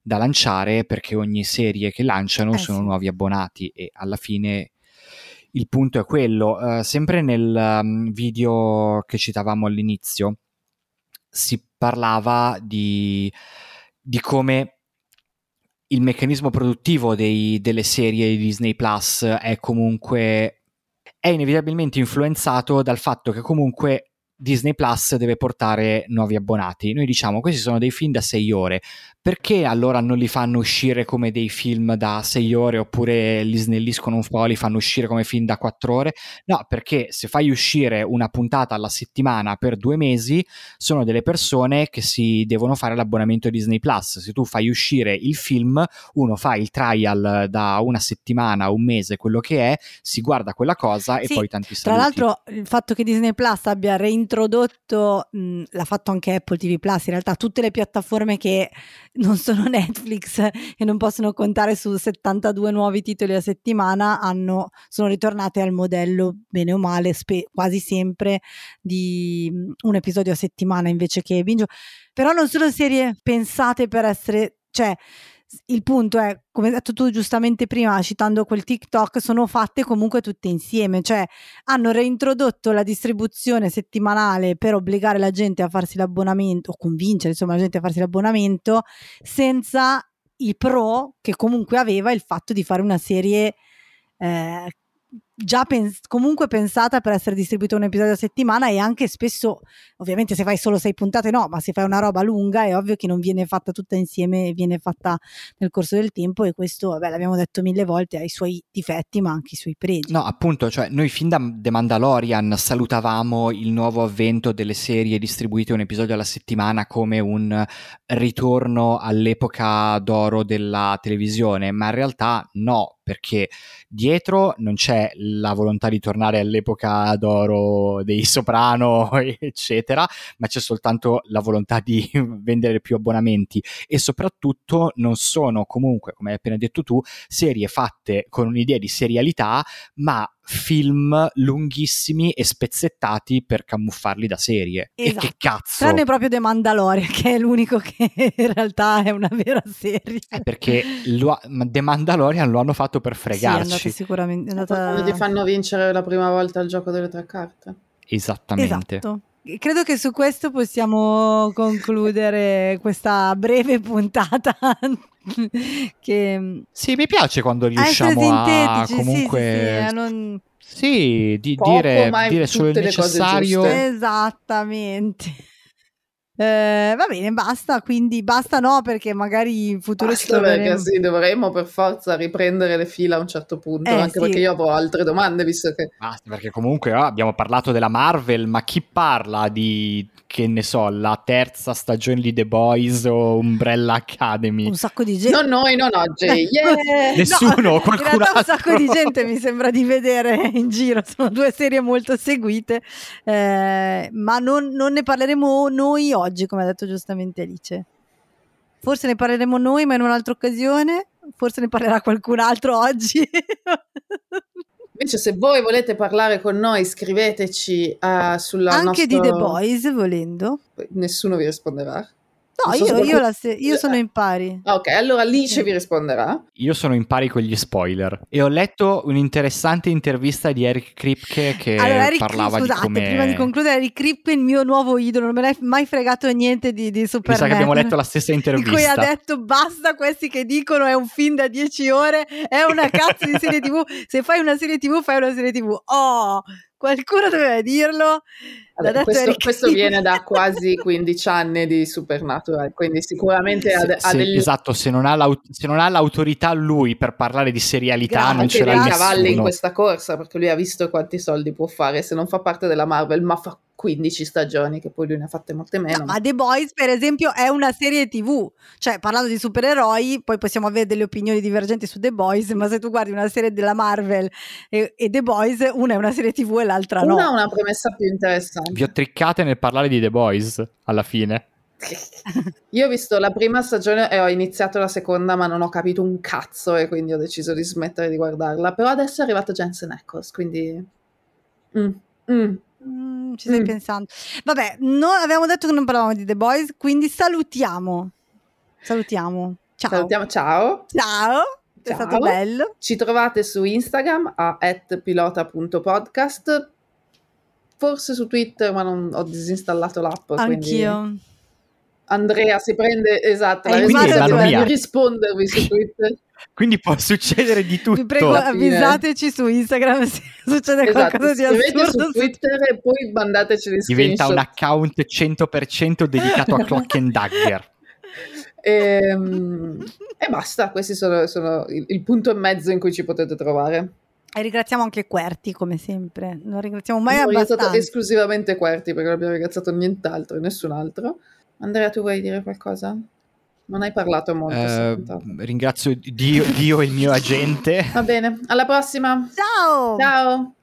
da lanciare perché ogni serie che lanciano Eh, sono sì. nuovi abbonati e alla fine il punto è quello. Eh, sempre nel um, video che citavamo all'inizio si parlava di, di come il meccanismo produttivo dei- delle serie di Disney Plus è comunque è inevitabilmente influenzato dal fatto che comunque Disney Plus deve portare nuovi abbonati. Noi diciamo questi sono dei film da 6 ore, perché allora non li fanno uscire come dei film da 6 ore oppure li snelliscono un po', li fanno uscire come film da 4 ore? No, perché se fai uscire una puntata alla settimana per due mesi, sono delle persone che si devono fare l'abbonamento Disney Plus. Se tu fai uscire il film, uno fa il trial da una settimana, un mese, quello che è, si guarda quella cosa e Sì, poi tanti Tra saluti. l'altro, il fatto che Disney Plus abbia reintrodotto, mh, l'ha fatto anche Apple TV Plus, in realtà tutte le piattaforme che non sono Netflix e non possono contare su 72 nuovi titoli a settimana hanno, sono ritornate al modello, bene o male, spe- quasi sempre di un episodio a settimana invece che binge. Però non sono serie pensate per essere, cioè il punto è, come hai detto tu giustamente prima, citando quel TikTok, sono fatte comunque tutte insieme, cioè hanno reintrodotto la distribuzione settimanale per obbligare la gente a farsi l'abbonamento, o convincere insomma la gente a farsi l'abbonamento, senza i pro che comunque aveva il fatto di fare una serie eh, già pens- comunque pensata per essere distribuita un episodio a settimana e anche spesso, ovviamente se fai solo sei puntate no, ma se fai una roba lunga è ovvio che non viene fatta tutta insieme, viene fatta nel corso del tempo e questo, vabbè, l'abbiamo detto mille volte, ha i suoi difetti ma anche i suoi pregi. No, appunto, cioè noi fin da The Mandalorian salutavamo il nuovo avvento delle serie distribuite un episodio alla settimana come un ritorno all'epoca d'oro della televisione, ma in realtà no, perché dietro non c'è la volontà di tornare all'epoca d'oro dei soprano, eccetera, ma c'è soltanto la volontà di vendere più abbonamenti. E soprattutto non sono comunque, come hai appena detto tu, serie fatte con un'idea di serialità, ma film lunghissimi e spezzettati per camuffarli da serie. E Esatto. che cazzo? Tranne proprio The Mandalorian, che è l'unico che in realtà è una vera serie. Eh, perché lo, The Mandalorian lo hanno fatto per Sì, è fregarci. andata sicuramente. È andata... Quando ti fanno vincere la prima volta il gioco delle tre carte. Esattamente. Esatto. Credo che su questo possiamo concludere questa breve puntata. che Sì, mi piace quando riusciamo a sintetici, sì, sì, sì, comunque a non- sì, di Poco, dire, dire solo il necessario. Esattamente. Eh, va bene, basta, quindi basta no perché magari in futuro ci Basta perché troveremo. sì, dovremmo per forza riprendere le fila a un certo punto, Eh, anche sì. perché io avrò altre domande, visto che Basta, perché comunque ah, abbiamo parlato della Marvel, ma chi parla di, che ne so, la terza stagione di The Boys o Umbrella Academy? Un sacco di gente. non noi, non oggi. Yeah! Nessuno, No, qualcun in realtà un altro. sacco di gente mi sembra di vedere in giro, sono due serie molto seguite, eh, ma non, non ne parleremo noi oggi, come ha detto giustamente Alice. Forse ne parleremo noi, ma in un'altra occasione. Forse ne parlerà qualcun altro oggi. Invece, se voi volete parlare con noi, scriveteci uh, sulla Anche nostro... di The Boys, volendo. Nessuno vi risponderà. No, Non so io, io, qualcuno- la se- io sono in pari. Ah, Ok, allora Alice vi risponderà. Io sono in pari con gli spoiler e ho letto un'interessante intervista di Eric Kripke che allora, Eric, parlava scusate, di come... prima di concludere, Eric Kripke è il mio nuovo idolo, non me l'hai mai fregato niente di, di Mi Superman. sa che abbiamo letto la stessa di cui ha intervista. detto basta questi che dicono è un film da 10 ore, è una cazzo di serie tv, se fai una serie tv fai una serie tv. Oh, qualcuno doveva dirlo. Vabbè, questo, questo viene da quasi 15 anni di Supernatural, quindi sicuramente ha, Se- ha degli Esatto, se non, se non ha l'autorità lui per parlare di serialità, Grazie, non ce l'ha grazie. cavalli in nessuno. questa corsa, perché lui ha visto quanti soldi può fare se non fa parte della Marvel, ma fa 15 stagioni, che poi lui ne ha fatte molte meno. No, ma The Boys, per esempio, è una serie TV. Cioè, parlando di supereroi, poi possiamo avere delle opinioni divergenti su The Boys, ma se tu guardi una serie della Marvel e, e The Boys, una è una serie TV e l'altra no. Una ha una premessa più interessante. Vi ho triccate nel parlare di The Boys alla fine. Io ho visto la prima stagione e ho iniziato la seconda, ma non ho capito un cazzo e quindi ho deciso di smettere di guardarla. Però adesso è arrivato Jensen Ackles, quindi... Mm, mm. Mm, ci stai Mm. pensando. Vabbè, noi avevamo detto che non parlavamo di The Boys, quindi salutiamo. Salutiamo. Ciao. Salutiamo, ciao. Ciao. È Ciao. stato bello. Ci trovate su Instagram a pilota.podcast, forse su Twitter, ma non ho disinstallato l'app. quindi Anch'io. Andrea si prende esatto, responsabilità la di rispondervi su Twitter. Quindi può succedere di tutto. Vi prego, avvisateci su Instagram se succede Esatto, qualcosa di assurdo. su Twitter e poi mandateci dei Diventa un account 100% dedicato a Clock and Dagger. Ehm, E, basta, questi sono, sono il, il punto e mezzo in cui ci potete trovare. E ringraziamo anche Querti, come sempre. Non ringraziamo mai Abbiamo ringraziato abbastanza. esclusivamente Querti perché non abbiamo ringraziato nient'altro e nessun altro. Andrea, tu vuoi dire qualcosa? Non hai parlato molto. Eh, ringrazio Dio, Dio e il mio agente. Va bene, alla prossima. Ciao! Ciao.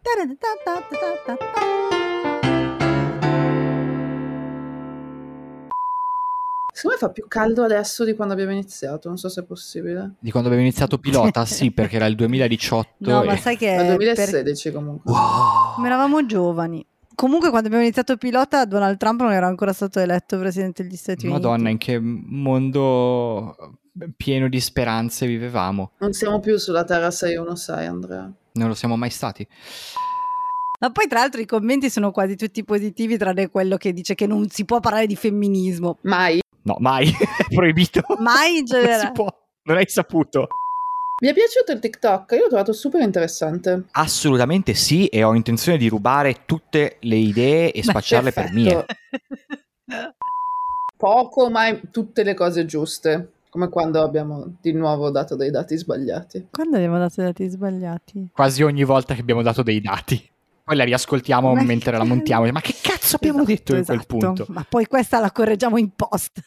Secondo me fa più caldo adesso di quando abbiamo iniziato, non so se è possibile. Di quando avevo iniziato pilota? Sì, perché era il 2018. No, ma e- sai che è per- 2016 comunque. Wow. come eravamo giovani. Comunque, quando abbiamo iniziato pilota, Donald Trump non era ancora stato eletto presidente degli Stati Madonna, Uniti. in che mondo pieno di speranze vivevamo. Non siamo più sulla Terra 616, Andrea. Non lo siamo mai stati. Ma poi, tra l'altro, i commenti sono quasi tutti positivi, tranne quello che dice che non si può parlare di femminismo. Mai. No, mai. È proibito. Mai in Non si generale. può. Non hai saputo. Mi è piaciuto il TikTok, io l'ho trovato super interessante. Assolutamente sì, e ho intenzione di rubare tutte le idee e spacciarle per mie. Poco, ma tutte le cose giuste. Come quando abbiamo di nuovo dato dei dati sbagliati. Quando abbiamo dato i dati sbagliati? Quasi ogni volta che abbiamo dato dei dati. Poi la riascoltiamo Ma- mentre la montiamo. Ma che cazzo abbiamo Esatto, detto in quel esatto. punto? Ma poi questa la correggiamo in post.